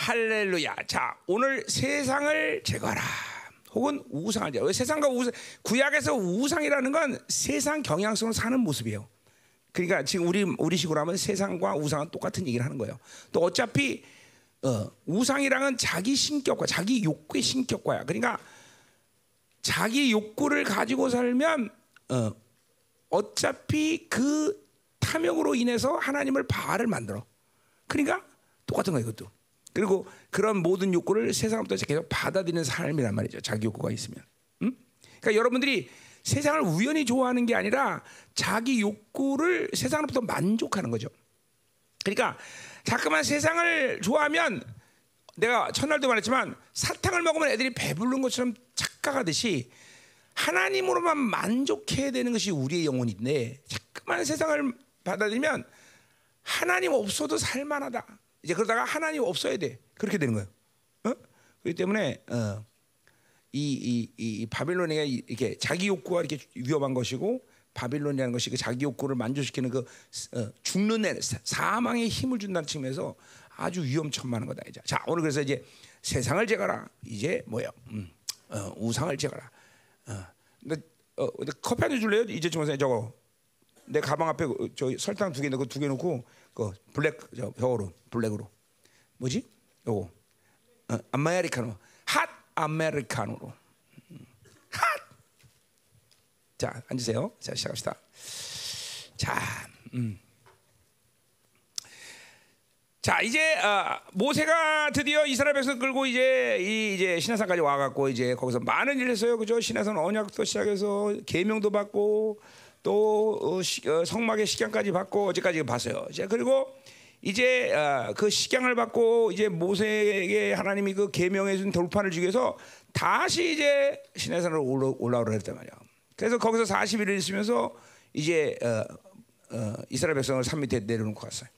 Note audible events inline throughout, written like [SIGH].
할렐루야. 자, 오늘 세상을 제거하라. 혹은 우상을 제거. 세상과 우상, 구약에서 우상이라는 건 세상 경향성으로 사는 모습이에요. 그러니까 지금 우리 우리 식으로 하면 세상과 우상은 똑같은 얘기를 하는 거예요. 또 어차피 어, 우상이랑은 자기 신격과 자기 욕구의 신격과야. 그러니까 자기 욕구를 가지고 살면 어, 어차피 그 탐욕으로 인해서 하나님을 바알을 만들어. 그러니까 똑같은 거예요, 이것도. 그리고 그런 모든 욕구를 세상부터 계속 받아들이는 삶이란 말이죠. 자기 욕구가 있으면. 음? 그러니까 여러분들이 세상을 우연히 좋아하는 게 아니라 자기 욕구를 세상으로부터 만족하는 거죠. 그러니까 자꾸만 세상을 좋아하면 내가 첫날도 말했지만 사탕을 먹으면 애들이 배부른 것처럼 착각하듯이 하나님으로만 만족해야 되는 것이 우리의 영혼인데 자꾸만 세상을 받아들이면 하나님 없어도 살만하다. 이제 그러다가 하나님 없어야 돼. 그렇게 되는 거예요. 어? 그렇기 때문에 어, 이, 이, 이 바빌론이 이렇게 자기 욕구가 이렇게 위험한 것이고 바빌론이라는 것이 그 자기 욕구를 만족시키는 그 어, 죽는 애 사망의 힘을 준다는 측면에서 아주 위험천만한 거다 이제. 자 오늘 그래서 이제 세상을 제거라. 이제 뭐요? 음, 어, 우상을 제거라. 어, 근데, 어, 커피 한 잔 줄래요? 이제 좀 저거 내 가방 앞에 저 설탕 두 개 넣고 두 개 넣고 그 블랙 저 벽으로 블랙으로 뭐지? 요거 어, 아메리카노 핫 아메리카노로 핫. 자 앉으세요. 자 시작합시다. 자, 음. 자 이제 어, 모세가 드디어 이스라엘 백성 끌고 이제 이 이제 신화산까지 와갖고 이제 거기서 많은 일을 했어요, 그죠? 신화산 언약도 시작해서 계명도 받고 또 어, 시, 어, 성막의 식양까지 받고 어제까지 봤어요. 그리고 이제 어, 그 식양을 받고 이제 모세에게 하나님이 그 계명해 준 돌판을 주기 위해서 다시 이제 신화산으로 올라, 올라오라 했단 말이야. 그래서 거기서 40일을 있으면서 이제 어, 어, 이스라엘 백성을 산 밑에 내려놓고 갔어요.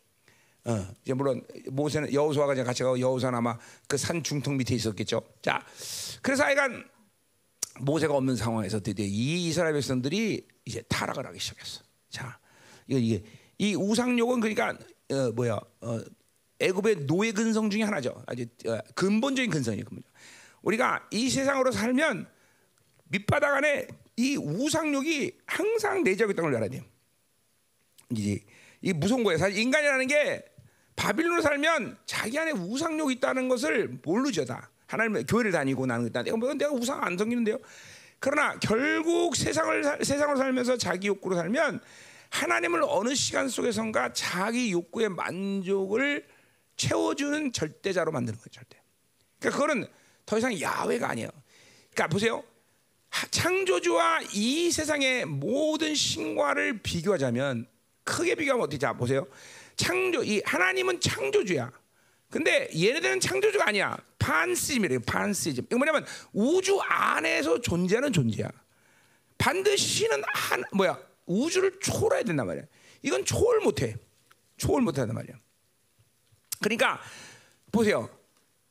어, 이제 물론 모세는 여호수아가 이제 같이 가고 여호수아는 아마 그 산 중턱 밑에 있었겠죠. 자, 그래서 하여간 모세가 없는 상황에서 드디어 이 이스라엘 백성들이 이제 타락을 하기 시작했어. 자, 이거 이게 이 우상욕은 그러니까 어, 뭐야 어, 애굽의 노예 근성 중에 하나죠. 아주 어, 근본적인 근성이에요. 근본적. 우리가 이 세상으로 살면 밑바닥 안에 이 우상욕이 항상 내재하고 있다는 걸 알아야 돼요. 이제 이 무서운 거예요. 사실 인간이라는 게 바빌론으로 살면 자기 안에 우상욕이 있다는 것을 모르죠 다. 하나님 교회를 다니고 나는 있다. 내가 뭐 내가 우상 안 섬기는데요. 그러나 결국 세상을 세상으로 살면서 자기 욕구로 살면 하나님을 어느 시간 속에선가 자기 욕구의 만족을 채워주는 절대자로 만드는 거예요. 절대. 그러니까 그거는 더 이상 야훼가 아니에요. 그러니까 보세요. 창조주와 이 세상의 모든 신과를 비교하자면 크게 비교하면 어떻게 자 보세요. 창조 이 하나님은 창조주야. 근데 얘네들은 창조주가 아니야. 판시즘이래요. 판시즘. 이거 뭐냐면 우주 안에서 존재하는 존재야. 반드시 는 한 뭐야 우주를 초월해야 된단 말이야. 이건 초월 못해. 초월 못한단 말이야. 그러니까 보세요.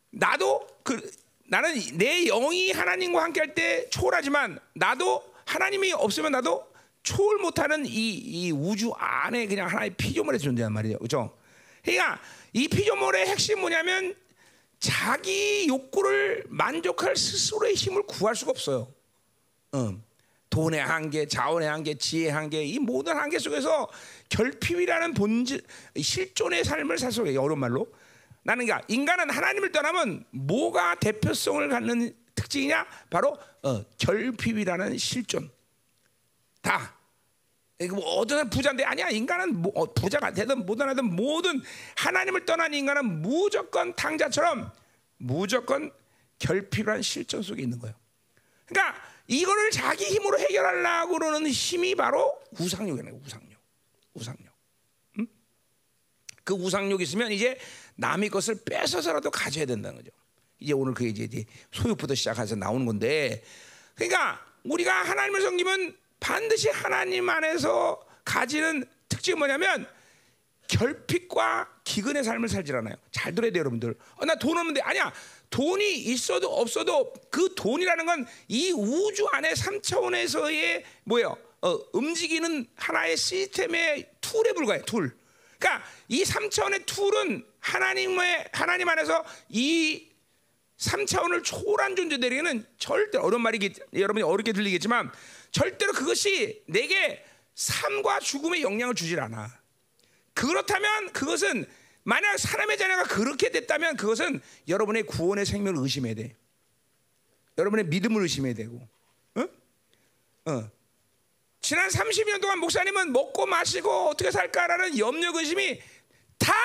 나도 그 나는 내 영이 하나님과 함께할 때 초월하지만 나도 하나님이 없으면 나도 초월 못하는 이, 이 우주 안에 그냥 하나의 피조물에서 존재한 말이에요. 그죠? 그러니까 이 피조물의 핵심 뭐냐면 자기 욕구를 만족할 스스로의 힘을 구할 수가 없어요. 음. 돈의 한계, 자원의 한계, 지혜의 한계, 이 모든 한계 속에서 결핍이라는 본질, 실존의 삶을 살 수가 있어요. 어려운 말로. 나는 그러니까 인간은 하나님을 떠나면 뭐가 대표성을 갖는 특징이냐? 바로 어, 결핍이라는 실존. 다. 이거 뭐 어떤 부자인데 아니야 인간은 뭐 어, 부자가 되든 못든 하든 모든 하나님을 떠난 인간은 무조건 탕자처럼 무조건 결핍한 실존 속에 있는 거예요. 그러니까 이거를 자기 힘으로 해결하려고 그러는 힘이 바로 우상욕이에요. 우상욕, 우상욕. 음? 그 우상욕 있으면 이제 남의 것을 뺏어서라도 가져야 된다는 거죠. 이제 오늘 그 이제 소유부터 시작해서 나오는 건데, 그러니까 우리가 하나님을 섬기면 반드시 하나님 안에서 가지는 특징이 뭐냐면 결핍과 기근의 삶을 살질 않아요. 잘 들어야 돼요, 여러분들. 어, 나 돈 없는데 아니야. 돈이 있어도 없어도 그 돈이라는 건 이 우주 안에 3차원에서의 뭐예요? 어, 움직이는 하나의 시스템의 tool에 불과해. tool. 그러니까 이 3차원의 tool은 하나님의 하나님 안에서 이 3차원을 초월한 존재들에게는 절대 어려운 말이 여러분이 어렵게 들리겠지만 절대로 그것이 내게 삶과 죽음의 영향을 주질 않아. 그렇다면 그것은 만약 사람의 자녀가 그렇게 됐다면 그것은 여러분의 구원의 생명을 의심해야 돼. 여러분의 믿음을 의심해야 되고. 어? 어. 지난 30년 동안 목사님은 먹고 마시고 어떻게 살까라는 염려 근심이 단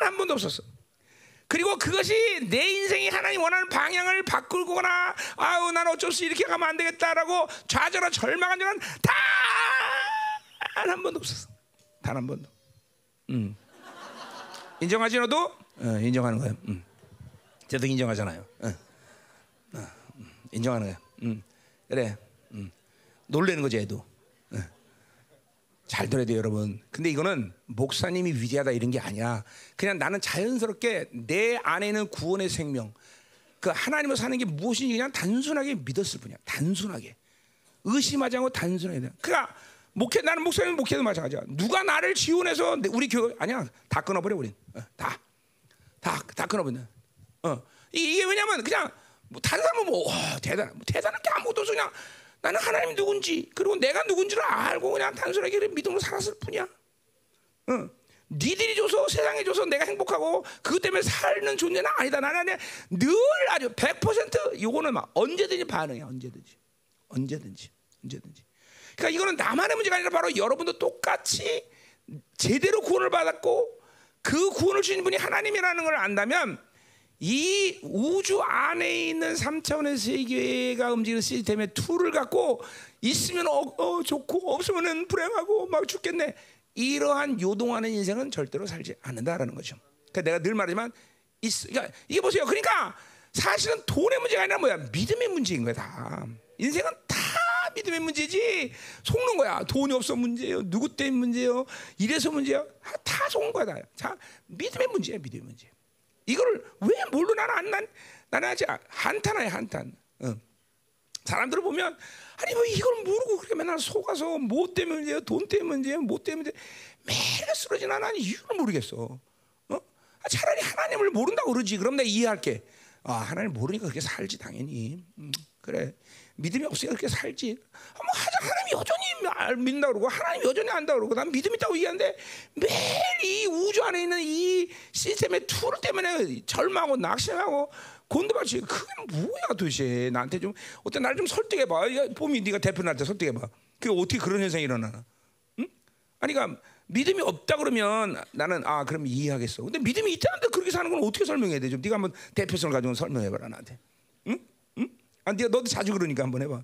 한 번도 없었어. 그리고 그것이 내 인생이 하나님 원하는 방향을 바꾸거나 아우 난 어쩔 수 이렇게 가면 안 되겠다라고 좌절하 절망한 적은 단한 번도 없었어. 단 한 번도. 음. 인정하지 너도? 어, 인정하는 거야. 음. 쟤도 인정하잖아요. 어. 어, 음. 인정하는 거야. 음. 그래. 음. 놀래는 거지 애도. 어. 잘 들어야 돼요, 여러분. 근데 이거는 목사님이 위대하다 이런 게 아니야. 그냥 나는 자연스럽게 내 안에는 구원의 생명, 그 하나님을 사는 게 무엇인지 그냥 단순하게 믿었을 뿐이야. 단순하게 의심하지 않고 단순하게. 그러니까 목회 나는 목사님 목회도 마찬가지야. 누가 나를 지원해서 우리 교회 아니야 다 끊어버려 우린 어, 다다 다 끊어버려. 어 이게 왜냐면 그냥 뭐 다른 사람은 뭐 와, 대단 뭐 대단한 게 아무것도 없어 그냥 나는 하나님 누군지 그리고 내가 누군지를 알고 그냥 단순하게 믿음으로 살았을 뿐이야. 어. 니들이 줘서 세상에 줘서 내가 행복하고 그것 때문에 살는 존재는 아니다. 나는 늘 아주 100% 요거는 막 언제든지 반응해 언제든지 언제든지 언제든지. 그러니까 이거는 나만의 문제가 아니라 바로 여러분도 똑같이 제대로 구원을 받았고 그 구원을 주신 분이 하나님이라는 걸 안다면 이 우주 안에 있는 3차원의 세계가 움직이는 시스템의 tool을 갖고 있으면 어, 어, 좋고 없으면 불행하고 막 죽겠네. 이러한 요동하는 인생은 절대로 살지 않는다라는 거죠. 그러니까 내가 늘 말하지만 있, 그러니까 이게 보세요. 그러니까 사실은 돈의 문제가 아니라 뭐야 믿음의 문제인 거야 다. 인생은 다 믿음의 문제지 속는 거야. 돈이 없어 문제예요. 누구 때문에 문제예요. 이래서 문제예요. 다 속는 거야. 다. 자 믿음의 문제야 믿음의 문제. 이거를 왜 뭘로 나는 안 난, 나는 아직 한탄해 한탄. 어. 사람들을 보면 아니 뭐 이걸 모르고 그렇게 맨날 속아서 뭐 때문에 문제예요, 돈 때문에 문제예요, 뭐 때문에 매일 쓰러지나 나는 이유를 모르겠어. 어? 아, 차라리 하나님을 모른다고 그러지. 그럼 내가 이해할게. 아 하나님 모르니까 그렇게 살지 당연히. 음, 그래. 믿음이 없으니까 그렇게 살지. 아, 뭐 하나님 여전히 믿는다 그러고 하나님 여전히 안다 그러고 난 믿음 있다고 얘기하는데 매일 이 우주 안에 있는 이 시스템의 툴 때문에 절망하고 낙심하고 곤두박질 그게 뭐야 도대체 나한테 좀 어때 나를 좀 설득해 봐. 봄이 네가 대표 날때 설득해 봐. 그게 어떻게 그런 현상이 일어나나? 응? 아니 그러니까 믿음이 없다 그러면 나는 아 그럼 이해하겠어. 근데 믿음이 있다는데 그렇게 사는 건 어떻게 설명해야 돼? 좀 네가 한번 대표성을 가지고 설명해 봐라 나한테. 응? 응? 아 네가 너도 자주 그러니까 한번 해봐.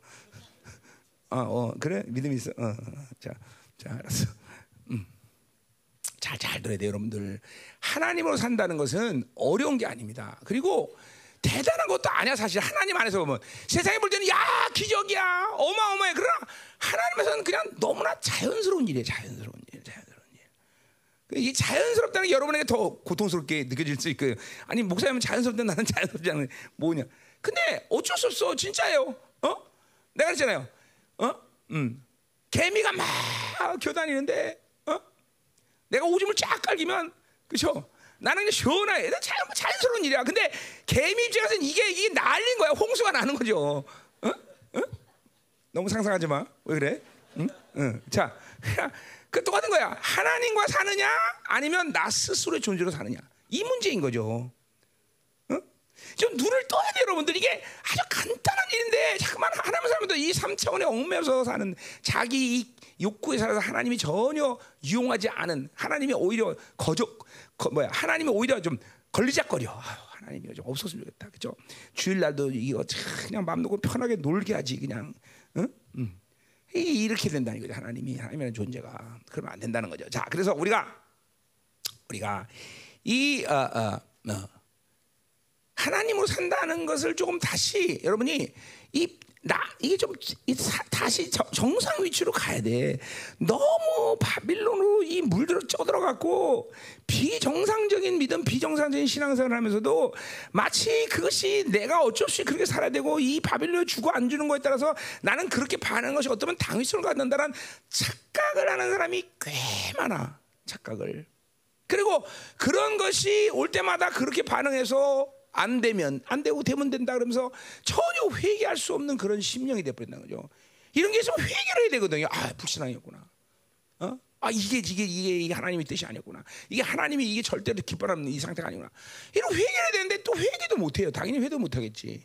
아, 어 그래? 믿음이 있어. 어, 어. 자, 자 알았어. 음. 잘, 잘 들어야 돼요, 여러분들. 하나님으로 산다는 것은 어려운 게 아닙니다. 그리고 대단한 것도 아니야 사실. 하나님 안에서 보면. 세상에 볼 때는 야 기적이야. 어마어마해. 그러나 하나님에서는 그냥 너무나 자연스러운 일이에요. 자연스러운 일 자연스러운 일. 이게 자연스럽다는 게 여러분에게 더 고통스럽게 느껴질 수 있고요. 아니 목사님은 자연스럽다 나는 자연스럽지 않은 뭐냐. 근데 어쩔 수 없어. 진짜예요. 어? 내가 그랬잖아요. 어 음 개미가 막 겨다니는데 어 내가 오줌을 쫙 깔기면 그죠 나는 그냥 시원하게 자연, 자연스러운 일이야. 근데 개미 입장에서는 이게 이게 날린 거야. 홍수가 나는 거죠. 어? 어? 너무 상상하지 마. 왜 그래? 응? 응. 자, 그 똑같은 거야. 하나님과 사느냐, 아니면 나 스스로의 존재로 사느냐. 이 문제인 거죠. 어? 좀 눈을 떠야 돼, 여러분들. 이게 아주 간단한 일인데, 자꾸만 하나님 사람들 이 3차원에 얽매여서 사는 자기 욕구에 살아서 하나님이 전혀 이용하지 않은 하나님이 오히려 거적 거, 뭐야 하나님이 오히려 좀 걸리작거려. 아유, 하나님이 좀 없었으면 좋겠다. 그죠? 주일날도 이거 그냥 마음 놓고 편하게 놀게 하지 그냥. 응? 응. 이렇게 된다는 거죠. 하나님이 하나님이라는 존재가 그러면 안 된다는 거죠. 자, 그래서 우리가 우리가 이 어, 어, 어, 하나님으로 산다는 것을 조금 다시 여러분이 이 나 이게 좀 다시 정상 위치로 가야 돼. 너무 바빌론으로 이 물들어 쪄들어갖고 비정상적인 믿음, 비정상적인 신앙생활을 하면서도 마치 그것이 내가 어쩔 수 없이 그렇게 살아야 되고 이 바빌론을 주고 안 주는 거에 따라서 나는 그렇게 반하는 것이 어쩌면 당위성을 갖는다는 착각을 하는 사람이 꽤 많아. 착각을. 그리고 그런 것이 올 때마다 그렇게 반응해서 안 되면 안 되고 되면 된다 그러면서 전혀 회개할 수 없는 그런 심령이 돼버린다는 거죠. 이런 게 있으면 회개를 해야 되거든요. 아 불신앙이었구나. 어? 아 이게 이게 이게 하나님의 뜻이 아니었구나. 이게 하나님이 이게 절대로 기뻐하는 이 상태가 아니구나. 이런 회개를 되는데 또 회개도 못 해요. 당연히 회도 못 하겠지.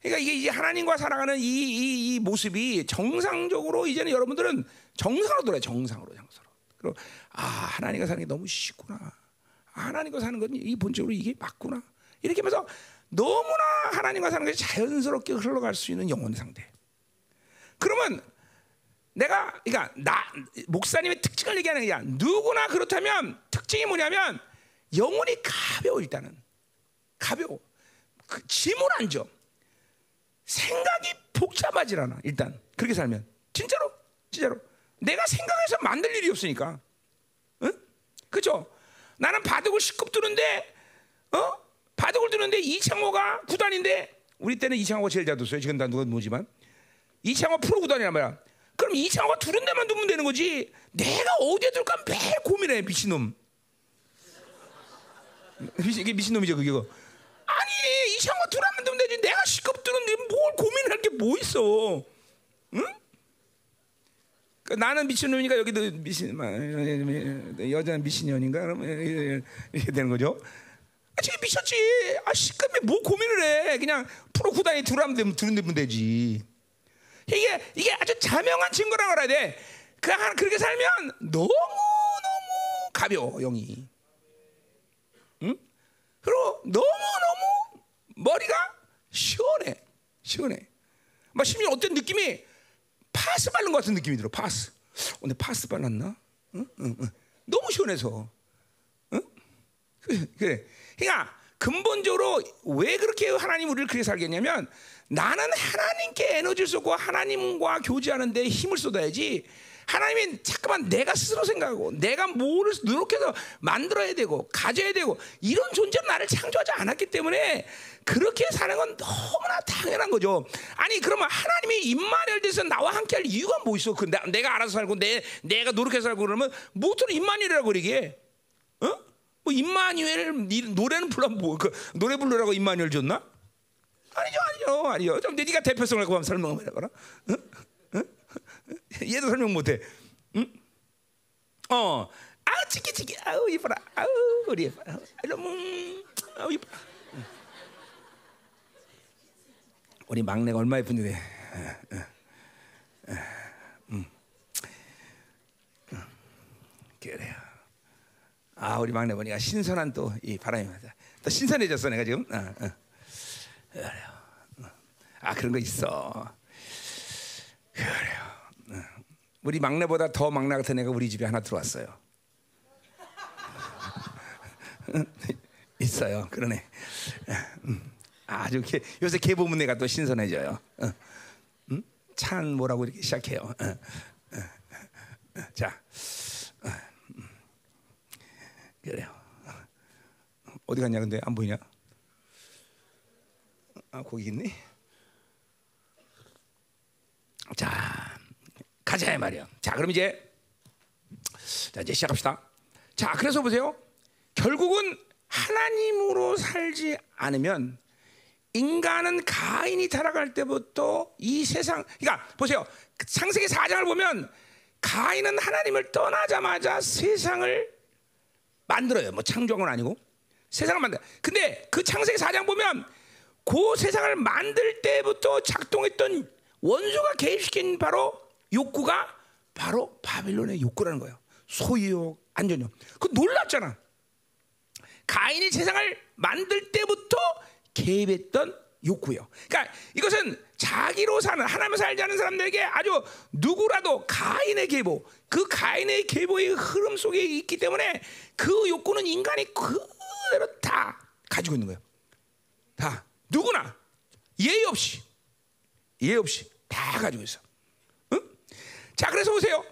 그러니까 이게 이제 하나님과 살아가는 이, 이, 이 모습이 정상적으로 이제는 여러분들은 정상으로 돌아요. 정상으로 정상으로. 그리고 아 하나님과 사는 게 너무 쉽구나. 아, 하나님과 사는 건 이 본적으로 이게 맞구나. 이렇게 하면서 너무나 하나님과 사는 것이 자연스럽게 흘러갈 수 있는 영혼 상태. 그러면 내가 그러니까 나 목사님의 특징을 얘기하는 거야. 누구나 그렇다면 특징이 뭐냐면 영혼이 가벼워 일단은 가벼워. 그 짐을 안 져. 생각이 복잡하질 않아. 일단 그렇게 살면 진짜로 진짜로 내가 생각해서 만들 일이 없으니까. 응? 그죠? 나는 바둑을 10급 두는데 어? 바둑을 두는데 이창호가 구단인데 우리 때는 이창호가 제일 잘 뒀어요. 지금 다 누가 모지만 이창호 프로 구단이란 말이야. 그럼 이창호가 두는 데만 두면 되는 거지. 내가 어디에 둘까 매일 고민해 미친놈. [LAUGHS] 미친, 이게 미친놈이죠 그게. 아니 이창호 두라면 두면 되지. 내가 시급 두는데 뭘 고민할 게 뭐 있어? 응? 그 나는 미친놈이니까 여기도 미친 여자는 미친년인가 이렇게 되는 거죠. 아, 지금 미쳤지. 아 시급에 뭐 고민을 해? 그냥 프로 구단이 두라면 되면 데면 되지. 이게 이게 아주 자명한 증거라고 알아야 돼. 그 한- 그렇게 살면 너무 너무 가벼워 영이. 응? 그리고 너무 너무 머리가 시원해, 시원해. 막 심지어 어떤 느낌이 파스 바른 것 같은 느낌이 들어. 파스. 오늘 파스 발랐나? 응? 응, 응. 너무 시원해서. 응? 그래, 그래. 그러니까 근본적으로 왜 그렇게 하나님 우리를 그렇게 살게 했냐면 나는 하나님께 에너지를 쏟고 하나님과 교제하는 데 힘을 쏟아야지. 하나님이 자꾸만 내가 스스로 생각하고 내가 뭐를 노력해서 만들어야 되고 가져야 되고 이런 존재로 나를 창조하지 않았기 때문에 그렇게 사는 건 너무나 당연한 거죠. 아니 그러면 하나님이 임마누엘 돼서 나와 함께할 이유가 뭐 있어? 그 나- 내가 알아서 살고 내 내가 노력해서 살고 그러면 뭐든 임마누엘이라고 그러게. 어? 뭐 임마누엘 니- 노래는 불러 뭐그 노래 부르라고 임마누엘 줬나? 아니죠, 아니죠, 아니죠. 좀 네가 대표성을 갖고 한번 설명을 해봐라. 응? 응? 얘도 설명 못해. 응? 어, 아우 치키 치키, 아우 이뻐라, 아우 우리 예뻐, 음, 아우 이뻐. 응. 우리 막내가 얼마 예쁜데. 그래요. 아 우리 막내 보니까 신선한 또 이 바람이 맞아. 또 신선해졌어 내가 지금. 어, 어. 그래요. 어. 아 그런 거 있어. 그래요. 어. 우리 막내보다 더 막내 같은 애가 우리 집에 하나 들어왔어요. 있어요. 그러네. 음. 아주 개, 요새 개 보면 내가 또 신선해져요. 어. 음? 찬 뭐라고 이렇게 시작해요. 어. 어. 어. 자, 어. 음. 그래요. 어디 갔냐 근데 안 보이냐? 아 거기 있네. 자 가자 말이야. 자 그럼 이제 자 이제 시작합시다. 자 그래서 보세요. 결국은 하나님으로 살지 않으면 인간은 가인이 타락할 때부터 이 세상 그러니까 보세요. 창세기 4장을 보면 가인은 하나님을 떠나자마자 세상을 만들어요. 뭐 창조한 건 아니고 세상을 만들. 근데 그 창세기 4장 보면 그 세상을 만들 때부터 작동했던 원수가 개입시킨 바로 욕구가 바로 바빌론의 욕구라는 거예요. 소유욕, 안전욕. 그 놀랍잖아. 가인이 세상을 만들 때부터 개입했던 욕구요. 그러니까 이것은 자기로 사는 하나님을 살지 않는 사람들에게 아주 누구라도 가인의 계보, 그 가인의 계보의 흐름 속에 있기 때문에 그 욕구는 인간이 그대로 다 가지고 있는 거예요. 다 누구나 예의 없이 예의 없이 다 가지고 있어. 응? 자, 그래서 보세요.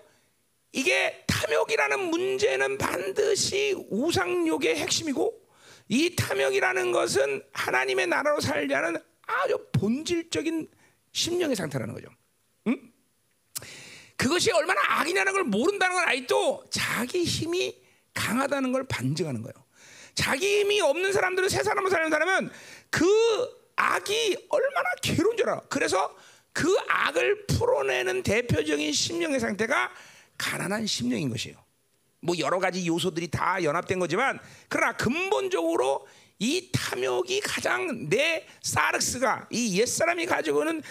이게 탐욕이라는 문제는 반드시 우상욕의 핵심이고 이 탐욕이라는 것은 하나님의 나라로 살자는 아주 본질적인 심령의 상태라는 거죠. 응? 그것이 얼마나 악이냐는 걸 모른다는 건 아직도 자기 힘이 강하다는 걸 반증하는 거예요. 자기 힘이 없는 사람들은 새 사람을 사는 사람은 그 악이 얼마나 괴로운 줄 알아. 그래서 그 악을 풀어내는 대표적인 심령의 상태가 가난한 심령인 것이에요. 뭐 여러 가지 요소들이 다 연합된 거지만 그러나 근본적으로 이 탐욕이 가장 내 사르스가 이 옛사람이 가지고 있는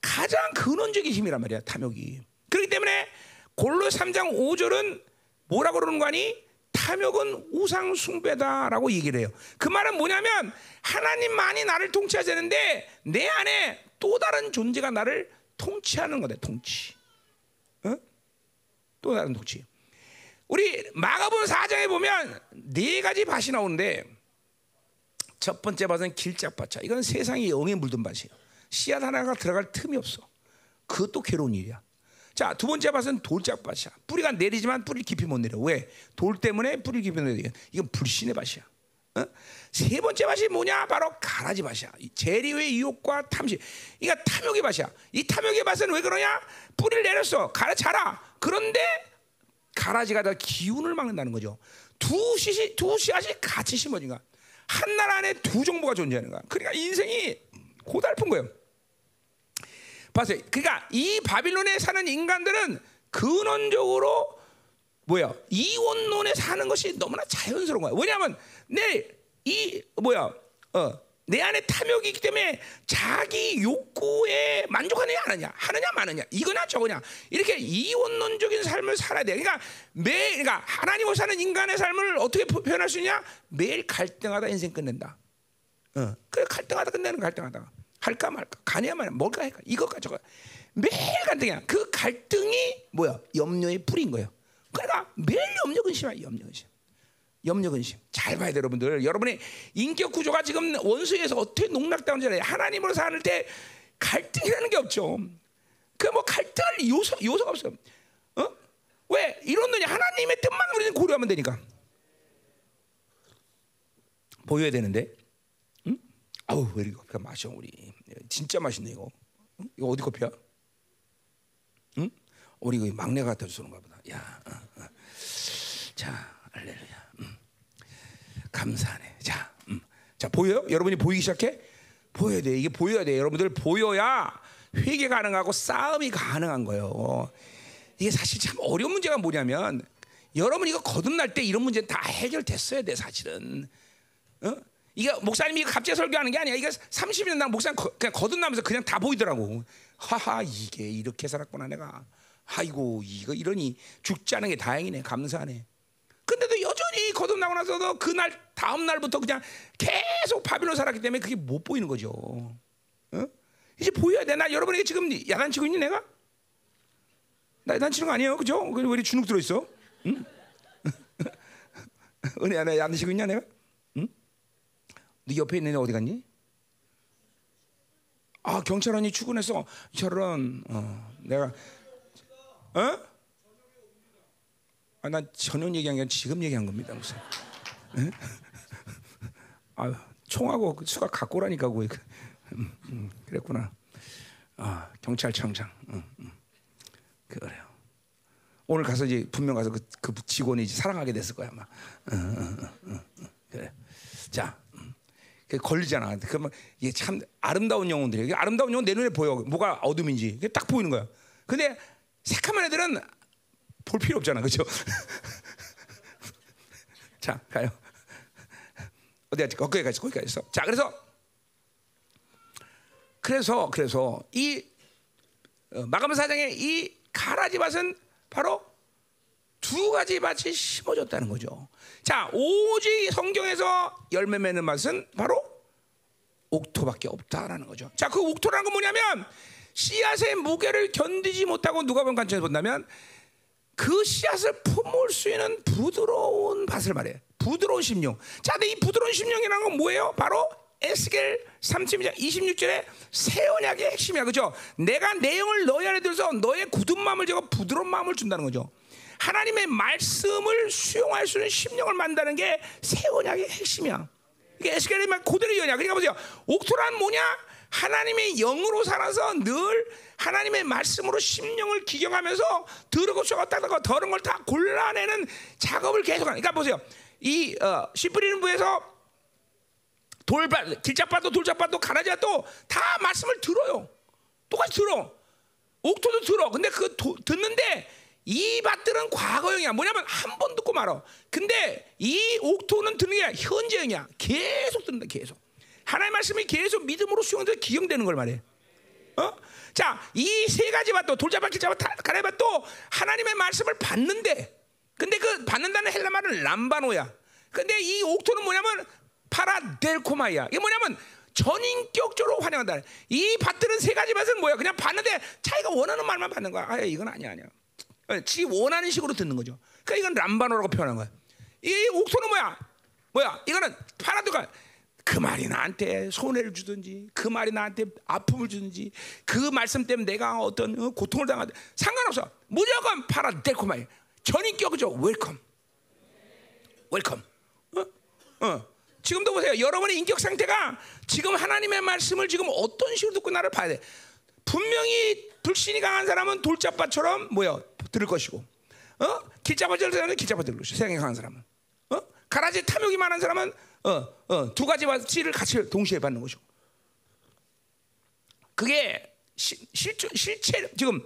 가장 근원적인 힘이란 말이야 탐욕이. 그렇기 때문에 골로 3장 5절은 뭐라고 그러는 거니? 탐욕은 우상 숭배다라고 얘기를 해요. 그 말은 뭐냐면 하나님만이 나를 통치하자는데 내 안에 또 다른 존재가 나를 통치하는 거다 통치. 어? 또 다른 통치 우리 마가본 4장에 보면 네 가지 밭이 나오는데 첫 번째 밭은 길짝밭이야. 이건 세상에 영에 물든 밭이에요. 씨앗 하나가 들어갈 틈이 없어. 그것도 괴로운 일이야. 자, 두 번째 밭은 돌짝밭이야. 뿌리가 내리지만 뿌리 깊이 못 내려. 왜? 돌 때문에 뿌리 깊이 못 내려. 이건 불신의 밭이야. 어? 세 번째 밭이 뭐냐? 바로 가라지 밭이야. 재리의 유혹과 탐심. 그러니까 탐욕의 밭이야. 이 탐욕의 밭은 왜 그러냐? 뿌리를 내렸어. 가라 자라. 그런데 가라지가 다 기운을 막는다는 거죠. 두 씨앗이 두 씨앗이 같이 심어진 거야. 한 나라 안에 두 정보가 존재하는 거야. 그러니까 인생이 고달픈 거예요. 봤어요. 그러니까 이 바빌론에 사는 인간들은 근원적으로 뭐야 이원론에 사는 것이 너무나 자연스러운 거야. 왜냐하면 내 이 뭐야 어, 내 안에 탐욕이 있기 때문에 자기 욕구에 만족하느냐 안 하느냐 하느냐 마느냐 이거냐 저거냐 이렇게 이원론적인 삶을 살아야 돼. 그러니까 매 그러니까 하나님을 사는 인간의 삶을 어떻게 표현할 수 있냐? 매일 갈등하다 인생 끝낸다. 어, 그래 갈등하다 끝내는 갈등하다. 할까 말까 가냐 말까 뭘까 할까 이거까 저거 매일 갈등이야. 그 갈등이 뭐야 염려의 뿌리인 거예요. 그러니까 매일 염려 근심이야 염려 근심. 염려 근심. 잘 봐야 돼 여러분들. 여러분의 인격 구조가 지금 원수에서 어떻게 농락당하는지 알아요. 하나님으로 사는 때 갈등이라는 게 없죠. 그 뭐 갈등할 요소 요소가 없어요. 어? 왜 이런 놈이 하나님의 뜻만 우리는 고려하면 되니까. 보여야 되는데. 응? 아우 왜 이렇게 커피가 마셔 우리. 진짜 맛있네 이거. 응? 이거 어디 커피야? 응? 우리 그 막내가 갖다 주는 가 보다. 야. 어, 어. 자, 알렐루야. 감사하네. 자, 음. 자 보여요? 여러분이 보이기 시작해? 보여야 돼. 이게 보여야 돼. 여러분들 보여야 회개 가능하고 싸움이 가능한 거예요. 이게 사실 참 어려운 문제가 뭐냐면 여러분 이거 거듭날 때 이런 문제는 다 해결됐어야 돼 사실은. 어? 이게 목사님이 갑자기 설교하는 게 아니야. 이게 30년 난 목사님 그냥 거듭나면서 그냥 다 보이더라고. 하하 이게 이렇게 살았구나 내가. 아이고 이거 이러니 죽지 않은 게 다행이네. 감사하네. 근데도 거듭나고 나서도 그날 다음 날부터 그냥 계속 바빌론 살았기 때문에 그게 못 보이는 거죠. 어? 이제 보여야 돼. 나 여러분에게 지금 야단치고 있니 내가? 나 야단치는 거 아니에요, 그죠? 왜 이렇게 주눅 들어 있어? 응? [LAUGHS] 은혜 안에 야단치고 있냐 내가? 응? 네 옆에 있는 애 어디 갔니? 아 경찰관이 출근해서 저런 어, 내가 어? 아, 난 저녁 얘기한 게 아니라 지금 얘기한 겁니다. 무슨? [LAUGHS] 아, 총하고 그 수가 갖고 오라니까 왜 그, 음, 음, 그랬구나. 아, 경찰청장. 음, 음. 그래요. 오늘 가서 이제 분명 가서 그, 그 직원이 이제 사랑하게 됐을 거야 아마. 어, 어, 어, 그래. 자, 그 걸리잖아. 그러면 이게 참 아름다운 영혼들이 아름다운 영혼 내 눈에 보여. 뭐가 어둠인지 딱 보이는 거야. 근데 새카만 애들은 볼 필요 없잖아, 그렇죠? [LAUGHS] 자, 가요. 어디 갔지? 거기까지, 거기까지 있어. 자, 그래서 그래서 그래서 이 어, 마감 사장의 이 가라지 밭은 바로 두 가지 밭이 심어졌다는 거죠. 자, 오직 성경에서 열매 맺는 밭은 바로 옥토밖에 없다라는 거죠. 자, 그 옥토라는 건 뭐냐면 씨앗의 무게를 견디지 못하고 누가 본 관점에서 본다면 그 씨앗을 품을 수 있는 부드러운 밭을 말해. 부드러운 심령. 자, 근데 이 부드러운 심령이라는 건 뭐예요? 바로 에스겔 32장 26절에 새 언약의 핵심이야. 그죠? 내가 내용을 너희 안에 들어서 너의 굳은 마음을 제거 부드러운 마음을 준다는 거죠. 하나님의 말씀을 수용할 수 있는 심령을 만다는 게 새 언약의 핵심이야. 이게 에스겔의 말 그대로 연야. 그러니까 보세요. 옥토란 뭐냐? 하나님의 영으로 살아서 늘 하나님의 말씀으로 심령을 기경하면서 썩어 딱딱하고 더러운 걸 다 골라내는 작업을 계속하는. 그러니까 보세요. 이 어, 씨 뿌리는 부에서 돌밭, 길잡밭도 돌잡밭도 가라지밭도 다 말씀을 들어요. 똑같이 들어. 옥토도 들어. 근데 그 도, 듣는데 이 밭들은 과거형이야. 뭐냐면 한 번 듣고 말어. 근데 이 옥토는 듣는 게 현재형이야. 계속 듣는다. 계속. 하나님의 말씀이 계속 믿음으로 수용돼서 기용되는 걸 말해. 어? 자, 이 세 가지 밭도 돌잡밭, 길잡밭, 가라지밭도 하나님의 말씀을 받는데 근데 그 받는다는 헬라 말은 람바노야. 근데 이 옥토는 뭐냐면 파라델코마야. 이게 뭐냐면 전인격적으로 환영한다. 이 밭들은 세 가지 밭은 뭐야? 그냥 받는데 자기가 원하는 말만 받는 거야. 아, 이건 아니야, 아니야. 지 원하는 식으로 듣는 거죠. 그러니까 이건 λαμβάνω라고 표현한 거야. 이 옥토는 뭐야? 뭐야? 이거는 파라도가 그 말이 나한테 손해를 주든지 그 말이 나한테 아픔을 주든지 그 말씀 때문에 내가 어떤 어, 고통을 당하든 상관없어. 무조건 παραδέχομαι 전인격이죠. Welcome. Welcome. 어? 어. 지금도 보세요. 여러분의 인격 상태가 지금 하나님의 말씀을 지금 어떤 식으로 듣고 나를 봐야 돼. 분명히 불신이 강한 사람은 돌잡밭처럼 뭐야 들을 것이고, 어 길잡아들 사람은 길잡아 들을 것이고, 세상에 강한 사람은, 어 가라지 탐욕이 많은 사람은 어 어 두 가지 가치를 같이 동시에 받는 것이고. 그게 시, 실제 실체 지금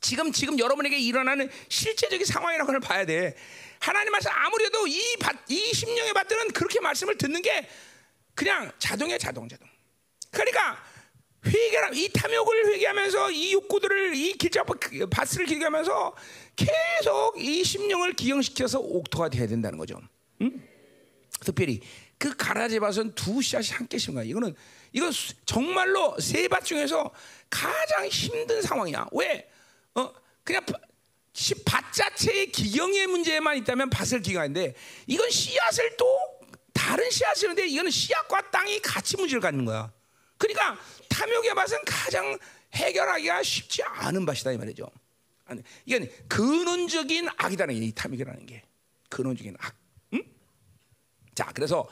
지금 지금 여러분에게 일어나는 실제적인 상황이라고 걸 봐야 돼. 하나님 말씀 아무래도 이, 밭, 이 심령의 밭들은 그렇게 말씀을 듣는 게 그냥 자동이야 자동 자동. 그러니까 회개람 이 탐욕을 회개하면서 이 욕구들을 이 길잡 밭을 길게 하면서 계속 이 심령을 기영시켜서 옥토가 돼야 된다는 거죠. 응? 특별히 그 가라지 밭은 두 씨앗이 함께 심은 거야. 이거는 이거 정말로 세 밭 중에서 가장 힘든 상황이야. 왜? 어 그냥 밭 자체의 기경의 문제만 있다면 밭을 기경하는데 이건 씨앗을 또 다른 씨앗이는데 이거는 씨앗과 땅이 같이 문제를 갖는 거야. 그러니까 탐욕의 밭은 가장 해결하기가 쉽지 않은 밭이다 이 말이죠. 이건 근원적인 악이다는 게 이 탐욕이라는 게 근원적인 악. 응? 자, 그래서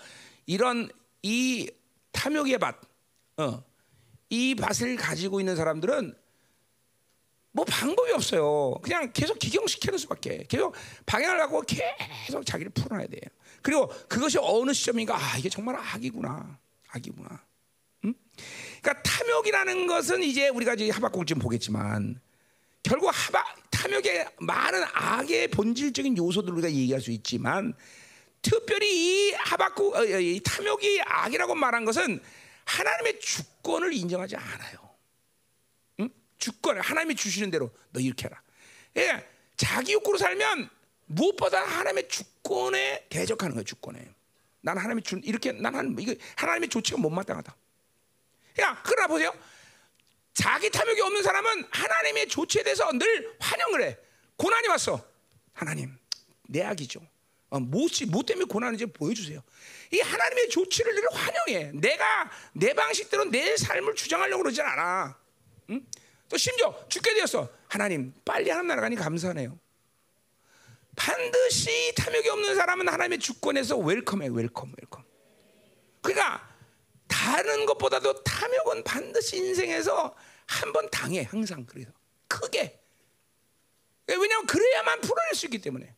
이런 이 탐욕의 밭, 어, 이 밭을 가지고 있는 사람들은 뭐 방법이 없어요. 그냥 계속 기경시키는 수밖에. 계속 방향을 하고 계속 자기를 풀어놔야 돼요. 그리고 그것이 어느 시점인가 아 이게 정말 악이구나, 악이구나. 음? 그러니까 탐욕이라는 것은 이제 우리가 이제 하박국을 지금 보겠지만 결국 하박 탐욕의 많은 악의 본질적인 요소들을 우리가 얘기할 수 있지만 특별히 이 하박국 어, 이 탐욕이 악이라고 말한 것은 하나님의 주권을 인정하지 않아요. 주권을 하나님이 주시는 대로 너 이렇게 해라. 예, 자기 욕구로 살면 무엇보다 하나님의 주권에 대적하는 거예요. 주권에. 난 하나님의 준 이렇게 난 하나님 이거 하나님의 조치가 못마땅하다. 야, 그러나 보세요. 자기 탐욕이 없는 사람은 하나님의 조치에 대해서 늘 환영을 해. 고난이 왔어. 하나님, 내 악이죠. 어, 무엇이 뭐 때문에 고난인지 보여주세요. 이 하나님의 조치를 늘 환영해. 내가 내 방식대로 내 삶을 주장하려고 그러지 않아. 응? 또 심지어 죽게 되었어. 하나님 빨리 하나님 나라가니 감사하네요. 반드시 탐욕이 없는 사람은 하나님의 주권에서 welcome해 welcome welcome. 그러니까 다른 것보다도 탐욕은 반드시 인생에서 한 번 당해 항상 그래서 크게. 왜냐하면 그래야만 풀어낼 수 있기 때문에.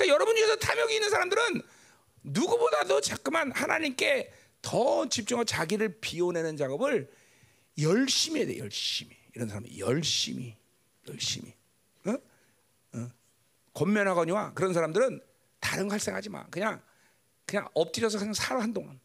그러니까 여러분 중에서 탐욕이 있는 사람들은 누구보다도 자꾸만 하나님께 더 집중하고 자기를 비워내는 작업을 열심히 해야 돼 열심히. 이런 사람이 열심히 열심히 어? 어. 권면하거니와 그런 사람들은 다른 거 할생하지 마. 그냥 그냥 엎드려서 그냥 살아 한동안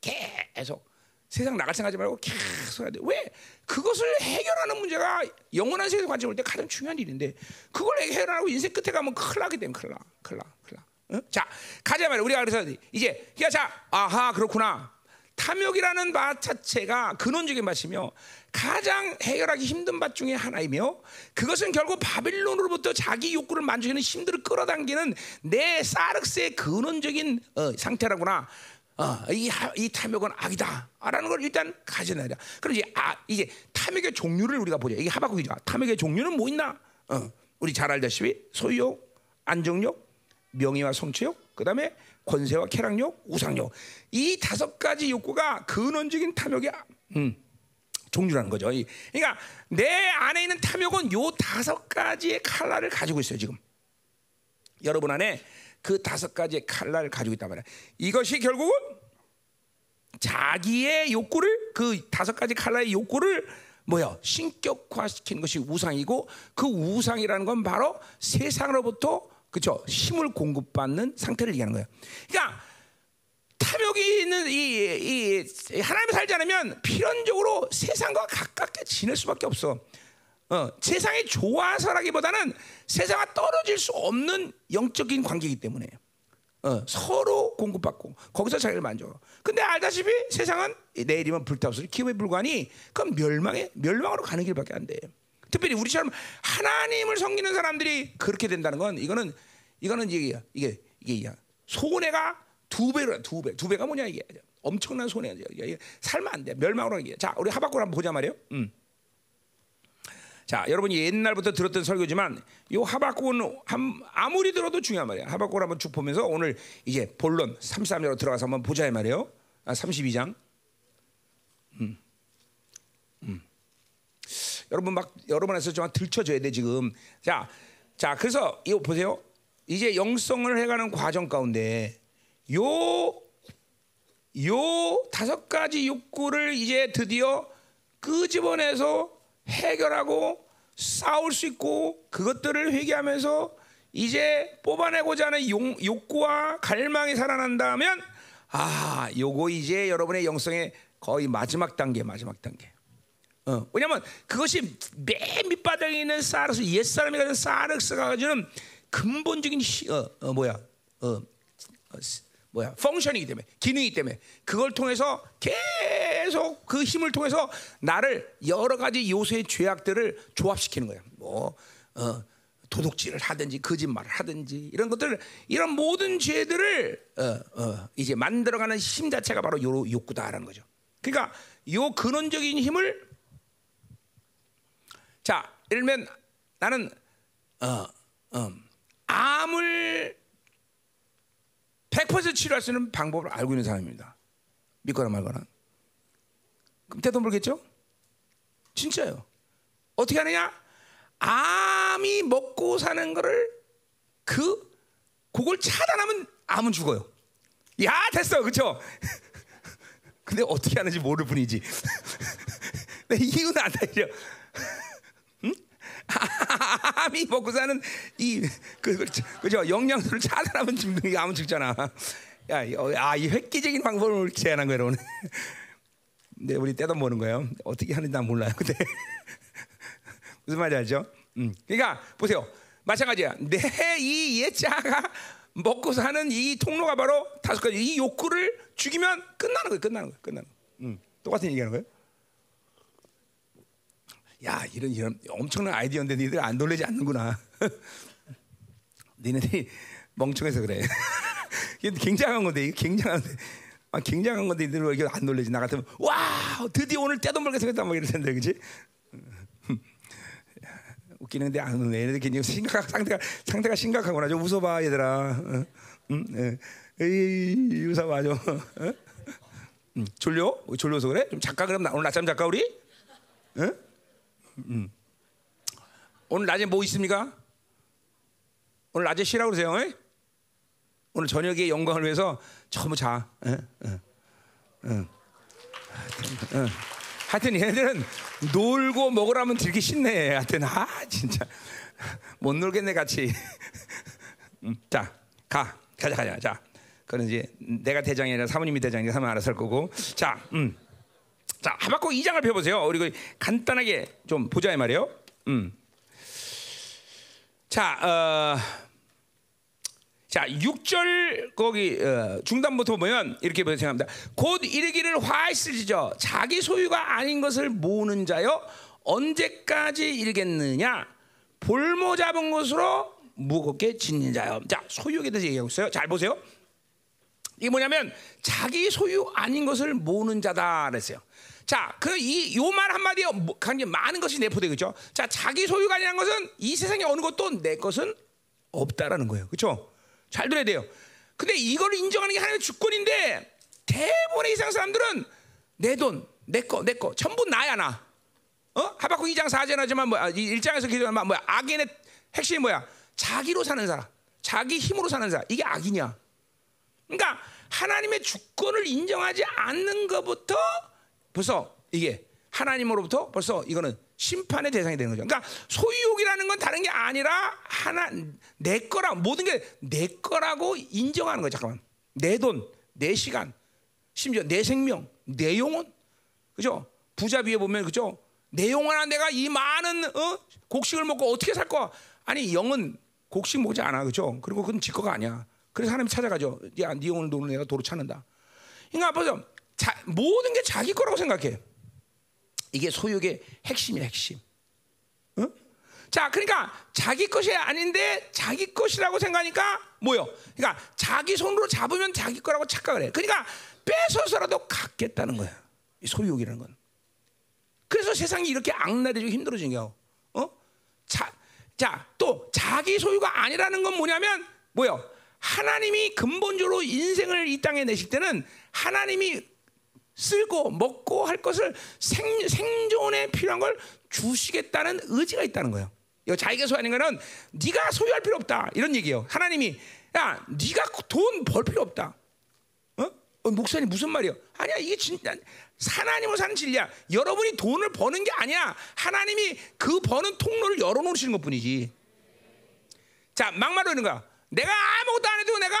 계속 세상 나갈 생각하지 말고 계속 해야 돼. 왜? 그것을 해결하는 문제가 영원한 세계에서 관점 올 때 가장 중요한 일인데 그걸 해결하고 인생 끝에 가면 큰일 나게 되면 큰일 나. 큰일 나. 큰일 나. 어? 자, 가자 말이야. 우리가 그래서 이제 야, 자, 아하, 그렇구나. 탐욕이라는 밭 자체가 근원적인 밭이며 가장 해결하기 힘든 밭 중에 하나이며 그것은 결국 바빌론으로부터 자기 욕구를 만족하는 힘들을 끌어당기는 내 사르스의 근원적인 어, 상태라구나. 어, 이, 이 탐욕은 악이다라는 걸 일단 가져내야 돼. 그럼 이제 아, 이제 탐욕의 종류를 우리가 보자. 이게 하박국이죠. 탐욕의 종류는 뭐 있나? 어, 우리 잘 알다시피 소유욕, 안정욕, 명예와 성취욕, 그다음에 권세와 쾌락욕, 우상욕 이 다섯 가지 욕구가 근원적인 탐욕의 종류라는 거죠. 이- 그러니까 내 안에 있는 탐욕은 요 다섯 가지의 칼날을 가지고 있어요. 지금 여러분 안에 그 다섯 가지의 칼날을 가지고 있단 말이야. 이것이 결국은 자기의 욕구를 그 다섯 가지 칼날의 욕구를 뭐야 신격화시키는 것이 우상이고 그 우상이라는 건 바로 세상으로부터 그죠 힘을 공급받는 상태를 얘기하는 거예요. 그러니까 탐욕이 있는 이, 이 하나님을 살지 않으면 필연적으로 세상과 가깝게 지낼 수밖에 없어. 어, 세상이 좋아서라기보다는 세상과 떨어질 수 없는 영적인 관계이기 때문에 어, 서로 공급받고 거기서 자기를 만져. 근데 알다시피 세상은 내일이면 불타없을 기업에 불과하니 그건 멸망에 멸망으로 가는 길밖에 안 돼. 특별히 우리처럼 하나님을 섬기는 사람들이 그렇게 된다는 건 이거는 이거는 이게 이게 이게 손해가 두 배로 두 배. 두 배가 뭐냐 이게 엄청난 손해야. 이게 살면 안 돼. 멸망으로 가는 게. 자, 우리 하박국 한번 보자 말이에요. 음. 자, 여러분이 옛날부터 들었던 설교지만 이 하박국은 한, 아무리 들어도 중요한 말이야. 하박국을 한번 쭉 보면서 오늘 이제 본론 33절로 들어가서 한번 보자 이 말이에요. 아, 32장. 음. 음. 여러분 막 여러분에서 좀 들춰줘야 돼 지금. 자, 자 그래서 이거 보세요. 이제 영성을 해가는 과정 가운데 요, 요 다섯 가지 욕구를 이제 드디어 끄집어내서 해결하고 싸울 수 있고 그것들을 회개하면서 이제 뽑아내고자 하는 용, 욕구와 갈망이 살아난다면 아, 요거 이제 여러분의 영성의 거의 마지막 단계, 마지막 단계. 어, 왜냐면 그것이 맨 밑바닥에 있는 사르스 옛사람이 가진 사르스가 가지는 근본적인 시, 어, 어, 뭐야 어, 어, 뭐야 펑션이기 때문에 기능이기 때문에 그걸 통해서 계속 그 힘을 통해서 나를 여러 가지 요소의 죄악들을 조합시키는 거야. 뭐 어, 도둑질을 하든지 거짓말을 하든지 이런 것들 이런 모든 죄들을 어, 어, 이제 만들어가는 힘 자체가 바로 요 욕구다라는 거죠. 그러니까 요 근원적인 힘을 자, 예를 들면 나는 어, 어, 암을 100% 치료할 수 있는 방법을 알고 있는 사람입니다. 믿거나 말거나. 그럼 때도 모르겠죠? 진짜요. 어떻게 하느냐? 암이 먹고 사는 거를 그 그걸 차단하면 암은 죽어요. 야 됐어, 그렇죠? [LAUGHS] 근데 어떻게 하는지 모를 뿐이지. [LAUGHS] 근데 이유는 안 되죠. [LAUGHS] 암이 먹고 사는 이 그 그죠 영양소를 차단하면 죽는 게 암은 죽잖아. 야 아 이 획기적인 방법을 제안한 거예요 오늘. 근데 우리 떼도 모는 거예요. 어떻게 하는지 난 몰라요. [LAUGHS] 근데 [LAUGHS] 무슨 말인지 알죠? 음. 그러니까 보세요. 마찬가지야. 내 이 예자가 먹고 사는 이 통로가 바로 다섯 가지 이 욕구를 죽이면 끝나는 거예요. 끝나는 거예요. 끝나는 거예요. 음. 똑같은 얘기하는 거예요. 야 이런 이런 엄청난 아이디어인데 니들 안 놀라지 않는구나. [LAUGHS] 니네들이 멍청해서 그래. 굉장한 건데 이게 굉장한 아, 굉장한 건데 니들 왜 이게 안 놀라지? 나 같으면 와 드디어 오늘 떼도 모르게 생겼다 막 이럴 텐데 그지? [LAUGHS] 웃기는데 안 웃네. 얘네들 굉장히 심각 상태가 상태가 심각하구나. 좀 웃어봐 얘들아. 응, 응. 에이 웃어봐 좀. 응? 응. 졸려? 졸려서 그래? 좀 작가 그럼 나, 오늘 낮잠 작가 우리? 응? 음. 오늘 낮에 뭐 있습니까? 오늘 낮에 쉬라고 그러세요. 에? 오늘 저녁에 영광을 위해서 전부 자. 에? 에? 에? 하여튼, 얘네들은 놀고 먹으라면 들기 쉽네. 하여튼 아 진짜 못 놀겠네 같이. 음, 자, 가 가자 가자. 자, 그는 이제 내가 대장이 아니라 사모님이 대장이니까 사모님 알아서 할 거고. 자, 음. 자, 하박국 2장을 펴 보세요. 우리 간단하게 좀 보자 이 말이에요. 음. 자, 어, 자, 6절 거기 어, 중단부터 보면 이렇게 생각합니다. 곧 이르기를 화이스지죠. 자기 소유가 아닌 것을 모으는 자여 언제까지 이르겠느냐? 볼모 잡은 것으로 무겁게 짓는 자요. 자, 소유에 대해서 얘기하고 있어요. 잘 보세요. 이게 뭐냐면 자기 소유 아닌 것을 모으는 자다 그랬어요. 자, 그이요 말 한마디에 굉장히 많은 것이 내포되겠죠. 자, 자기 소유가 아니라는 것은 이 세상에 어느 것도 내 것은 없다라는 거예요. 그렇죠? 잘 들어야 돼요. 근데 이걸 인정하는 게 하나님의 주권인데 대부분의 이상 사람들은 내 돈, 내 거, 내 거, 전부 나야 나. 어? 하박국 2장 4절 하지만 뭐야? 1장에서 기도하면 뭐야? 악인의 핵심이 뭐야? 자기로 사는 사람, 자기 힘으로 사는 사람. 이게 악이냐? 그러니까 하나님의 주권을 인정하지 않는 것부터 벌써 이게 하나님으로부터 벌써 이거는 심판의 대상이 되는 거죠. 그러니까 소유욕이라는 건 다른 게 아니라 하나 내 거라 모든 게 내 거라고 인정하는 거예요. 잠깐만. 내 돈, 내 시간, 심지어 내 생명, 내 영혼. 그죠? 부자 비에 보면 그죠? 내 영혼아 내가 이 많은 어? 곡식을 먹고 어떻게 살 거야? 아니 영은 곡식 먹지 않아. 그죠? 그리고 그건 지 거가 아니야. 그래서 하나님 찾아가죠. 야, 네 영혼을 도는 내가 도로 찾는다. 그러니까 벌써 자, 모든 게 자기 거라고 생각해. 이게 소유의 핵심이야, 핵심. 어? 자, 그러니까 자기 것이 아닌데 자기 것이라고 생각하니까 뭐요? 그러니까 자기 손으로 잡으면 자기 거라고 착각을 해. 그러니까 뺏어서라도 갖겠다는 거야. 이 소유욕이라는 건. 그래서 세상이 이렇게 악랄해지고 힘들어진 거야. 어? 자, 자, 또 자기 소유가 아니라는 건 뭐냐면 뭐요? 하나님이 근본적으로 인생을 이 땅에 내실 때는 하나님이 쓸고 먹고 할 것을 생, 생존에 필요한 걸 주시겠다는 의지가 있다는 거예요. 이거 자기가 소유하는 거는 네가 소유할 필요 없다 이런 얘기예요. 하나님이 야 네가 돈 벌 필요 없다. 어? 어, 목사님 무슨 말이요? 아니야 이게 진짜 하나님으로 사는 진리야. 여러분이 돈을 버는 게 아니야. 하나님이 그 버는 통로를 열어놓으시는 것뿐이지. 자 막말로 이런 거야. 내가 아무것도 안 해도 내가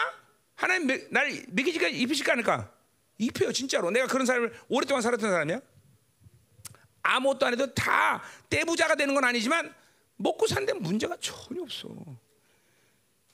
하나님 날 믿기지가 입히실까 않을까? 입혀요 진짜로. 내가 그런 삶을 오랫동안 살았던 사람이야. 아무것도 안 해도 다 떼부자가 되는 건 아니지만 먹고 사는데 문제가 전혀 없어.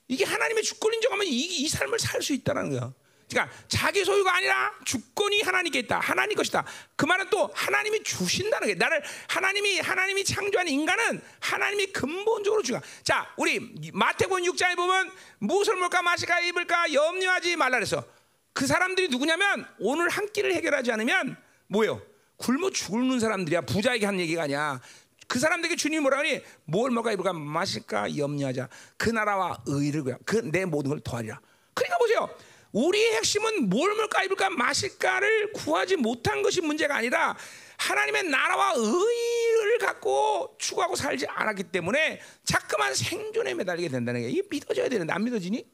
이게 하나님의 주권 인정하면 이, 이 삶을 살 수 있다는 거야. 그러니까 자기 소유가 아니라 주권이 하나님께 있다. 하나님 것이다. 그 말은 또 하나님이 주신다는 게 나를 하나님이 하나님이 창조한 인간은 하나님이 근본적으로 주가. 자, 우리 마태복음 6장에 보면 무엇을 먹을까 마실까 입을까 염려하지 말라 그래서 그 사람들이 누구냐면 오늘 한 끼를 해결하지 않으면 뭐예요? 굶어 죽는 사람들이야. 부자에게 한 얘기가 아니야. 그 사람들에게 주님이 뭐라 하니 뭘 먹을까 입을까 마실까 염려하자. 그 나라와 의를 구하. 그내 모든 걸 더하리라. 그러니까 보세요. 우리의 핵심은 뭘 먹을까 입을까 마실까를 구하지 못한 것이 문제가 아니라 하나님의 나라와 의를 갖고 추구하고 살지 않았기 때문에 자꾸만 생존에 매달리게 된다는 게 이게 믿어져야 되는데 안 믿어지니?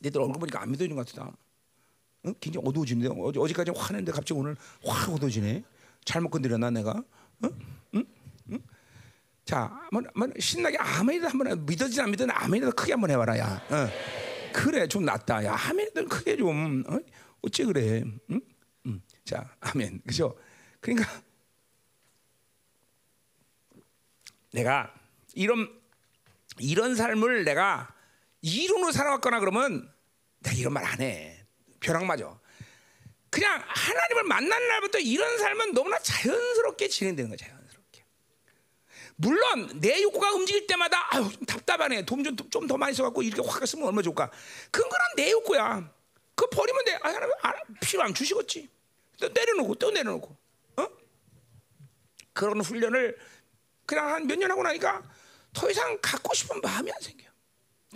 너희들 얼굴 보니까 안 믿어지는 것 같다. 어? 굉장히 어두워지는데 어제, 어제까지 화냈는데 갑자기 오늘 확 어두워지네. 잘못 건드렸나 내가? 어? 응? 응? 자, 한번, 신나게 아멘이라도 한번 믿어지나 안 믿어지나 아멘이라도 크게 한번 해봐라 야. 어. 그래 좀 낫다. 야 아멘이라도 크게 좀 어? 어째 그래? 응? 응. 자, 아멘. 그죠? 그러니까 내가 이런 이런 삶을 내가 이론으로 살아왔거나 그러면 내가 이런 말 안 해. 벼락 맞아. 그냥 하나님을 만난 날부터 이런 삶은 너무나 자연스럽게 진행되는 거야. 자연스럽게. 물론 내 욕구가 움직일 때마다 아유 좀 답답하네. 돈 좀 좀 더 많이 써갖고 이렇게 확 쓰면 얼마 좋을까? 그건 내 욕구야. 그거 버리면 돼. 아, 하나님 아, 필요 안 주시겠지. 또 내려놓고 또 내려놓고. 어? 그런 훈련을 그냥 한 몇 년 하고 나니까 더 이상 갖고 싶은 마음이 안 생겨.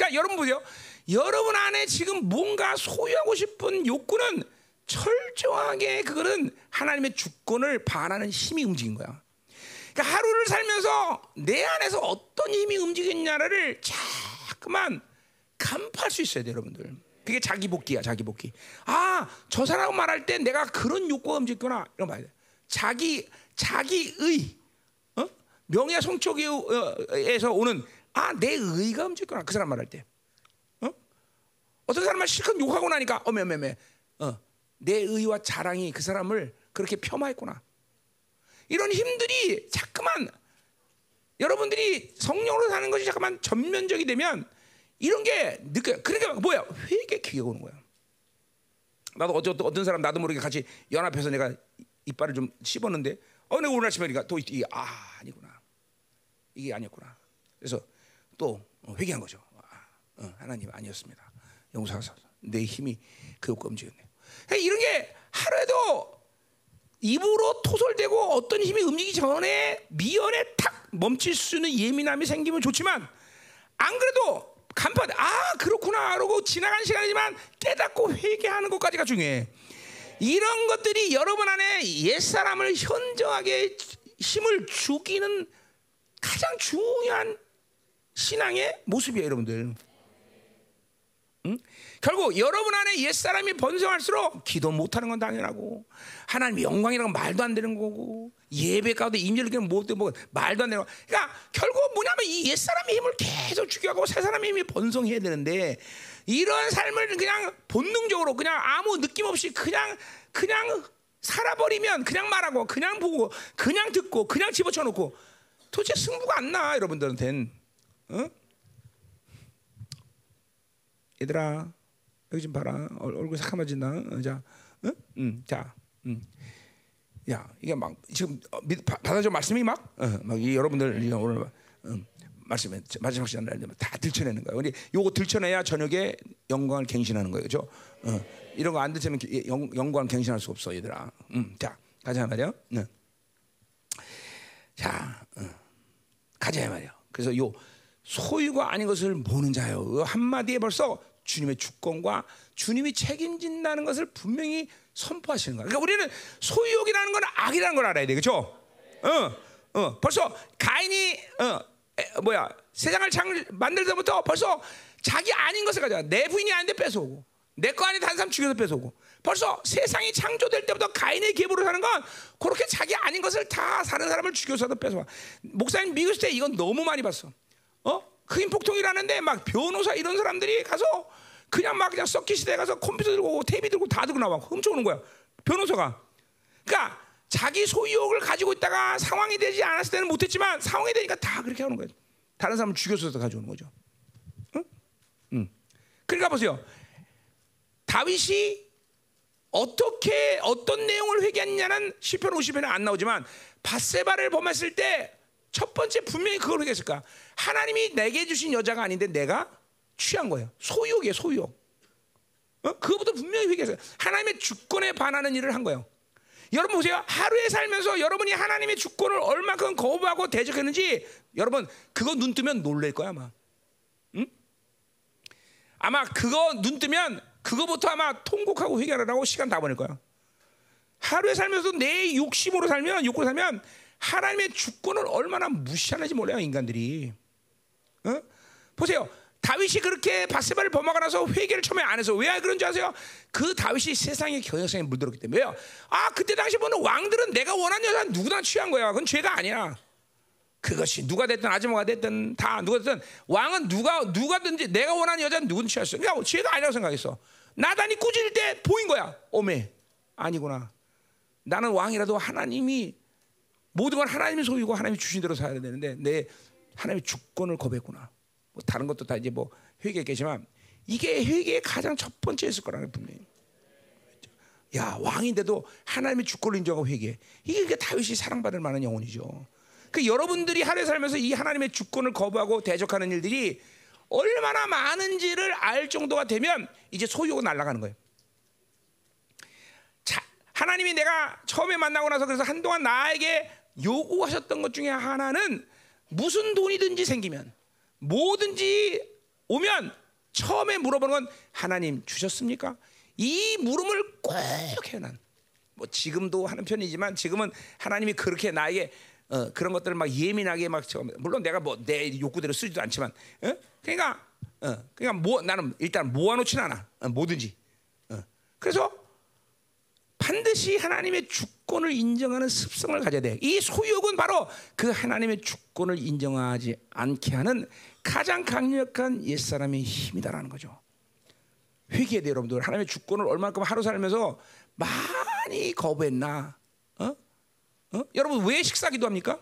그러니까 여러분 보세요. 여러분 안에 지금 뭔가 소유하고 싶은 욕구는 철저하게 그거는 하나님의 주권을 반하는 힘이 움직인 거야. 그러니까 하루를 살면서 내 안에서 어떤 힘이 움직였냐를 자꾸만 간파할 수 있어야 돼, 여러분들. 그게 자기 복귀야, 자기 복귀. 아, 저 사람 말할 때 내가 그런 욕구가 움직였구나. 이런 말. 자기 자기의 어? 명예 성적에서 오는 아, 내 의가 움직였구나. 그 사람 말할 때. 어? 어떤 사람을 실컷 욕하고 나니까 어메메메. 어. 내 의와 자랑이 그 사람을 그렇게 폄하했구나. 이런 힘들이 자꾸만 여러분들이 성령으로 사는 것이 자꾸만 전면적이 되면 이런 게 느껴. 그러니까 뭐야? 회개 기가 오는 거야. 나도 어제 어떤 사람 나도 모르게 같이 연합해서 내가 이빨을 좀 씹었는데 어 내가 오늘 아침에 그러니까 또 이게 아 아니구나 이게 아니었구나. 그래서 또 회개한 거죠. 아, 어, 하나님 아니었습니다. 용서하소서. 내 힘이 그 움직였네요. 이런 게 하루에도 입으로 토설대고 어떤 힘이 움직이기 전에 미연에 탁 멈출 수 있는 예민함이 생기면 좋지만 안 그래도 간판 아 그렇구나 그러고 지나간 시간이지만 깨닫고 회개하는 것까지가 중요해. 이런 것들이 여러분 안에 옛 사람을 현저하게 힘을 죽이는 가장 중요한 신앙의 모습이에요, 여러분들. 응? 결국 여러분 안에 옛 사람이 번성할수록 기도 못하는 건 당연하고 하나님 영광이라는 건 말도 안 되는 거고 예배 가운데 임재를 끼는 못 되고 말도 안 되는 거. 그러니까 결국 뭐냐면 이옛 사람의 힘을 계속 죽여가고 새 사람의 힘이 번성해야 되는데 이런 삶을 그냥 본능적으로 그냥 아무 느낌 없이 그냥 그냥 살아버리면 그냥 말하고 그냥 보고 그냥 듣고 그냥 집어쳐놓고 도대체 승부가 안 나 여러분들한텐 어? 얘들아 여기 좀 봐라 얼- 얼굴 새카매진다 어, 자, 응? 응, 자, 응. 야 이게 막 지금 어, 받아줘 말씀이 막, 어, 막이 여러분들 이 오늘 응, 말씀에 마지막 시간 날다 들춰내는 거예요. 우리 요거 들춰내야 저녁에 영광을 갱신하는 거예요, 그죠? 어, 이런 거 안 들춰면 기- 영, 영광을 갱신할 수 없어, 얘들아. 음, 자, 가자 말이야. 응. 자, 어. 가자 말이야. 그래서 요 소유가 아닌 것을 모는 자요. 그 한마디에 벌써 주님의 주권과 주님이 책임진다는 것을 분명히 선포하시는 거야. 그러니까 우리는 소유욕이라는 건 악이라는 걸 알아야 돼. 그렇죠? 어. 어. 벌써 가인이 어 에, 뭐야? 세상을 장 만들 때부터 벌써 자기 아닌 것을 가져와. 내 부인이 아닌데 뺏어오고 내 거 아닌 다른 사람 죽여서 뺏어오고 벌써 세상이 창조될 때부터 가인의 계보로 사는 건 그렇게 자기 아닌 것을 다 사는 사람을 죽여서도 뺏어와. 목사님 미국 때 이건 너무 많이 봤어. 어? 흑인 폭동이라는데 막 변호사 이런 사람들이 가서 그냥 막 그냥 썩기 시대에 가서 컴퓨터 들고 테이프 들고 다 들고 나와 훔쳐오는 거야. 변호사가. 그러니까 자기 소유욕을 가지고 있다가 상황이 되지 않았을 때는 못했지만 상황이 되니까 다 그렇게 하는 거예요. 다른 사람을 죽여서도 가져오는 거죠. 응? 응. 그러니까 보세요. 다윗이 어떻게 어떤 내용을 회개했냐는 시편 50편에 안 나오지만 바세바를 범했을 때 첫 번째 분명히 그걸 회개했을까? 하나님이 내게 주신 여자가 아닌데 내가 취한 거예요. 소유욕이에요, 소유욕. 어? 그거부터 분명히 회개했어요. 하나님의 주권에 반하는 일을 한 거예요. 여러분 보세요. 하루에 살면서 여러분이 하나님의 주권을 얼마큼 거부하고 대적했는지 여러분 그거 눈 뜨면 놀랄 거야 아마. 응? 아마 그거 눈 뜨면 그거부터 아마 통곡하고 회개하라고 시간 다 보낼 거야. 하루에 살면서 내 욕심으로 살면 욕으로 살면 하나님의 주권을 얼마나 무시하는지 몰라요 인간들이. 어? 보세요. 다윗이 그렇게 바세바를 범하고 나서 회개를 처음에 안 해서 왜 그런 줄 아세요? 그 다윗이 세상의 경향성에 물들었기 때문에 왜요? 아 그때 당시 보는 왕들은 내가 원하는 여자 누구나 취한 거야. 그건 죄가 아니야. 그것이 누가 됐든 아주머가 됐든 다 누가 됐든 왕은 누가 누가든지 내가 원하는 여자는 누군 취했어. 그러니까 죄가 아니라고 생각했어. 나단이 꾸짖을 때 보인 거야. 오메 아니구나. 나는 왕이라도 하나님이 모든 건 하나님의 소유고 하나님이 주신 대로 살아야 되는데 내 하나님의 주권을 거부했구나. 뭐 다른 것도 다 이제 뭐 회개했겠지만 이게 회개의 가장 첫 번째였을 거라는 분명히. 야 왕인데도 하나님의 주권을 인정하고 회개. 이게 그게 다윗이 사랑받을 만한 영혼이죠. 그 여러분들이 하루에 살면서 이 하나님의 주권을 거부하고 대적하는 일들이 얼마나 많은지를 알 정도가 되면 이제 소유가 날아가는 거예요. 자, 하나님이 내가 처음에 만나고 나서 그래서 한동안 나에게 요구하셨던 것 중에 하나는 무슨 돈이든지 생기면 뭐든지 오면 처음에 물어보는 건 하나님 주셨습니까? 이 물음을 꼭 해요 난. 뭐 지금도 하는 편이지만 지금은 하나님이 그렇게 나에게 어, 그런 것들을 막 예민하게 막 저- 물론 내가 뭐 내 욕구대로 쓰지도 않지만 어? 그러니까 어, 그러니까 뭐 나는 일단 모아놓지는 않아 어, 뭐든지 어. 그래서 반드시 하나님의 주권을 인정하는 습성을 가져야 돼. 이 소유욕은 바로 그 하나님의 주권을 인정하지 않게 하는 가장 강력한 옛사람의 힘이다라는 거죠. 회개해야 돼요, 여러분들. 하나님의 주권을 얼마큼 하루 살면서 많이 거부했나? 어? 어? 여러분 왜 식사 기도합니까?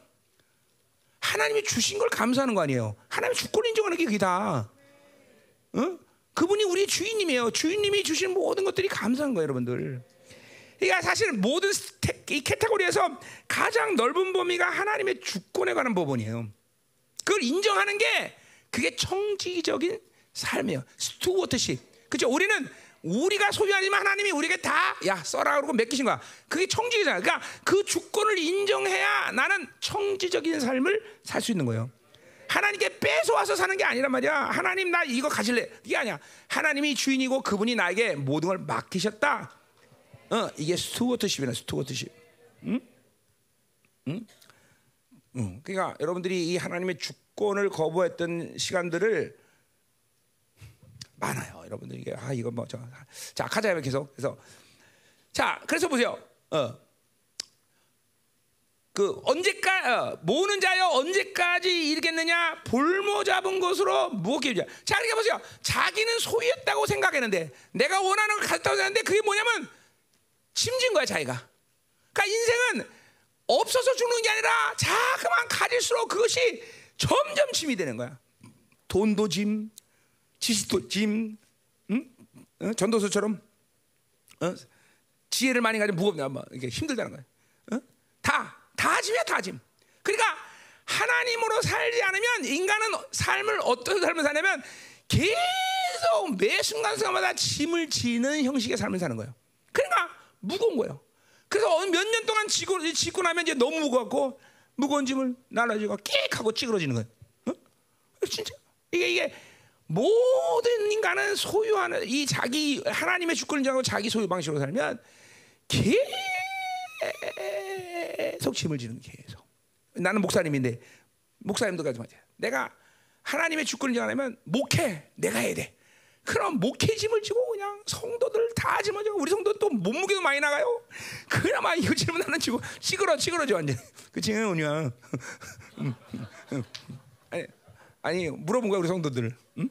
하나님이 주신 걸 감사하는 거 아니에요. 하나님의 주권을 인정하는 게 그게 다. 어? 그분이 우리 주인님이에요. 주인님이 주신 모든 것들이 감사한 거예요, 여러분들. 그러니까 사실 모든 이 캐테고리에서 가장 넓은 범위가 하나님의 주권에 관한 부분이에요. 그걸 인정하는 게 그게 청지적인 삶이에요. 스튜어트십. 그렇죠? 우리는 우리가 소유하지만 하나님이 우리에게 다 야 써라 그러고 맡기신 거야. 그게 청지잖아. 그러니까 그 주권을 인정해야 나는 청지적인 삶을 살 수 있는 거예요. 하나님께 뺏어와서 사는 게 아니란 말이야. 하나님 나 이거 가질래. 이게 아니야. 하나님이 주인이고 그분이 나에게 모든 걸 맡기셨다. 어, 이게 스튜어트십이나 스튜어트십. 응? 응? 응. 그러니까 여러분들이 이 하나님의 주권을 거부했던 시간들을 많아요. 여러분들 이게 아 이거 뭐저 자, 가자 계속. 그래서 자, 그래서 보세요. 어. 그 언제까 어, 모으는 자여 언제까지 이르겠느냐 볼모 잡은 것으로 무겁게 자 그러니까 보세요 자기는 소유했다고 생각했는데 내가 원하는 걸 가졌다고 생각했는데 그게 뭐냐면 침진 거야 자기가 그러니까 인생은 없어서 죽는 게 아니라 자그만 가질수록 그것이 점점 짐이 되는 거야 돈도 짐 지식도 짐 응? 어? 전도서처럼 어? 지혜를 많이 가지면 무겁냐 뭐 이게 힘들다는 거야 어? 다 다 짐이야 다 짐. 그러니까 하나님으로 살지 않으면 인간은 삶을 어떤 삶을 사냐면 계속 매 순간 순간마다 짐을 지는 형식의 삶을 사는 거예요. 그러니까 무거운 거예요. 그래서 몇 년 동안 지고, 짓고 나면 이제 너무 무겁고 무거운 짐을 날라지고 깨끗하고 찌그러지는 거예요. 어? 진짜 이게 이게 모든 인간은 소유하는 이 자기 하나님의 주권을 인정하고 자기 소유 방식으로 살면 계속 짐을 지는 계속. 나는 목사님인데 목사님도 가지 마세요. 내가 하나님의 주권을 인정하면 목회 내가 해야 돼. 그럼 목회 짐을 지고 그냥 성도들 다 지고 우리 성도 또 몸무게도 많이 나가요. 그나마 이거 짐을 나는 지고 찌그러 찌그러져 완전. 그치 은우야. 아니 아니 물어본 거야 우리 성도들. 응?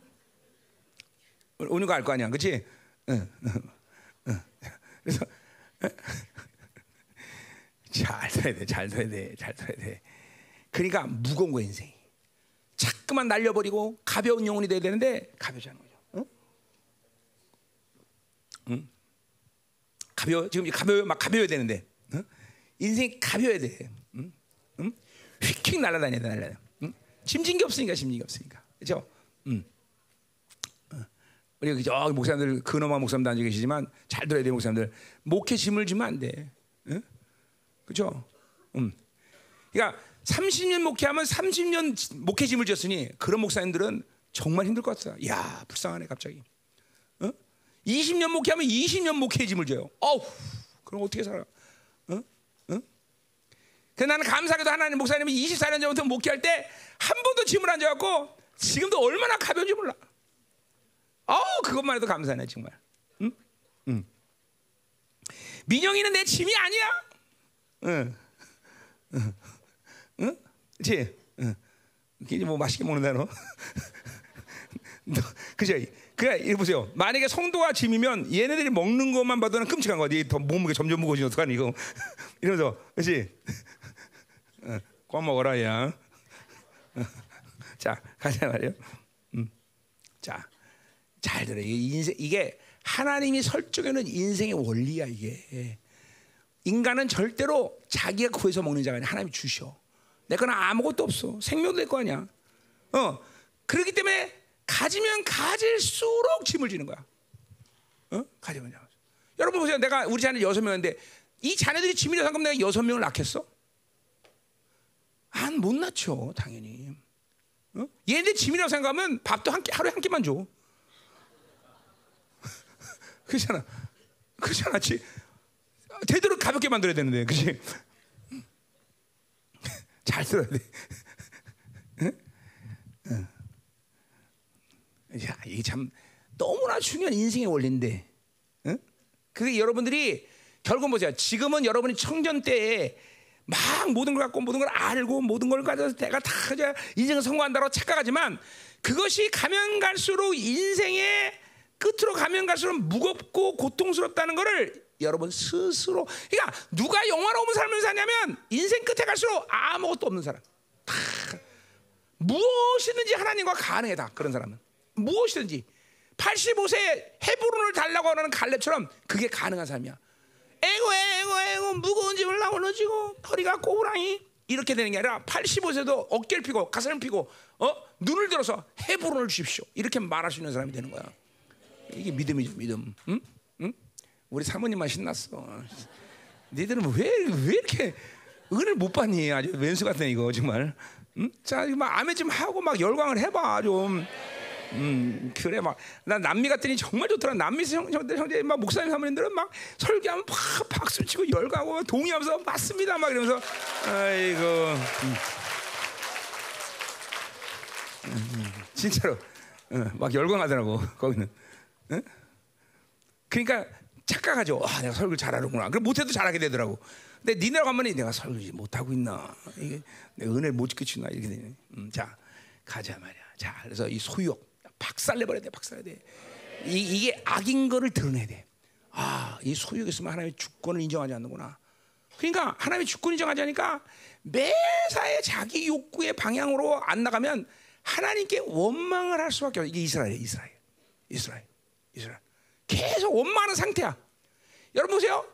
은우가 알거 아니야, 그치? 응. 응. 그래서 잘 둬야 돼, 잘 둬야 돼, 잘 둬야 돼. 그러니까 무거운 거 인생이. 자꾸만 날려버리고 가벼운 영혼이 돼야 되는데 가벼지 않은. 응? 응? 가벼워 지금 가벼워 막 가벼워야 되는데 응? 인생이 가벼워야 돼. 응? 응? 휙휙 날아다녀야 돼, 날아다녀. 응? 짐진 게 없으니까 짐진 게 없으니까. 그렇죠? 응. 우리 저 목사님들 근엄한 목사님도 앉아 계시지만 잘 들어야 돼 목사님들 목회 짐을 지면 안 돼. 응? 그죠? 음. 그러니까 30년 목회하면 30년 목회 짐을 졌으니 그런 목사님들은 정말 힘들 것 같아. 야, 불쌍하네 갑자기. 어? 20년 목회하면 20년 목회 짐을 져요. 어우, 그럼 어떻게 살아? 어? 어? 그 나는 감사하게도 하나님 목사님이 24년 전부터 목회할 때 한 번도 짐을 안 져갖고 지금도 얼마나 가벼운지 몰라. 어우, 그것만 해도 감사하네 정말. 응? 응. 민영이는 내 짐이 아니야. 응, 응, 응, 그렇지? 응. 이게 뭐 맛있게 먹는다 너. [LAUGHS] 너 그죠? 그래, 이거 보세요. 만약에 성도가 짐이면 얘네들이 먹는 것만 봐도는 끔찍한 거야. 더 몸무게 점점 무거워지면 어떡하니 이거. [LAUGHS] 이러면서, 그렇지? 응, 꽉 먹어라 야. 자, 가자 말이요. 음. 자, 잘 들어. 이게 인생 이게 하나님이 설정해놓은 인생의 원리야 이게. 인간은 절대로 자기가 구해서 먹는 자가 아니라 하나님이 주셔. 내 거는 아무것도 없어. 생명도 내 거 아니야. 어. 그렇기 때문에 가지면 가질수록 짐을 지는 거야. 어? 가지면 자. 여러분 보세요. 내가 우리 자녀 여섯 명인데 이 자녀들이 짐이 상금 내가 여섯 명을 낳겠어? 안 못 낳죠, 당연히. 어? 얘네 짐이라고 생각하면 밥도 한 끼, 하루에 한 끼만 줘. [LAUGHS] 그렇잖아. 그렇잖아. 지, 되도록 가볍게 만들어야 되는데, 그렇지? [LAUGHS] 잘 들어야 돼. [LAUGHS] 응? 야, 이게 참 너무나 중요한 인생의 원리인데, 응? 그게 여러분들이 결국 보세요. 지금은 여러분이 청년 때에 막 모든 걸 갖고 모든 걸 알고 모든 걸 가져서 내가 다 인생을 성공한다고 착각하지만 그것이 가면 갈수록 인생의 끝으로 가면 갈수록 무겁고 고통스럽다는 것을 여러분 스스로 그러니까 누가 영화로운 삶을 사냐면 인생 끝에 갈수록 아무것도 없는 사람 다 무엇이든지 하나님과 가능해 다 그런 사람은 무엇이든지 85세 헤브론을 달라고 하는 갈렙처럼 그게 가능한 삶이야. 에고 에고 에고 무거운 짐을 나올라 지고 허리가 꼬부랑이. 이렇게 되는 게 아니라 85세도 어깨를 피고 가슴을 피고 어? 눈을 들어서 헤브론을 주십시오. 이렇게 말할 수 있는 사람이 되는 거야. 이게 믿음이죠 믿음. 응? 응? 우리 사모님만 신났어. 니들은 왜, 왜 이렇게 은혜를 못 받니? 아주 왼수 같은 이거 정말. 응? 자, 막 아멘 좀 하고 막 열광을 해봐 좀 음 그래 막나 남미 갔더니 정말 좋더라. 남미에서 형, 형들 형제 막 목사님 사모님들은 막 설교하면 막 박수 치고 막 동의하면서 맞습니다 막 이러면서 아이고 음. 음, 진짜로 어, 막 열광하더라고 거기는. 응? 그러니까 착각하죠. 아, 내가 설교 잘하는구나. 그럼 못해도 잘하게 되더라고. 근데 니네라고 하면 내가 설교 못하고 있나? 이게 내 은혜를 못 지켜주나? 이렇게 되네. 음, 자, 가자 말이야. 자, 그래서 이 소유욕 박살내버려야 돼, 박살내야 돼. 이, 이게 악인 거를 드러내야 돼. 아, 이 소유욕 있으면 하나님의 주권을 인정하지 않는구나. 그러니까 하나님의 주권 인정하지 않으니까 매사에 자기 욕구의 방향으로 안 나가면 하나님께 원망을 할 수밖에 없어. 이게 이스라엘이에요, 이스라엘. 이스라엘. 이스라엘. 계속 원망하는 상태야. 여러분 보세요.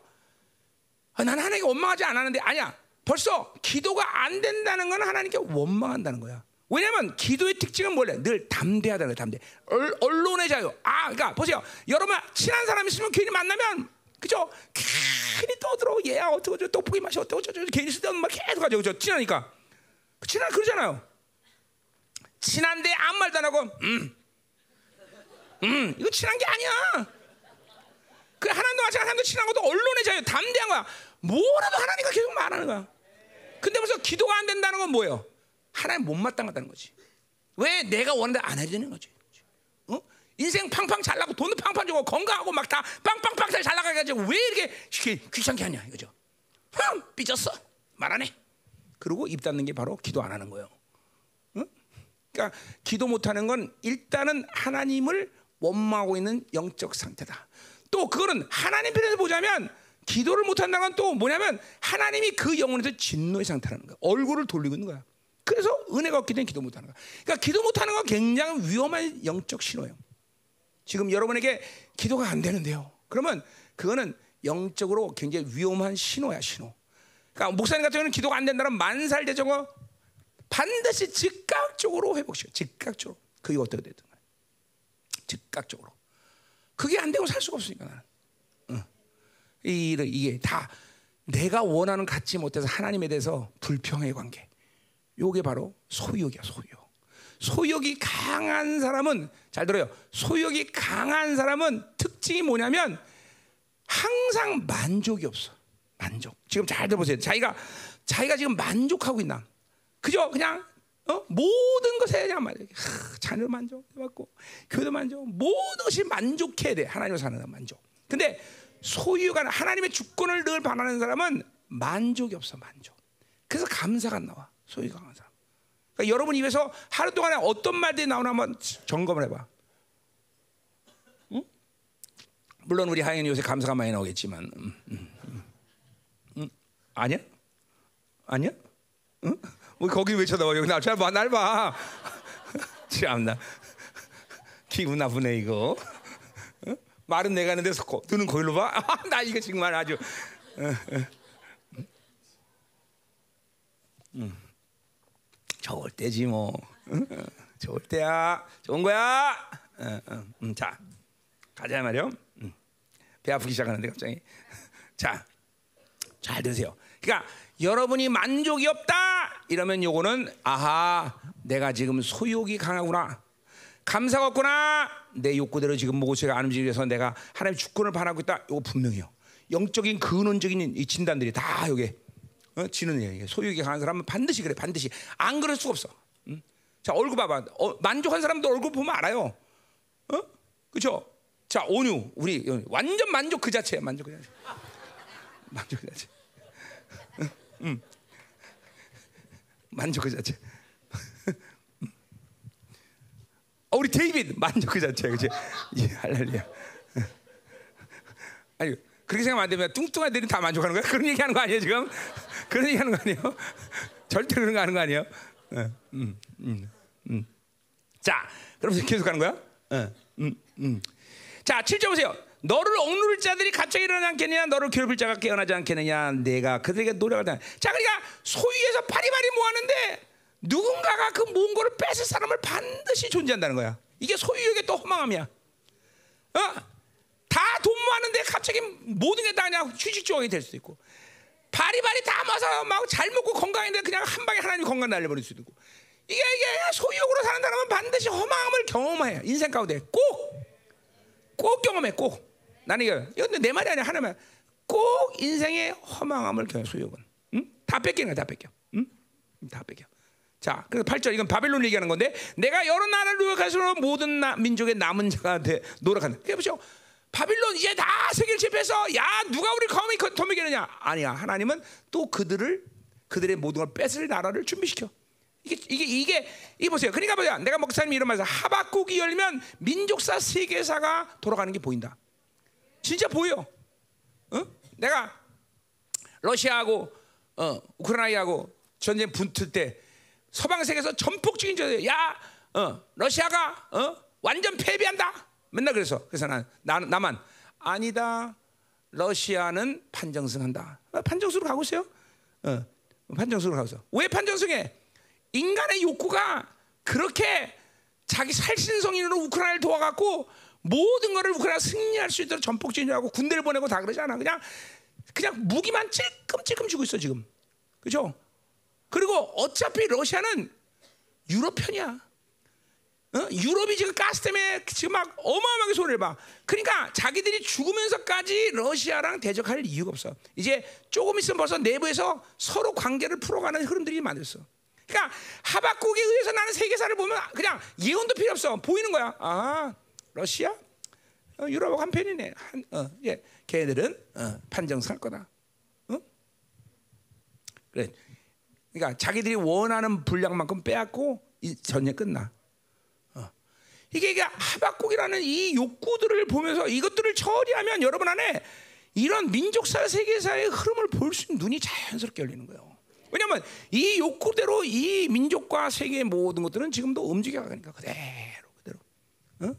아, 나는 하나님께 원망하지 않았는데 아니야. 벌써 기도가 안 된다는 건 하나님께 원망한다는 거야. 왜냐하면 기도의 특징은 뭐래? 늘 담대하다는 거야. 담대. 얼, 언론의 자유. 아, 그러니까 보세요. 여러분 친한 사람 있으면 괜히 만나면 그죠? 괜히 떠들어. 얘야 어떻게 저 떡볶이 맛이 어떻고 저 괜히 쓰던 막 계속 가죠. 그죠? 친하니까. 친한 그러잖아요. 친한데 아무 말도 안 하고 음. 음, 이거 친한 게 아니야. 그 하나님도 마찬가지 하나님도 친한 것도 언론의 자유, 담대한 거야. 뭐라도 하나님과 계속 말하는 거야. 근데 벌써 기도가 안 된다는 건 뭐예요? 하나님 못마땅하다는 거지. 왜 내가 원하는데 안 해주는 거지. 어? 인생 팡팡 잘 나고 돈도 팡팡 주고 건강하고 막 다 빵빵빵 잘 나가가지고 왜 이렇게 귀찮게 하냐 이거죠. 흥 삐졌어 말 안 해. 그리고 입 닫는 게 바로 기도 안 하는 거예요. 응? 그러니까 기도 못 하는 건 일단은 하나님을 원망하고 있는 영적 상태다. 또 그거는 하나님 편에서 보자면 기도를 못 한다는 건 또 뭐냐면 하나님이 그 영혼에서 진노의 상태라는 거야. 얼굴을 돌리고 있는 거야. 그래서 은혜가 없기 때문에 기도 못하는 거야. 그러니까 기도 못하는 건 굉장히 위험한 영적 신호예요. 지금 여러분에게 기도가 안 되는데요. 그러면 그거는 영적으로 굉장히 위험한 신호야, 신호. 그러니까 목사님 같은 경우는 기도가 안 된다면 만살대적어 반드시 즉각적으로 회복시켜. 즉각적으로. 그게 어떻게 되든. 즉각적으로. 그게 안 되고 살 수가 없으니까 나는. 응. 이게 다 내가 원하는 갖지 못해서 하나님에 대해서 불평의 관계. 요게 바로 소유욕이야, 소유욕. 소유욕이 강한 사람은 잘 들어요. 소유욕이 강한 사람은 특징이 뭐냐면 항상 만족이 없어. 만족. 지금 잘 들어보세요. 자기가 자기가 지금 만족하고 있나? 그죠? 그냥 어? 모든 것에 그냥 말이야. 자녀 만족받고 교도 만족, 모든 것이 만족해야 돼. 하나님을 사는 사람 만족. 근데 소유가 하나님의 주권을 늘 바라는 사람은 만족이 없어 만족. 그래서 감사가 안 나와. 소유가 강한 사람. 그러니까 여러분 입에서 하루 동안에 어떤 말들이 나오나 한번 점검을 해봐. 응? 물론 우리 하영이 요새 감사가 많이 나오겠지만, 음, 음, 음. 아니야? 아니야? 응? 뭐 거기 왜 쳐다봐? 여기 나잘 봐, 날 봐. [LAUGHS] 참나 기분 나쁘네 이거. 어? 말은 내가 하는데 서 눈은 거기로 봐. [LAUGHS] 나 이거 정말 아주. 음. 좋을 때지 뭐. [LAUGHS] 좋을 때야. 좋은 거야. 음, 자, 가자 말이요. 음. 배 아프기 시작하는데 갑자기. [LAUGHS] 자, 잘 들으세요. 그러니까 여러분이 만족이 없다 이러면 요거는 아하 내가 지금 소욕이 강하구나 감사가 없구나 내 욕구대로 지금 모고체가 안 움직여서 내가 하나님 주권을 반하고 있다 이거 분명해요 영적인 근원적인 이 진단들이 다 여기 어? 지는 얘기 소욕이 강한 사람은 반드시 그래 반드시 안 그럴 수가 없어 응? 자 얼굴 봐봐 어, 만족한 사람도 얼굴 보면 알아요 어? 그죠 자 온유 우리 완전 만족 그 자체야 만족 그 자체 [LAUGHS] 만족 그 자체 음. 만족 그 자체. 어, [LAUGHS] 우리 데이빗 만족 그 자체, 그지? [LAUGHS] 예, 할렐루야. 아니 그렇게 생각하면 안 되면 뚱뚱한 애들이 다 만족하는 거야? 그런 얘기하는 거 아니에요 지금? 그런 얘기 하는 거 아니에요? [LAUGHS] 절대 그런 거 하는 거 아니에요? 음, 음, 음, 음. 자, 그럼 계속 가는 거야? 음, 음. 자, 7절 보세요. 너를 억누를 자들이 갑자기 일어나지 않겠느냐 너를 괴롭힐 자가 깨어나지 않겠느냐 내가 그들에게 노력하다 자 그러니까 소위에서 파리파리 모았는데 누군가가 그 모은 거를 뺏을 사람을 반드시 존재한다는 거야 이게 소유욕의 또 허망함이야 어? 다 돈 모았는데 갑자기 모든 게 다 그냥 휴식조각이 될 수도 있고 바리바리 다 모아서 막 잘 먹고 건강했는데 그냥 한 방에 하나님 건강 날려버릴 수도 있고 이게 이게 소유욕으로 사는 사람은 반드시 허망함을 경험해요. 인생 가운데 꼭, 꼭 경험해. 꼭. 나는 이거 이건 내 말이 아니야. 하나만 꼭 인생의 허망함을 경험. 소유욕은. 응? 다 뺏기는 거야. 다 뺏겨. 응? 다 뺏겨. 자, 그래서 8절 이건 바벨론 얘기하는 건데 내가 여러 나라를 노력할수록 모든 나, 민족의 남은 자가 돼 노력한다. 그게 보죠. 바빌론 이제 다 세계를 제패해서 야 누가 우리 거미 도매겠느냐? 아니야. 하나님은 또 그들을 그들의 모든 걸 뺏을 나라를 준비시켜. 이게 이게 이게 이 보세요. 그러니까 뭐야? 내가 목사님 이런 말에서 하박국이 열면 민족사 세계사가 돌아가는 게 보인다. 진짜 보여. 어? 내가 러시아하고 어, 우크라이나하고 전쟁 붙을 때 서방 세계에서 전폭적인 저야 어, 러시아가 어, 완전 패배한다. 맨날 그래서 그래서 난, 나, 나만 아니다. 러시아는 판정승한다. 어, 판정승으로 가고 있어요. 어, 판정승으로 가고 있어. 왜 판정승해? 인간의 욕구가 그렇게 자기 살신성인으로 우크라이나를 도와갖고 모든 것을 우크라이나 승리할 수 있도록 전폭진이하고 군대를 보내고 다 그러지 않아. 그냥 그냥 무기만 찔끔찔끔 주고 있어 지금. 그죠? 그리고 어차피 러시아는 유럽 편이야. 어? 유럽이 지금 가스 때문에 지금 막 어마어마하게 손해를 봐. 그러니까 자기들이 죽으면서까지 러시아랑 대적할 이유가 없어. 이제 조금 있으면 벌써 내부에서 서로 관계를 풀어가는 흐름들이 많았어. 그러니까 하박국에 의해서 나는 세계사를 보면 그냥 예언도 필요 없어. 보이는 거야. 아, 러시아? 어, 유럽하고 한 편이네. 한, 어, 예. 걔네들은 어, 판정살 거다. 어? 그래. 그러니까 자기들이 원하는 분량만큼 빼앗고 이 전쟁 끝나. 어. 이게, 이게 하박국이라는 이 욕구들을 보면서 이것들을 처리하면 여러분 안에 이런 민족사 세계사의 흐름을 볼 수 있는 눈이 자연스럽게 열리는 거예요. 왜냐하면 이 욕구대로 이 민족과 세계의 모든 것들은 지금도 움직여가니까 그대로 그대로. 어?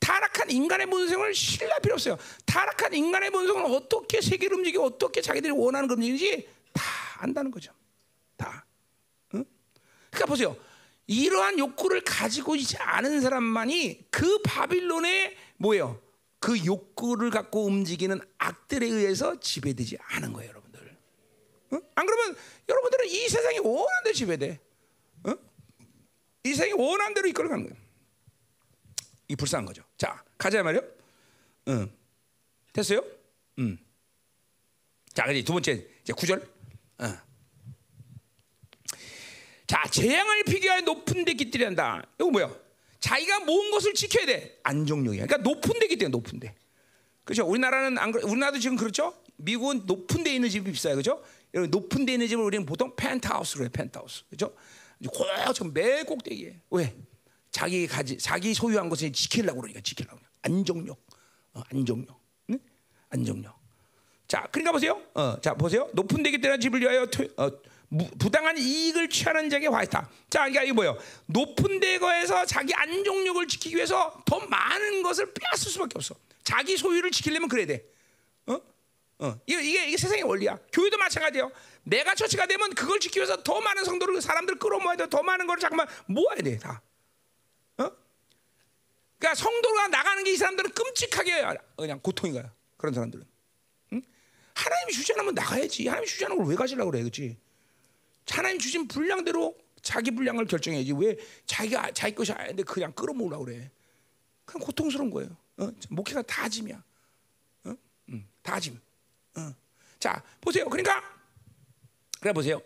타락한 인간의 본성을 신뢰할 필요 없어요. 타락한 인간의 본성을 어떻게 세계를 움직이고 어떻게 자기들이 원하는 걸 움직이는지 다 안다는 거죠. 다. 응? 그러니까 보세요. 이러한 욕구를 가지고 있지 않은 사람만이 그 바빌론의 뭐예요? 그 욕구를 갖고 움직이는 악들에 의해서 지배되지 않은 거예요, 여러분들. 응? 안 그러면 여러분들은 이 세상이 원하는 대로 지배돼. 응? 이 세상이 원하는 대로 이끌어가는 거예요. 이 불쌍한 거죠. 자, 가자 말이요. 응. 됐어요? 음. 자, 이제 두 번째 이제 구절. 어. 자, 재앙을 피기하여 높은 데 깃들이 한다. 이거 뭐야? 자기가 모은 것을 지켜야 돼. 안정력이야. 그러니까 높은 데 깃들이 높은 데. 그렇죠? 우리나라는 안 그래. 우리나라도 지금 그렇죠? 미국은 높은 데 있는 집이 비싸요. 그렇죠? 여러분 높은 데 있는 집을 우리는 보통 펜트하우스 그래. 펜트하우스. 그렇죠? 꼭저 매꼭대기에. 왜? 자기 가지 자기 소유한 것을 지키려고 그러니까 지키려고. 안정력. 어, 안정력. 응? 안정력. 자, 그러니까 보세요. 어, 자, 보세요. 높은 데기 때나 집을 위하여 토, 어, 무, 부당한 이익을 취하는 자에게 화이다. 자, 그러니까 이거 뭐예요? 높은 데거에서 자기 안정력을 지키기 위해서 더 많은 것을 빼앗을 수밖에 없어. 자기 소유를 지키려면 그래야 돼. 어? 어. 이게, 이게, 이게 세상의 원리야. 교회도 마찬가지예요. 내가 처치가 되면 그걸 지키기 위해서 더 많은 성도를 사람들 끌어모아야 돼. 더 많은 걸 잠깐만 모아야 돼. 다. 어? 그러니까 성도가 나가는 게 이 사람들은 끔찍하게 그냥 고통인 거야. 그런 사람들은. 응? 하나님이 주지 않으면 나가야지. 하나님이 주지 않은 걸 왜 가지려고 그래, 그렇지? 하나님 주신 분량대로 자기 분량을 결정해야지. 왜 자기가 자기 것이 아닌데 그냥 끌어모으려고 그래? 그냥 고통스러운 거예요. 어? 목회가 다 짐이야. 어? 응, 다짐. 어. 자, 보세요. 그러니까 그래 보세요.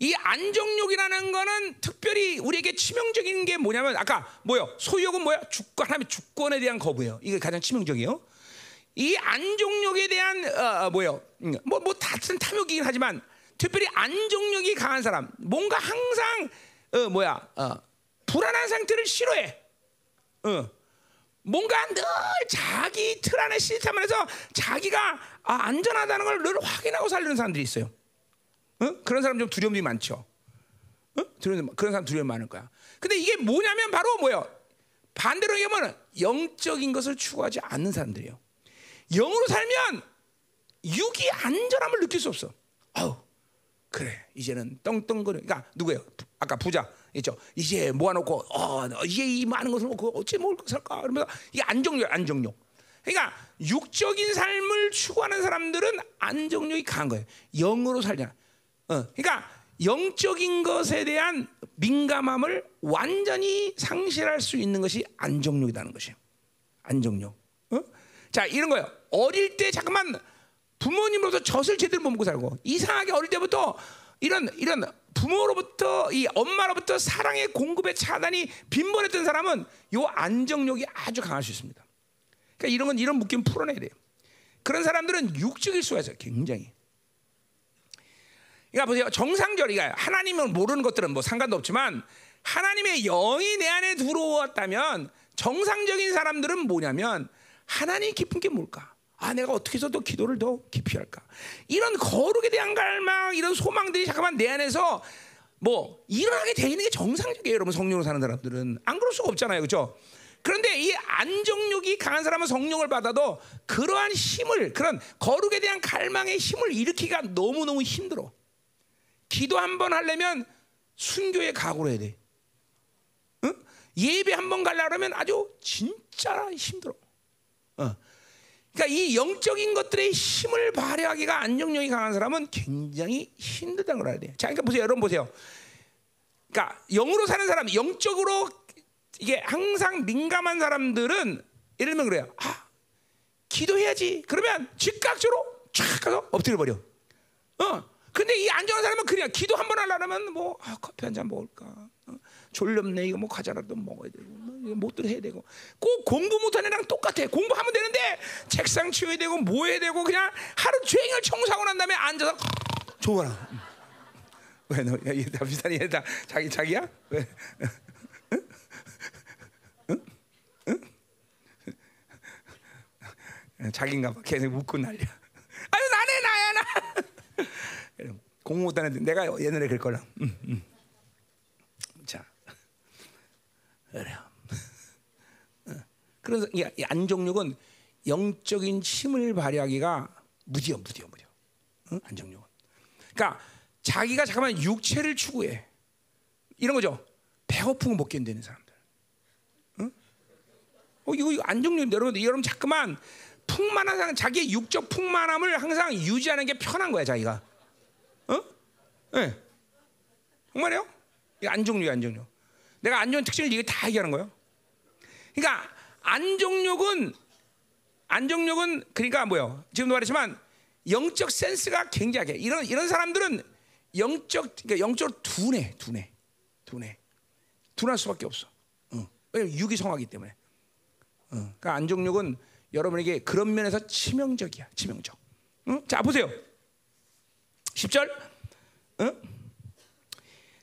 이 안정욕이라는 거는 특별히 우리에게 치명적인 게 뭐냐면 아까 뭐요? 소유욕은 뭐야? 주권 하나님의 주권에 대한 거부예요. 이게 가장 치명적이에요. 이 안정욕에 대한 어, 뭐요? 뭐뭐 같은 탐욕이긴 하지만 특별히 안정력이 강한 사람, 뭔가 항상 어, 뭐야 어, 불안한 상태를 싫어해. 어, 뭔가 늘 자기 틀 안에 시스템에서 자기가 아, 안전하다는 걸 늘 확인하고 살려는 사람들이 있어요. 어? 그런 사람 좀 두려움이 많죠. 어? 두려움, 그런 사람 두려움 많을 거야. 근데 이게 뭐냐면 바로 뭐예요? 반대로 얘기하면 영적인 것을 추구하지 않는 사람들이에요. 영으로 살면 육이 안전함을 느낄 수 없어. 아우, 그래 이제는 떵떵거려. 그러니까 누구예요? 아까 부자 있죠. 이제 모아놓고 어 이제 이 많은 것을 놓고 어찌 뭘 살까? 그러면서 이게 안정력, 안정력. 그러니까 육적인 삶을 추구하는 사람들은 안정력이 강한 거예요. 영으로 살잖아. 어, 그러니까 영적인 것에 대한 민감함을 완전히 상실할 수 있는 것이 안정욕이라는 것이에요. 안정욕. 어? 자 이런 거예요. 어릴 때 잠깐만 부모님으로부터 젖을 제대로 못 먹고 살고 이상하게 어릴 때부터 이런 이런 부모로부터 이 엄마로부터 사랑의 공급의 차단이 빈번했던 사람은 요 안정력이 아주 강할 수 있습니다. 그러니까 이런 건 이런 묶임 풀어내야 돼요. 그런 사람들은 육적일 수가 있어요. 굉장히. 그러니까 보세요. 정상적이가 하나님을 모르는 것들은 뭐 상관도 없지만 하나님의 영이 내 안에 들어왔다면 정상적인 사람들은 뭐냐면 하나님 깊은 게 뭘까? 아, 내가 어떻게 해서 더 기도를 더 깊이 할까? 이런 거룩에 대한 갈망, 이런 소망들이 잠깐만 내 안에서 뭐 일어나게 돼 있는 게 정상적이에요, 여러분. 성령으로 사는 사람들은 안 그럴 수가 없잖아요, 그렇죠? 그런데 이 안정력이 강한 사람은 성령을 받아도 그러한 힘을, 그런 거룩에 대한 갈망의 힘을 일으키기가 너무 너무 힘들어. 기도 한 번 하려면 순교의 각오를 해야 돼. 응? 예배 한번 가려면 아주 진짜 힘들어. 어. 그러니까 이 영적인 것들의 힘을 발휘하기가 안정력이 강한 사람은 굉장히 힘들다는 걸 알아야 돼. 자, 그러니까 보세요, 여러분 보세요. 그러니까 영으로 사는 사람, 영적으로 이게 항상 민감한 사람들은 예를 들면 그래요. 아, 기도해야지. 그러면 즉각적으로 쫙 가서 엎드려 버려. 어. 근데 이 안정한 사람은 그냥 기도 한 번 하려면 뭐 아, 커피 한 잔 먹을까? 어? 졸렵네. 이거 뭐 과자라도 먹어야 되고 뭐 못들 해야 되고. 꼭 공부 못하는 애랑 똑같아. 공부하면 되는데 책상 치워야 되고 뭐 해야 되고 그냥 하루 종일 청소하고 난 다음에 앉아서 좋아라. 왜너 비슷하니 얘다 자기 자기야? 왜? 자기인가 봐. 계속 웃고 난리야. 아유 나네 나야 나. 공부 못하는 애 내가 옛날에 그럴 거라. 음, 음. 자 그래요. [LAUGHS] 그래서 이 안정력은 영적인 힘을 발휘하기가 무디어 무디어 무디어. 응? 안정력은. 그러니까 자기가 잠깐만 육체를 추구해. 이런 거죠. 배고픈 거못 견디는 사람들. 응? 어, 이거, 이거 안정력 여러분 여러분 자꾸만 풍만한 사람 자기의 육적 풍만함을 항상 유지하는 게 편한 거야 자기가. 어? 예. 네. 정말요? 이 안정력 안정력. 내가 안정력 특징을 이게 다 얘기하는 거예요. 그러니까 안정력은 안정력은 그러니까 뭐요? 지금도 말했지만 영적 센스가 굉장하게 이런 이런 사람들은 영적 그러니까 영적으로 둔해 둔해 둔해 둔할 수밖에 없어. 어. 왜냐면 육이 성하기 때문에. 어. 그러니까 안정력은 여러분에게 그런 면에서 치명적이야 치명적. 응? 자 보세요. 10절. 응?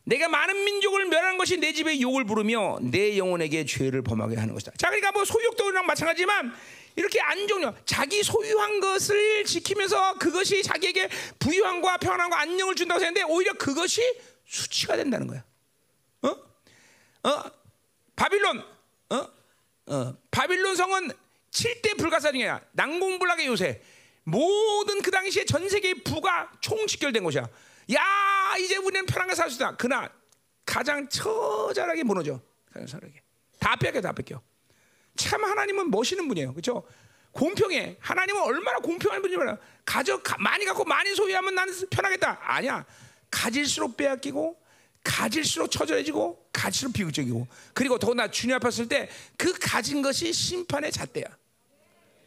내가 많은 민족을 멸한 것이 내 집에 욕을 부르며 내 영혼에게 죄를 범하게 하는 것이다. 자, 그러니까 뭐 소유욕도랑 마찬가지지만 이렇게 안정력, 자기 소유한 것을 지키면서 그것이 자기에게 부유함과 평안과 안녕을 준다고 했는데 오히려 그것이 수치가 된다는 거야. 어? 어? 바빌론, 어? 어? 바빌론 성은 7대 불가사중이야. 난공불락의 요새. 모든 그 당시에 전 세계의 부가 총집결된 곳이야. 야 이제 우리는 편하게 살 수 있다. 그러나 가장 처절하게 무너져. 처절하게 다 뺏겨 다 뺏겨. 참 하나님은 멋있는 분이에요. 그렇죠? 공평해. 하나님은 얼마나 공평한 분이냐. 가져 많이 갖고 많이 소유하면 나는 편하겠다. 아니야. 가질수록 빼앗기고 가질수록 처절해지고 가질수록 비극적이고 그리고 더구나 주님 앞에 섰을 때 그 가진 것이 심판의 잣대야.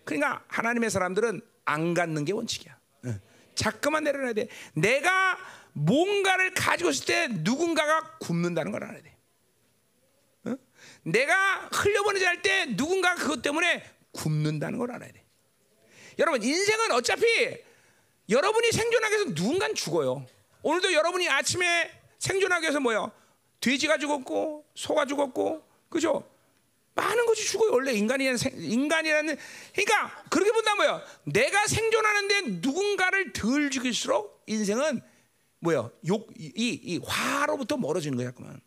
그러니까 하나님의 사람들은 안 갖는 게 원칙이야. 자꾸만 내려놔야 돼. 내가 뭔가를 가지고 있을 때 누군가가 굶는다는 걸 알아야 돼. 어? 내가 흘려보내지 할때 누군가가 그것 때문에 굶는다는 걸 알아야 돼. 여러분 인생은 어차피 여러분이 생존하기 위해서 누군가는 죽어요. 오늘도 여러분이 아침에 생존하기 위해서 뭐요? 돼지가 죽었고 소가 죽었고 그죠? 많은 것이 죽어요. 원래 인간이라는 인간이라는 그러니까 그렇게 본다면 뭐야? 내가 생존하는데 누군가를 덜 죽일수록 인생은 뭐야? 욕이 이 화로부터 멀어지는 거야, 그만.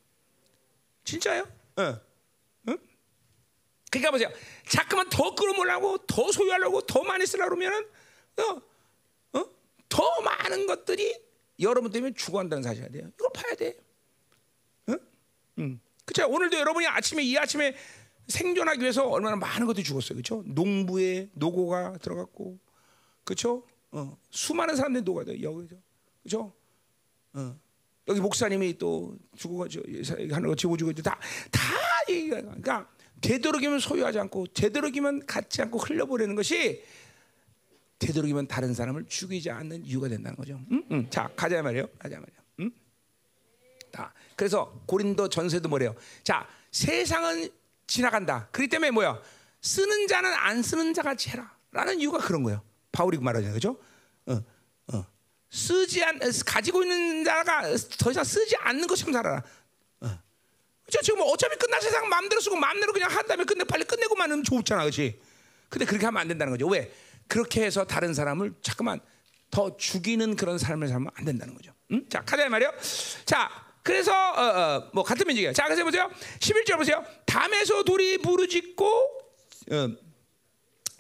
진짜요? 응. 응? 그러니까 보세요. 자꾸만 더 끌어모으려고, 더 소유하려고, 더 많이 쓰려고 그러면은 어? 어? 더 많은 것들이 여러분 때문에 죽어간다는 사실이야 돼요. 이걸 봐야 돼. 응? 응. 그죠? 오늘도 여러분이 아침에 이 아침에 생존하기 위해서 얼마나 많은 것들이 죽었어요. 그렇죠? 농부에 노고가 들어갔고 그렇죠? 어, 수많은 사람들이 녹아요. 여기죠. 그렇죠? 어. 여기 목사님이 또 죽어 저 하는 거 지고주고 다다 그러니까 되도록이면 소유하지 않고 되도록이면 갖지 않고 흘려보내는 것이 되도록이면 다른 사람을 죽이지 않는 이유가 된다는 거죠. 응? 응. 자 가자 말이에요. 가자 말이에요. 응? 다 그래서 고린도 전세도 뭐래요? 자 세상은 지나간다. 그렇기 때문에 뭐야? 쓰는 자는 안 쓰는 자 같이 해라라는 이유가 그런 거예요. 바울이 말하잖아요, 그죠? 어, 어. 쓰지 않 가지고 있는 자가 더 이상 쓰지 않는 것처럼 살아라. 어. 그죠? 지금 뭐 어차피 끝날 세상 마음대로 쓰고 마음대로 그냥 한 다음에 끝내 빨리 끝내고만 하면 좋잖아, 그렇지? 근데 그렇게 하면 안 된다는 거죠. 왜? 그렇게 해서 다른 사람을 잠깐만 더 죽이는 그런 삶을 살면 안 된다는 거죠. 응? 자, 카드 말이요. 자, 그래서 어, 어, 뭐 같은 민족이에요. 자, 그래서 보세요. 11절 보세요. 담에서 돌이 부르짖고 어,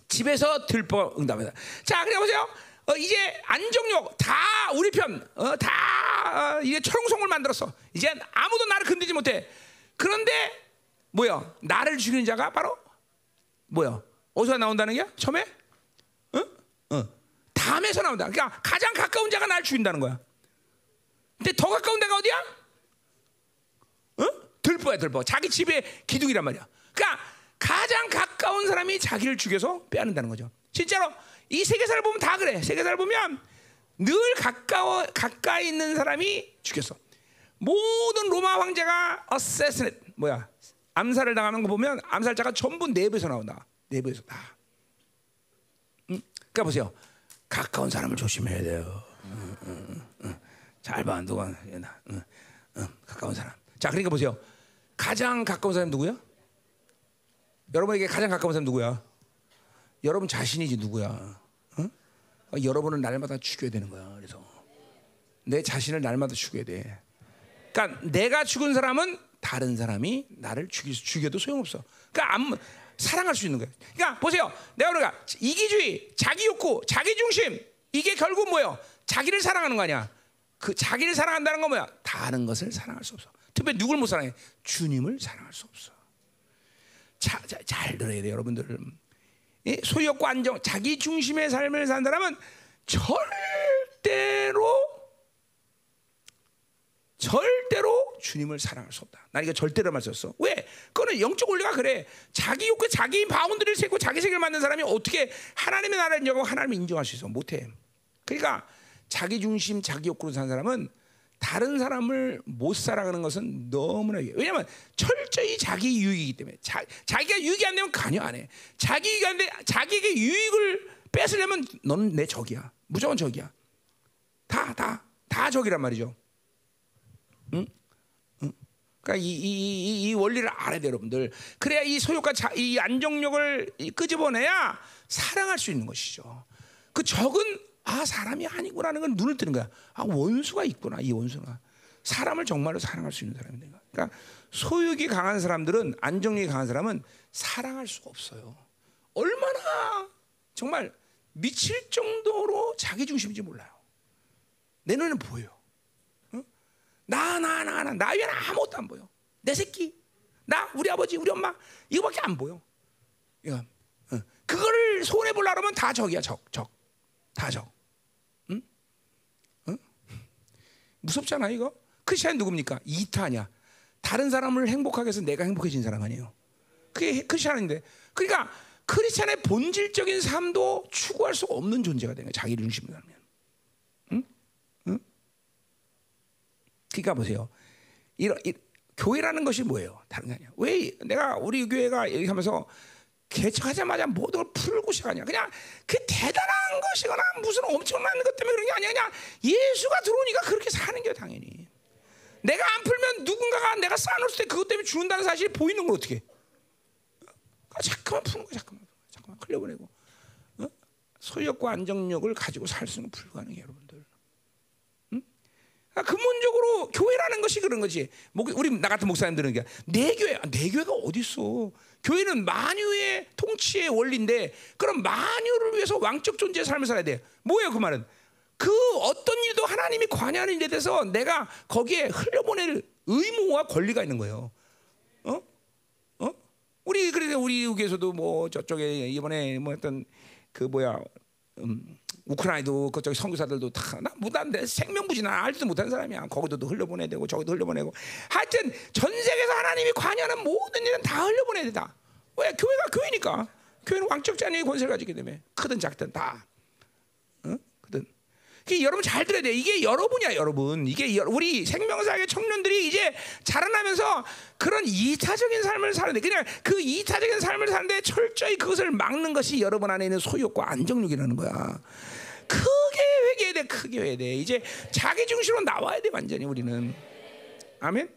집에서 들보 응답이다. 자, 그래 보세요. 어, 이제 안정력 다 우리 편, 어, 다 어, 이제 철옹성을 만들었어. 이제 아무도 나를 건드지 못해. 그런데 뭐야? 나를 죽이는 자가 바로 뭐야? 어디서 나온다는 게 처음에? 어? 어. 담에서 나온다. 그러니까 가장 가까운 자가 나를 죽인다는 거야. 근데 더 가까운 데가 어디야? 어? 들보야 들보. 자기 집에 기둥이란 말이야. 그러니까 가장 가까운 사람이 자기를 죽여서 빼앗는다는 거죠. 진짜로 이 세계사를 보면 다 그래. 세계사를 보면 늘 가까워 가까이 있는 사람이 죽였어. 모든 로마 황제가 어세스넷 뭐야 암살을 당하는 거 보면 암살자가 전부 내부에서 나온다. 내부에서 다. 음? 그러니까 보세요. 가까운 사람을 조심해야 돼요. 응, 응, 응, 잘 봐, 누가 가까운 사람. 자, 그러니까 보세요. 가장 가까운 사람 누구야? 여러분에게 가장 가까운 사람 누구야? 여러분 자신이지 누구야? 응? 여러분은 날마다 죽여야 되는 거야. 그래서 내 자신을 날마다 죽여야 돼. 그러니까 내가 죽은 사람은 다른 사람이 나를 죽이, 죽여도 소용없어. 그러니까 안, 사랑할 수 있는 거예요. 그러니까 보세요. 내가 그러니까 이기주의, 자기 욕구, 자기 중심 이게 결국 뭐예요? 자기를 사랑하는 거 아니야? 그 자기를 사랑한다는 건 뭐야? 다른 것을 사랑할 수 없어. 특별히 누굴 못 사랑해? 주님을 사랑할 수 없어. 자, 자, 잘 들어야 돼요, 여러분들. 예? 소유욕구 안정, 자기 중심의 삶을 산 사람은 절대로 절대로 주님을 사랑할 수 없다. 나 이거 절대로만 썼어. 왜? 그거는 영적 원리가 그래. 자기 욕구, 자기 바운드를 세고 자기 세계를 만든 사람이 어떻게 하나님의 나라를 인정하고 하나님을 인정할 수 있어? 못해. 그러니까 자기 중심, 자기 욕구로 산 사람은 다른 사람을 못 사랑하는 것은 너무나. 왜냐하면 철저히 자기 유익이기 때문에 자, 자기가 유익이 안 되면 관여 안 해. 자기 유익이 안 돼, 자기에게 유익을 뺏으려면 너는 내 적이야. 무조건 적이야. 다, 다, 다 적이란 말이죠. 응? 응? 그러니까 이, 이, 이, 이, 원리를 알아야 돼요, 여러분들. 그래야 이 소유과 자, 이 안정력을 끄집어내야 사랑할 수 있는 것이죠. 그 적은 아 사람이 아니구나는 건 눈을 뜨는 거야. 아 원수가 있구나 이 원수가 사람을 정말로 사랑할 수 있는 사람인가. 그러니까 소유욕이 강한 사람들은 안정력이 강한 사람은 사랑할 수가 없어요. 얼마나 정말 미칠 정도로 자기 중심인지 몰라요. 내 눈에는 보여. 나, 나, 나, 나, 나 외에는 아무것도 안 보여. 내 새끼, 나, 우리 아버지, 우리 엄마, 이거밖에 안 보여. 이거, 어. 그거를 손해 보려고 하면 다 적이야, 적, 적. 다 적. 응? 응? 무섭잖아, 이거? 크리스찬 누굽니까? 이타냐. 다른 사람을 행복하게 해서 내가 행복해진 사람 아니에요. 그게 크리스찬인데. 그러니까 크리스찬의 본질적인 삶도 추구할 수 없는 존재가 되는 거야, 자기 중심으로 하면. 그러니까 보세요. 이런, 이, 교회라는 것이 뭐예요? 다른 게 아니야. 왜 내가 우리 교회가 이렇게 하면서 개척하자마자 모든 걸 풀고 시작하냐? 그냥 그 대단한 것이거나 무슨 엄청난 것 때문에 그런 게 아니야. 그냥 예수가 들어오니까 그렇게 사는 게 당연히. 내가 안 풀면 누군가가 내가 쌓아놓을 때 그것 때문에 죽는다는 사실이 보이는 걸 어떻게? 아, 잠깐만 푸는 거 잠깐만, 잠깐만 흘려보내고 어? 소유욕과 안정력을 가지고 살 수는 불가능해, 여러분들. 그러니까 근본적으로 교회라는 것이 그런 거지. 우리 나 같은 목사님들은 내 교회, 내 교회가 어디 있어? 교회는 만유의 통치의 원리인데 그럼 만유를 위해서 왕적 존재의 삶을 살아야 돼. 뭐예요 그 말은? 그 어떤 일도 하나님이 관여하는 일에 대해서 내가 거기에 흘려보낼 의무와 권리가 있는 거예요. 어? 어? 우리 그래서 우리 교회에서도 뭐 저쪽에 이번에 뭐 어떤 그 뭐야 음, 우크라이나도 그쪽 선교사들도 다나 무단데 생명부지나 알지도 못하는 사람이야. 거기도 흘려보내야 되고 저기도 흘려보내고. 하여튼 전 세계에서 하나님이 관여하는 모든 일은 다 흘려보내야 된다. 왜 교회가 교회니까. 교회는 왕적 자녀의 권세를 가지기 때문에 크든 작든 다. 응? 크든. 그 여러분 잘 들어야 돼. 이게 여러분이야, 여러분. 이게 여- 우리 생명사의 청년들이 이제 자라나면서 그런 이타적인 삶을 사는데 그냥 그 이타적인 삶을 사는데 철저히 그것을 막는 것이 여러분 안에 있는 소유욕과 안정욕이라는 거야. 크게 회개해야 돼, 크게 회개해야 돼. 이제 자기 중심으로 나와야 돼, 완전히 우리는. 아멘.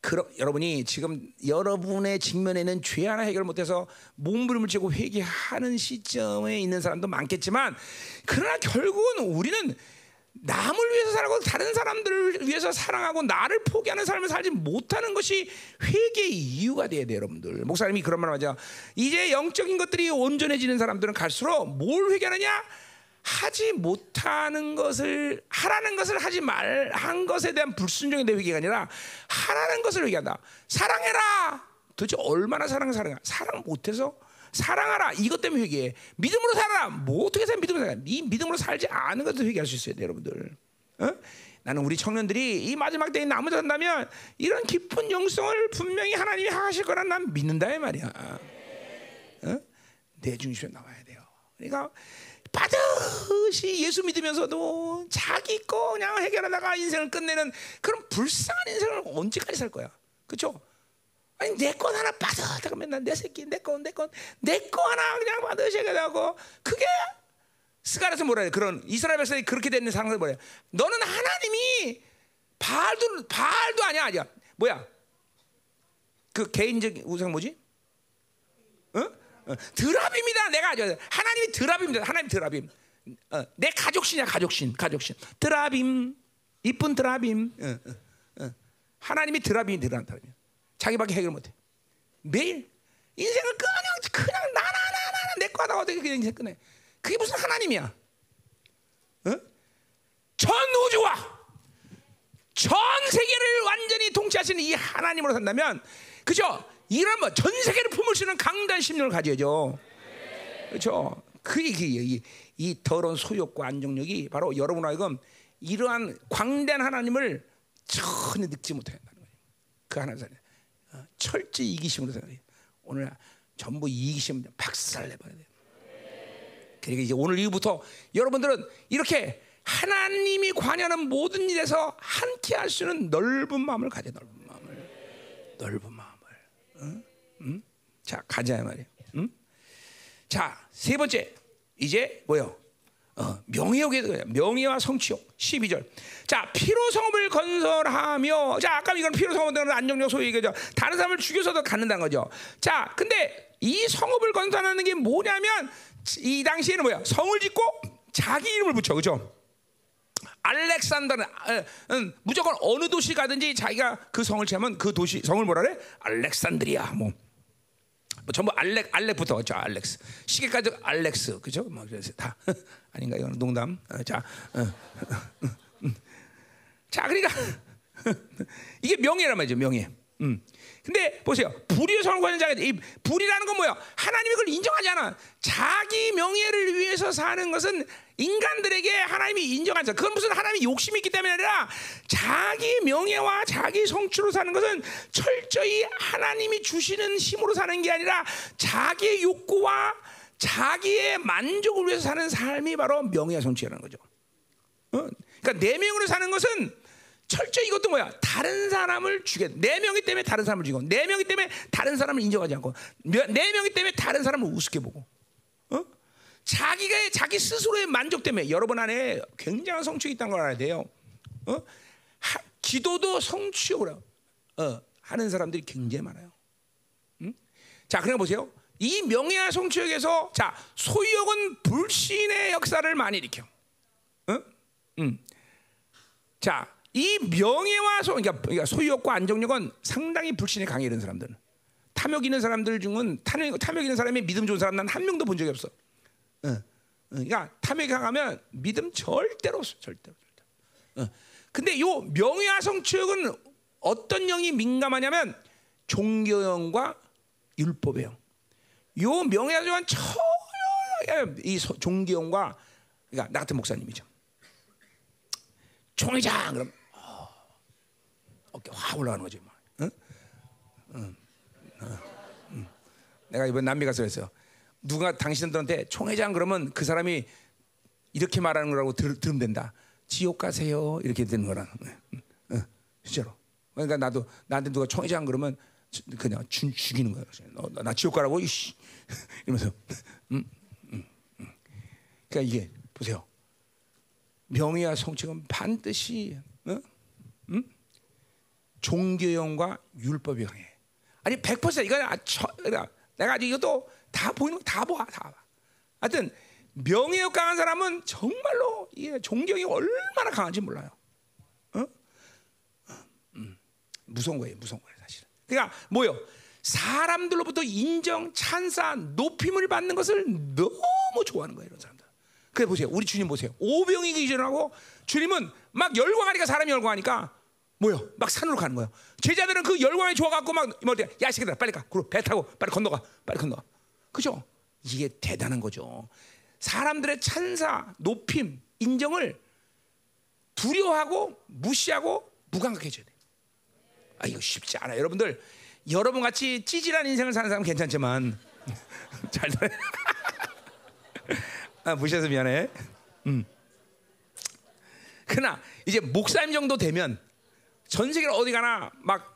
그러, 여러분이 지금 여러분의 직면에는 죄 하나 해결 못해서 몸부림을 치고 회개하는 시점에 있는 사람도 많겠지만 그러나 결국은 우리는 남을 위해서 살고 다른 사람들을 위해서 사랑하고 나를 포기하는 삶을 살지 못하는 것이 회개의 이유가 돼야 돼요, 여러분들. 목사님이 그런 말 하죠. 이제 영적인 것들이 온전해지는 사람들은 갈수록 뭘 회개하느냐? 하지 못하는 것을 하라는 것을 하지 말 한 것에 대한 불순종에 대한 회개가 아니라 하라는 것을 회개한다. 사랑해라. 도대체 얼마나 사랑 사랑해? 사랑 못해서 사랑하라. 이것 때문에 회개해. 믿음으로 살아라. 뭐 어떻게 살 믿음으로 살아? 이 믿음으로 살지 않은 것도 회개할 수 있어야 돼, 여러분들. 어? 나는 우리 청년들이 이 마지막 때에 나무자 산다면 이런 깊은 영성을 분명히 하나님이 하실 거란 난 믿는다 이 말이야. 어? 내 중심에 나와야 돼요. 그러니까 반드시 예수 믿으면서도 자기 거 그냥 해결하다가 인생을 끝내는 그런 불쌍한 인생을 언제까지 살 거야? 그렇죠? 아니 내 건 하나 빠듯하고 맨날 내 새끼 내건내건내거 하나 그냥 해결하고 그게 스가랴서 뭐라 해? 그런 이스라엘 백성이 그렇게 되는 상황을 뭐래? 너는 하나님이 바알도 바알도 아니야 아니야 뭐야? 그 개인적 우상 뭐지? 어? 어, 드라빔이다. 내가 아주 하나님이 드라빔이다. 하나님 드라빔. 어, 내 가족신이야 가족신 가족신. 드라빔 이쁜 드라빔. 어, 어, 어. 하나님이 드라빔이 드라빔. 자기밖에 해결 못해. 매일 인생을 그냥 그냥 나나나나 내 거다 어떻게 그냥 인생 끝내? 그게 무슨 하나님이야? 어? 전 우주와 전 세계를 완전히 통치하시는 이 하나님으로 산다면 그죠? 이런 뭐전 세계를 품을 수 있는 강단 심령을 가져야죠. 그렇죠? 그게 이, 이 더러운 소욕과 안정력이 바로 여러분 하여금 이러한 광대한 하나님을 전혀 늙지 못하게 한다는 거예요. 그 하나님 철저히 이기심으로 생각해요. 오늘 전부 이기심 박살 내버려야 돼요. 그러니까 이제 오늘 이후부터 여러분들은 이렇게 하나님이 관여하는 모든 일에서 함께 할 수 있는 넓은 마음을 가져 넓은 마음을 넓은 마음을 응? 응? 자 가자 말이에요 응? 자세 번째 이제 뭐요 어, 명예욕에 대해 명예와 성취욕. 12절. 자 피로 성읍을 건설하며 자 아까 이건 피로 성읍은 안정력 소위 얘기죠. 다른 사람을 죽여서도 갖는다는 거죠. 자 근데 이 성읍을 건설하는 게 뭐냐면 이 당시에는 뭐야? 성을 짓고 자기 이름을 붙여. 그죠? 알렉산더는 어, 음, 무조건 어느 도시 가든지 자기가 그 성을 취하면 그 도시 성을 뭐라 그래? 알렉산드리아. 뭐, 뭐 전부 알렉 알렉부터 저 알렉스 시계까지 알렉스 그죠? 뭐 그래서 다 [LAUGHS] 아닌가 이거는 농담. 어, 자, 어, 어, 음. 자 그러니까 [LAUGHS] 이게 명예란 말이죠 명예. 음. 근데 보세요. 불의의 성을 구하는 자가 이 불이라는 건 뭐야? 하나님이 그걸 인정하지 않아. 자기 명예를 위해서 사는 것은 인간들에게 하나님이 인정하지 않아. 그건 무슨 하나님이 욕심이 있기 때문에 아니라 자기 명예와 자기 성취로 사는 것은 철저히 하나님이 주시는 힘으로 사는 게 아니라 자기의 욕구와 자기의 만족을 위해서 사는 삶이 바로 명예와 성취라는 거죠. 어? 그러니까 내 명으로 사는 것은 철저히 이것도 뭐야? 다른 사람을 죽여. 내 명이 때문에 다른 사람을 죽이고, 내 명이 때문에 다른 사람을 인정하지 않고, 내 명이 때문에 다른 사람을 우습게 보고, 어? 자기가 자기 스스로의 만족 때문에 여러분 안에 굉장한 성취가 있다는 걸 알아야 돼요. 어? 하, 기도도 성취욕을 어, 하는 사람들이 굉장히 많아요. 응? 자, 그냥 보세요. 이 명예와 성취욕에서 자 소유욕은 불신의 역사를 많이 일으켜. 어? 음. 자, 이 명예와 소, 그러니까, 그러니까 소유욕과 안정력은 상당히 불신에 강해 이런 사람들은 탐욕 있는 사람들 중은 탐욕, 탐욕 있는 사람이 믿음 좋은 사람 난 한 명도 본 적이 없어. 어. 어, 그러니까 탐욕이 강하면 믿음 절대로 없어, 절대로. 절대로. 어. 근데 요 명예와 성취욕은 어떤 영이 민감하냐면 종교형과 율법의 영. 요 명예와 성취욕은 전혀 이 소- 존경과 그러니까 나 같은 목사님이죠. 총회장 그럼 어, 어깨 확 올라가는 거지. 막. 응? 응. 어, 응. 내가 이번 남미 가서 그랬어요. 누가 당신들한테 총회장 그러면 그 사람이 이렇게 말하는 거라고 들, 들으면 된다. 지옥 가세요 이렇게 되는 거라. 응, 응, 응. 진짜로. 그러니까 나도 나한테 누가 총회장 그러면 주- 그냥 주, 죽이는 거야. 너, 나- 나 지옥 가라고 이씨 [LAUGHS] 이러면서. 음, 음, 음. 그러니까 이게 보세요. 명예와 성취는 반드시 어? 음? 종교형과 율법이 강해. 아니 100% 이거 아, 내가 이것도 다 보이는 거다 봐, 다 봐. 하여튼 명예욕 강한 사람은 정말로 이 존경이 얼마나 강한지 몰라요. 어? 음, 무서운 거예요, 무서운 거예요, 사실. 그러니까 뭐요? 사람들로부터 인정, 찬사, 높임을 받는 것을 너무 좋아하는 거예요, 이런 사람들. 그래 보세요, 우리 주님 보세요. 오병이 기준하고 주님은 막 열광하니까 사람이 열광하니까 뭐요? 막 산으로 가는 거예요. 제자들은 그 열광에 좋아갖고 막 뭐야? 야 새끼들아 빨리 가. 그리고 배 타고 빨리 건너가. 빨리 건너가. 그죠? 이게 대단한 거죠. 사람들의 찬사, 높임, 인정을 두려워하고 무시하고 무감각해져야 돼. 아 이거 쉽지 않아. 여러분들 여러분 같이 찌질한 인생을 사는 사람 은 괜찮지만 [LAUGHS] 잘 살. [LAUGHS] 아 무시해서 미안해. 음. 그러나 이제 목사님 정도 되면 전 세계를 어디 가나 막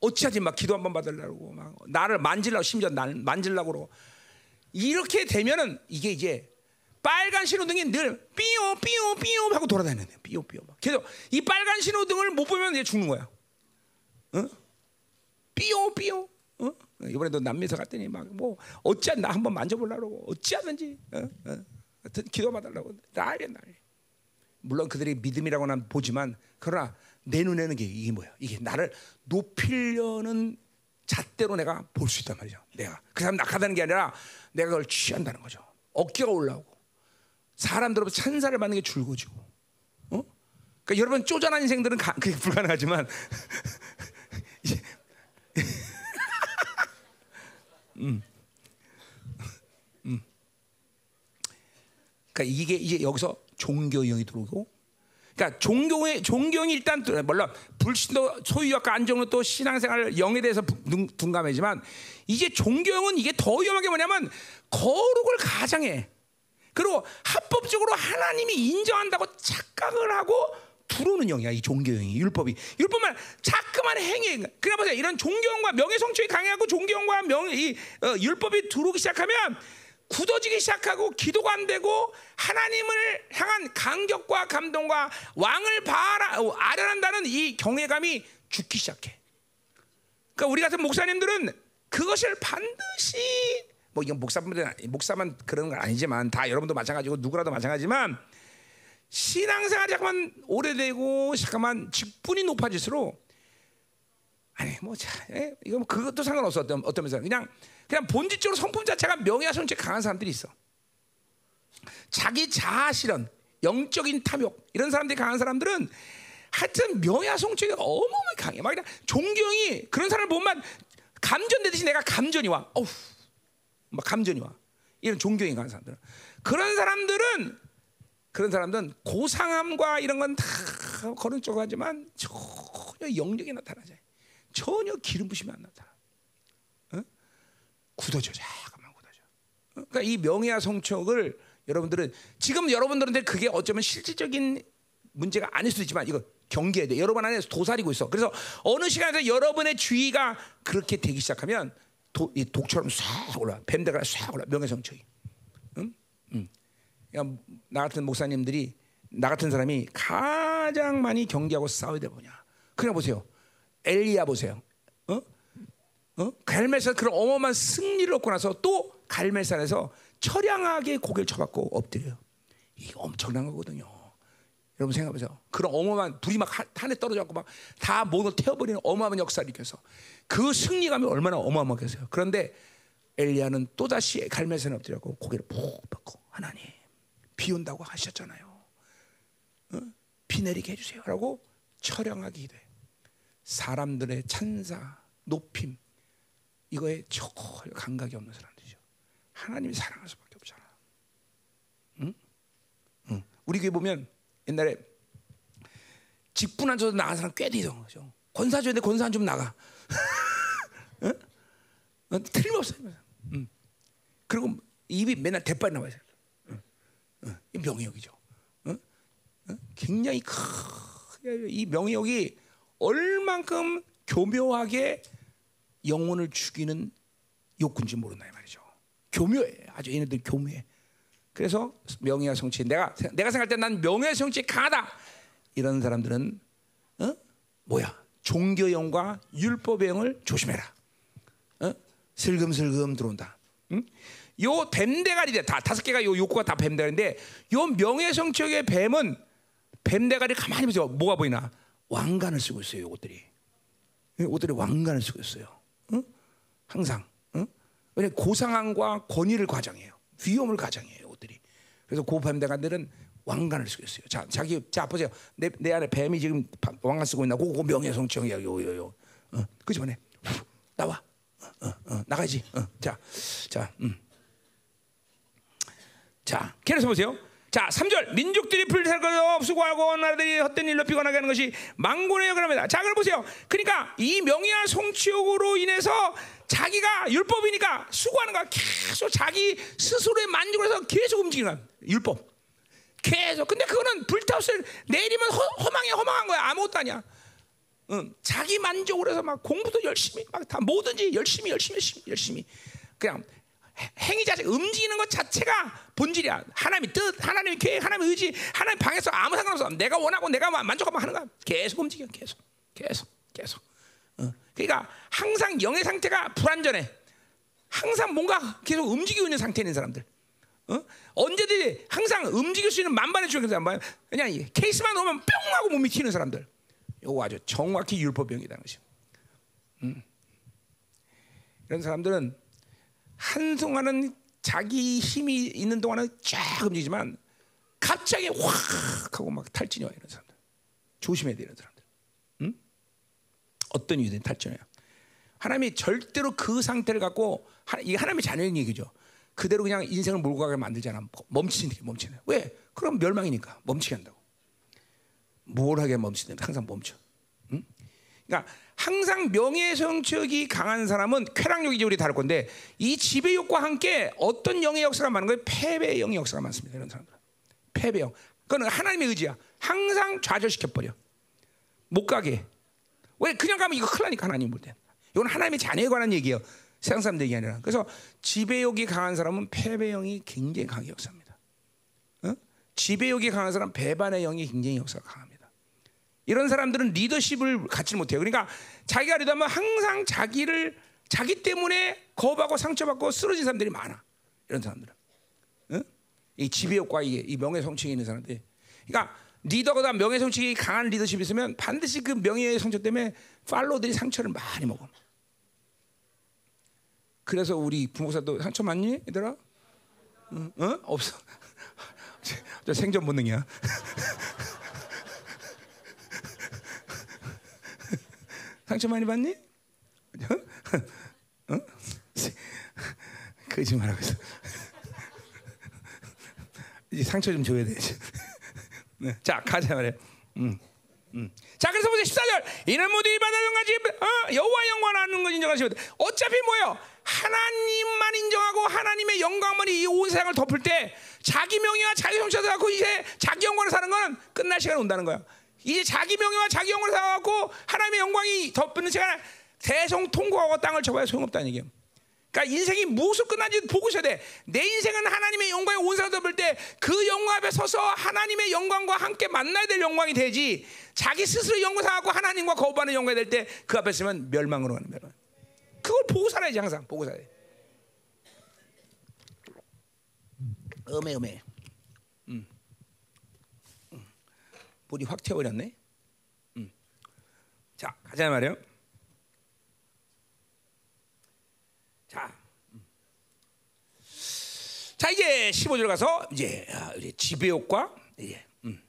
어찌하지 막 기도 한번 받으려고 막 나를 만질라고 심지어 날 만질라고 그러고 이렇게 되면은 이게 이제 빨간 신호등이 늘 삐요 삐요 삐요 하고 돌아다니는 거예요. 삐요 막. 그래서 이 빨간 신호등을 못 보면 이제 죽는 거야. 어? 삐요 삐요. 어? 이번에도 남미에서 갔더니 막 뭐 어찌한 나 한번 만져보려고 어찌하든지 어? 어? 하여튼 기도 받으려고 난리 난리. 물론 그들이 믿음이라고는 보지만 그러나 내 눈에는 이게, 이게 뭐야? 이게 나를 높이려는 잣대로 내가 볼 수 있단 말이죠. 내가 그 사람 낙하다는 게 아니라 내가 그걸 취한다는 거죠. 어깨가 올라오고 사람들로부터 찬사를 받는 게 줄고지고. 어? 그러니까 여러분 쪼잔한 인생들은 가, 그게 불가능하지만 [LAUGHS] [LAUGHS] 음. 음. 그러니까 이게 이제 여기서 종교형이 들어오고 그러니까 종교의 종교형이 일단 물론 불신도 소유학과 안정은 또 신앙생활 영에 대해서 둔- 둔감하지만 이제 종교형은 이게 더 위험하게 뭐냐면 거룩을 가장해. 그리고 합법적으로 하나님이 인정한다고 착각을 하고 들어오는 영이야 이 종교형이 율법이 율법만 자꾸만 행위 그래 보세요 이런 종교형과 명예성취이 강해하고 종교형과 명, 이 어, 율법이 들어오기 시작하면 굳어지기 시작하고 기도가 안 되고 하나님을 향한 감격과 감동과 왕을 바라 어, 아련한다는 이 경외감이 죽기 시작해. 그러니까 우리 같은 목사님들은 그것을 반드시 뭐 이건 목사분들 목사만 그런 건 아니지만 다 여러분도 마찬가지고 누구라도 마찬가지지만 신앙생활이 잠깐만 오래되고 잠깐만 직분이 높아질수록 아니 뭐 자, 예? 이거 뭐 그것도 상관없어 어떤 어떤 면에서 그냥 그냥 본질적으로 성품 자체가 명예와 성취 강한 사람들이 있어. 자기 자아 실현, 영적인 탐욕 이런 사람들이 강한 사람들은 하여튼 명예와 성취가 어마어마하게 강해. 막 그냥 존경이 그런 사람을 보면 감전되듯이 내가 감전이 와. 어우, 막 감전이 와. 이런 존경이 강한 사람들은 그런 사람들은 그런 사람들은 고상함과 이런 건 다 거는 쪽 하지만 전혀 영적이 나타나지. 전혀 기름 부심이 안 나타나. 어? 굳어져 잠깐만 굳어져. 어? 그러니까 이 명예와 성적을 여러분들은 지금 여러분들한테 그게 어쩌면 실질적인 문제가 아닐 수도 있지만 이거 경계해야 돼. 여러분 안에 도사리고 있어. 그래서 어느 시간에서 여러분의 주의가 그렇게 되기 시작하면 도, 이 독처럼 싹 올라. 뱀대가 싹 올라. 명예성적이. 응? 응. 그러니까 나 같은 목사님들이 나 같은 사람이 가장 많이 경계하고 싸워야 돼 뭐냐. 그냥 보세요. 엘리야 보세요. 어? 어? 갈멜산 그런 어마어마한 승리를 얻고 나서 또 갈멜산에서 처량하게 고개를 쳐받고 엎드려요. 이게 엄청난 거거든요. 여러분 생각해보세요. 그런 어마어마한 불이 막 한- 하늘에 떨어져갖고 막다걸 태워버리는 어마어마한 역사를 일으켜서 그 승리감이 얼마나 어마어마하겠어요. 그런데 엘리야는 또 다시 갈멜산에 엎드려고 고개를 푹 뻗고 하나님 비 온다고 하셨잖아요. 어? 비 내리게 해주세요 라고 처량하게 기도해. 사람들의 찬사, 높임 이거에 전혀 감각이 없는 사람들이죠. 하나님이 사랑할 수밖에 없잖아. 우리 교회 보면 옛날에 직분 안 줘도 나간 사람 꽤 되죠. 그죠? 권사 줘야 돼. 권사 안 주면 나가. 어? 어, 틀림없어요. 음. 그리고 입이 맨날 대빨 나와요. 어, 어, 이 명예욕이죠. 어? 어? 굉장히 크, 이 명예욕이 얼만큼 교묘하게 영혼을 죽이는 욕구인지 모른다 이 말이죠. 교묘해. 아주 얘네들 교묘해. 그래서 명예와 성취. 내가 내가 생각할 때 난 명예와 성취 강하다. 이런 사람들은 어? 뭐야? 종교 영과 율법의 영을 조심해라. 어? 슬금슬금 들어온다. 응? 요 뱀대가리들 다 다섯 개가 요 욕구가 다 뱀대가리인데 요 명예성적의 뱀은 뱀대가리 가만히 보세요. 뭐가 보이나? 왕관을 쓰고 있어요. 요것들이. 요것들이 왕관을 쓰고 있어요. 응? 항상. 응? 고상함과 권위를 과장해요. 위험을 과장해요. 요것들이. 그래서 고뱀대가리들은 왕관을 쓰고 있어요. 자, 자기 자 보세요. 내, 내 안에 뱀이 지금 왕관 쓰고 있나? 그거 명예성적이야. 요요요. 어, 그지 말해. 나와. 어, 어, 어, 나가야지. 어, 자, 자, 음. 자, 계속해서 보세요. 자, 3절 민족들이 불살거 수고하고 나라들이 헛된 일로 피곤하게 하는 것이 망군의 그럽니다. 자, 그럼 보세요. 그러니까 이 명예와 성취욕으로 인해서 자기가 율법이니까 수고하는 거야. 계속 자기 스스로의 만족을 해서 계속 움직이는 거야. 율법. 계속. 근데 그거는 불타서 내리면 허, 망해 허망한 거야. 아무것도 아니야. 응. 자기 만족을 해서 막 공부도 열심히 막 다 뭐든지 열심히 열심히 열심히 열심히 그냥 행위 자체 움직이는 것 자체가 본질이야. 하나님의 뜻, 하나님의 계획, 하나님의 의지, 하나님 방에서 아무 상관없어. 내가 원하고 내가 만족하면 하는 거야. 계속 움직여, 계속, 계속, 계속. 어. 그러니까 항상 영의 상태가 불안전해. 항상 뭔가 계속 움직이고 있는 상태에 있는 사람들. 어? 언제든지 항상 움직일 수 있는 만반의 주역인 사람, 그냥 케이스만 오면 뿅 하고 몸이 튀는 사람들. 이거 아주 정확히 율법병이라는 것이. 음. 이런 사람들은 한동안은 자기 힘이 있는 동안은 쫙 움직이지만 갑자기 확 하고 막 탈진이 와 이런 사람들 조심해야 돼 이런 사람들. 응? 어떤 이유든 탈진이야. 하나님이 절대로 그 상태를 갖고 이 하나님의 자녀인 얘기죠. 그대로 그냥 인생을 몰고 가게 만들잖아. 멈추는 게 멈추네. 왜? 그럼 멸망이니까 멈추게 한다고. 뭘 하게 멈추든 항상 멈춰. 응? 그러니까 항상 명예성적이 강한 사람은 쾌락욕이 우리 다를 건데 이 지배욕과 함께 어떤 영의 역사가 많은 거예요? 패배의 영의 역사가 많습니다. 이런 사람들. 패배형. 그거는 하나님의 의지야. 항상 좌절시켜 버려. 못 가게. 왜 그냥 가면 이거 큰일 나니까 하나님 볼 때. 이건 하나님의 자녀에 관한 얘기예요. 세상 사람들 얘기 아니라. 그래서 지배욕이 강한 사람은 패배형이 굉장히 강하게 역사합니다. 어? 지배욕이 강한 사람 배반의 영이 굉장히 역사가 강합니다. 이런 사람들은 리더십을 갖지 못해요. 그러니까 자기가 리더하면 항상 자기를 자기 때문에 거부하고 상처받고 쓰러진 사람들이 많아. 이런 사람들은. 응? 이 지배욕과 이게 이 명예 성취가 있는 사람들. 그러니까 리더가 명예 성취가 강한 리더십이 있으면 반드시 그 명예의 성취 때문에 팔로들이 상처를 많이 먹어. 그래서 우리 부목사도 상처 많니, 얘들아? 응? 어? 없어. [LAUGHS] 저 생존 본능이야. [LAUGHS] 상처 많이 받니? 어? [LAUGHS] 어? 거짓말하고 있어. [LAUGHS] 이제 상처 좀 줘야 돼. [LAUGHS] 네. 자 가자 말해. 음. 음. 자 그래서 보세요 14절 이는 모두 영가지 어, 여호와 영광하는 것 인정하시면 어차피 뭐예요 하나님만 인정하고 하나님의 영광만 이 온 세상을 덮을 때 자기 명예와 자기 형체를 갖고 이제 자기 영광을 사는 건 끝날 시간이 온다는 거야 이제 자기 명예와 자기 영광을 사갖고 하나님의 영광이 덮는 시간에 대성 통과하고 땅을 접어야 소용없다는 얘기예요. 그러니까 인생이 무엇을 끝난지 보고 있어야 돼. 내 인생은 하나님의 영광에 온상을 덮을 때그 영광 앞에 서서 하나님의 영광과 함께 만나야 될 영광이 되지. 자기 스스로 영광 사갖고 하나님과 거부하는 영광이 될 때 그 앞에 서면 멸망으로 가는 멸망. 그걸 보고 살아야지 항상 보고 살아야 돼. 음해 음해. 불이 확 튀어버렸네. 음. 자, 가자 말이요. 자, 음. 자 이제 15절 가서 이제 아, 지배욕과 이제 음.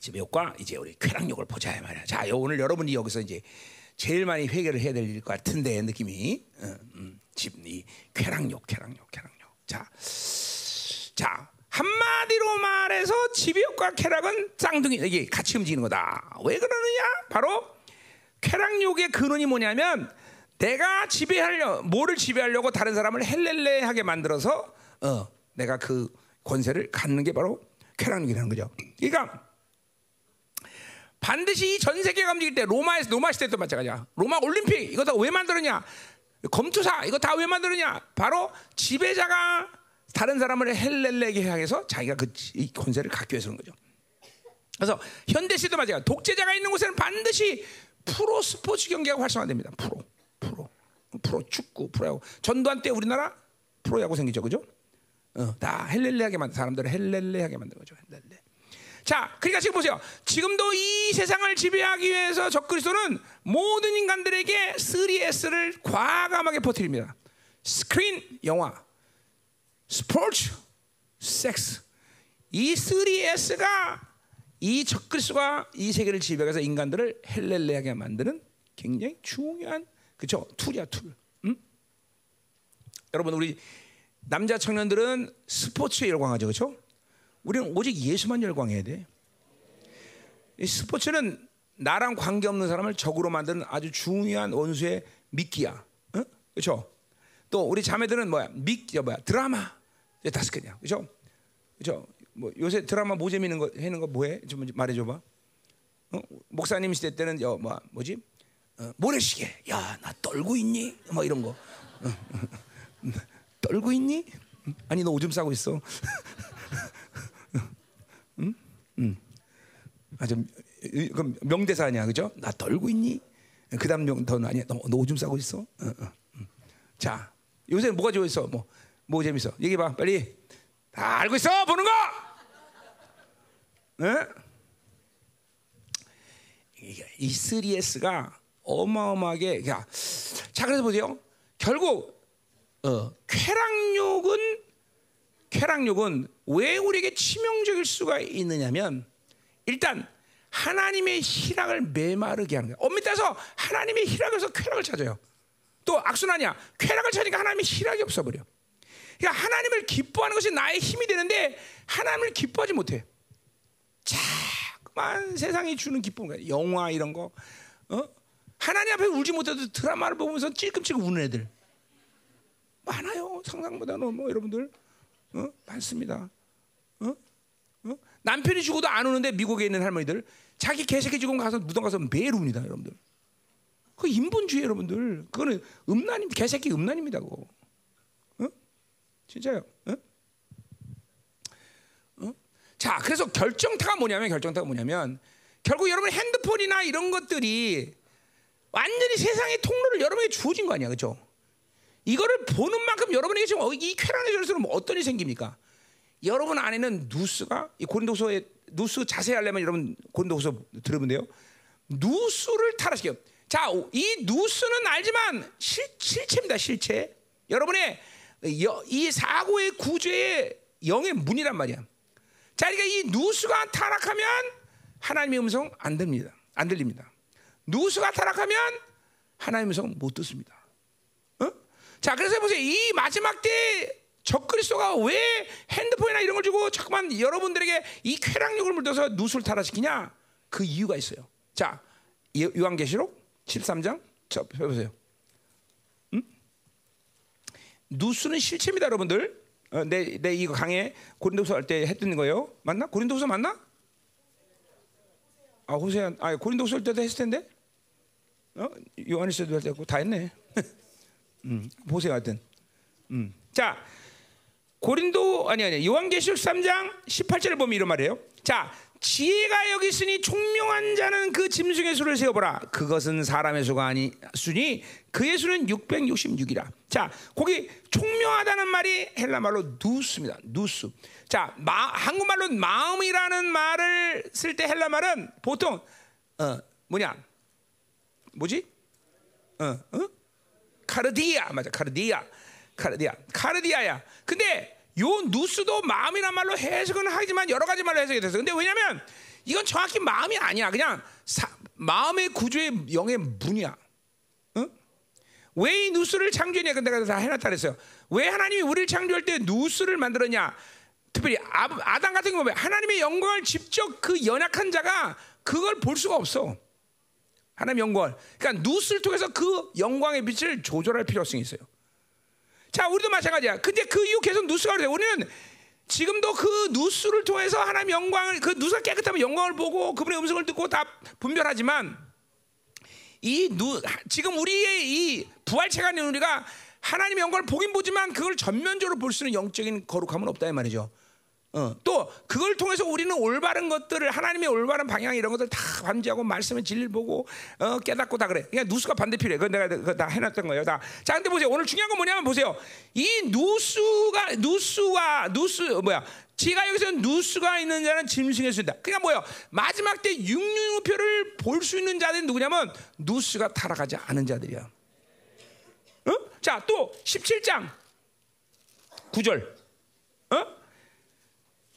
지배욕과 이제 우리 쾌락욕을 보자 말이야. 자, 오늘 여러분이 여기서 이제 제일 많이 회개를 해야 될 것 같은데 느낌이 음, 음. 집, 이 쾌락욕, 쾌락욕, 쾌락욕. 자, 자 한마디로 말해서 지배욕과 쾌락은 쌍둥이 이게 같이 움직이는 거다. 왜 그러느냐? 바로 쾌락욕의 근원이 뭐냐면 내가 지배하려 뭐를 지배하려고 다른 사람을 헬렐레하게 만들어서 어, 내가 그 권세를 갖는 게 바로 쾌락욕이라는 거죠. 그러니까 반드시 전 세계가 움직일 때 로마에서 로마 시대도 마찬가지야. 로마 올림픽 이거 다 왜 만들었냐? 검투사 이거 다 왜 만들었냐? 바로 지배자가 다른 사람을 헬렐레게 향해서 자기가 그 권세를 갖기 위해서 그런 거죠. 그래서 현대 시대도 마찬가지야. 독재자가 있는 곳에는 반드시 프로 스포츠 경기가 활성화됩니다. 프로, 프로, 프로 축구, 프로야구. 전두환 때 우리나라 프로야구 생기죠, 그죠? 어, 다 헬렐레하게 만든 사람들을 헬렐레하게 만든 거죠. 헬렐레. 자, 그러니까 지금 보세요. 지금도 이 세상을 지배하기 위해서 적그리스도는 모든 인간들에게 3S를 과감하게 퍼뜨립니다. 스크린, 영화, 스포츠, 섹스. 이 3S가 이 적그리스도가 이 세계를 지배해서 인간들을 헬렐레하게 만드는 굉장히 중요한 그죠 tool이야 tool. 음? 여러분 우리 남자 청년들은 스포츠에 열광하죠, 그렇죠? 우리는 오직 예수만 열광해야 돼. 이 스포츠는 나랑 관계 없는 사람을 적으로 만드는 아주 중요한 원수의 미끼야. 어? 그렇죠? 또 우리 자매들은 뭐야? 미 뭐야? 드라마. 다섯 개냐. 그렇죠? 그렇죠? 뭐 요새 드라마 뭐 재밌는 거 하는 거 뭐해? 좀 말해 줘 봐. 어? 목사님 시대 때는 여, 뭐 뭐지? 어, 모래시계. 야, 나 떨고 있니? 뭐 이런 거. 어, [LAUGHS] 떨고 있니? 아니 너 오줌 싸고 있어. [LAUGHS] 응? 응. 아주 그 명대사 아니야, 그죠? 나 떨고 있니? 그다음 명더 아니야. 너, 너 오줌 싸고 있어? 어, 어, 응. 자, 요새 뭐가 좋아있어? 뭐, 뭐 재밌어? 얘기해봐, 빨리. 다 알고 있어, 보는 거. 네? 이 3S가 어마어마하게, 야, 자 그래서 보세요. 결국 어, 쾌락욕은 쾌락욕은 왜 우리에게 치명적일 수가 있느냐면 일단 하나님의 희락을 메마르게 하는 거예요. 엄밀히 따서 하나님의 희락에서 쾌락을 찾아요. 또 악순환이야. 쾌락을 찾으니까 하나님의 희락이 없어버려. 그러니까 하나님을 기뻐하는 것이 나의 힘이 되는데 하나님을 기뻐하지 못해. 자꾸만 세상이 주는 기쁨, 영화 이런 거, 어? 하나님 앞에 울지 못해도 드라마를 보면서 찔끔찔끔 우는 애들. 많아요. 상상보다 는 뭐 여러분들 어? 많습니다. 어? 어? 남편이 죽어도 안 우는데 미국에 있는 할머니들 자기 개새끼 죽으면 가서 무덤 가서 매일 웁니다, 여러분들. 그 인본주의 여러분들. 그거는 음란임 개새끼 음란입니다, 그거. 어? 진짜요. 어? 어? 자, 그래서 결정타가 뭐냐면 결정타가 뭐냐면 결국 여러분 핸드폰이나 이런 것들이 완전히 세상의 통로를 여러분에게 주어진 거 아니야, 그렇죠? 이거를 보는 만큼 여러분에게 지금 어, 이 쾌락의 절수는 뭐 어떤 일이 생깁니까? 여러분 안에는 누스가 이 고린도서의 누스 자세히 하려면 여러분 고린도서 들어보면 돼요. 누스를 타락시켜. 자, 이 누스는 알지만 실, 실체입니다. 실체. 여러분의 이 사고의 구조의 영의 문이란 말이야. 자, 그러니까 이 누스가 타락하면 하나님의 음성 안 됩니다. 안 들립니다. 누스가 타락하면 하나님의 음성 못 듣습니다. 자, 그래서 보세요. 이 마지막 때 적그리스도가 왜 핸드폰이나 이런 걸 주고 자꾸만 여러분들에게 이 쾌락욕을 물려서 누수를 타락시키냐? 그 이유가 있어요. 자, 요한계시록 13장 저 보세요. 음? 누수는 실체입니다, 여러분들. 어, 내, 내 이거 강해 고린도서 할 때 했던 거예요. 맞나? 고린도서 맞나? 아, 호세아, 아, 고린도서 할 때도 했을 텐데. 어? 요한일서도 할 때고 다 했네. [LAUGHS] 음, 보세요, 하여튼. 음. 자, 고린도 아니 아니 요한계시록 3장 18절을 보면 이런 말이에요. 자, 지혜가 여기 있으니 총명한 자는 그 짐승의 수를 세어보라. 그것은 사람의 수가 아니 수니 그의 수는 666이라. 자, 거기 총명하다는 말이 헬라 말로 누스입니다. 누스. 자, 마, 한국말로 마음이라는 말을 쓸 때 헬라 말은 보통 어, 뭐냐? 뭐지? 어, 어? 카르디아 맞아 카르디아 카르디아 카르디아야. 근데 요 누스도 마음이란 말로 해석은 하지만 여러 가지 말로 해석이 됐어. 근데 왜냐면 이건 정확히 마음이 아니야. 그냥 사, 마음의 구조의 영의 문이야. 응? 왜이 누스를 창조했냐? 근데 내가 다 해놨다 그랬어요. 왜 하나님이 우리를 창조할 때 누스를 만들었냐? 특별히 아, 아담 같은 경우 보면 하나님의 영광을 직접 그 연약한 자가 그걸 볼 수가 없어. 하나님 영광을. 그러니까 누스를 통해서 그 영광의 빛을 조절할 필요성이 있어요. 자, 우리도 마찬가지야. 근데 그 이후 계속 누스가 그래. 우리는 지금도 그 누스를 통해서 하나님 영광을 그 누스가 깨끗하면 영광을 보고 그분의 음성을 듣고 다 분별하지만 이 누, 지금 우리의 이 부활체가 있는 우리가 하나님의 영광을 보긴 보지만 그걸 전면적으로 볼 수 있는 영적인 거룩함은 없다 이 말이죠. 어, 또 그걸 통해서 우리는 올바른 것들을 하나님의 올바른 방향 이런 것들 다 관지하고 말씀의 진리를 보고 어, 깨닫고 다 그래. 그러니까 누수가 반대필요해. 그건 내가 그거 다 해놨던 거예요. 다. 자, 근데 보세요. 오늘 중요한 건 뭐냐면 보세요. 이 누수가 누수와 누수 뭐야? 지가 여기서 누수가 있는 자는 짐승의 수다. 그러니까 뭐요? 마지막 때 육륜우표를 볼 수 있는 자들은 누구냐면 누수가 타락하지 않은 자들이야. 어? 자, 또 17장 9절. 어?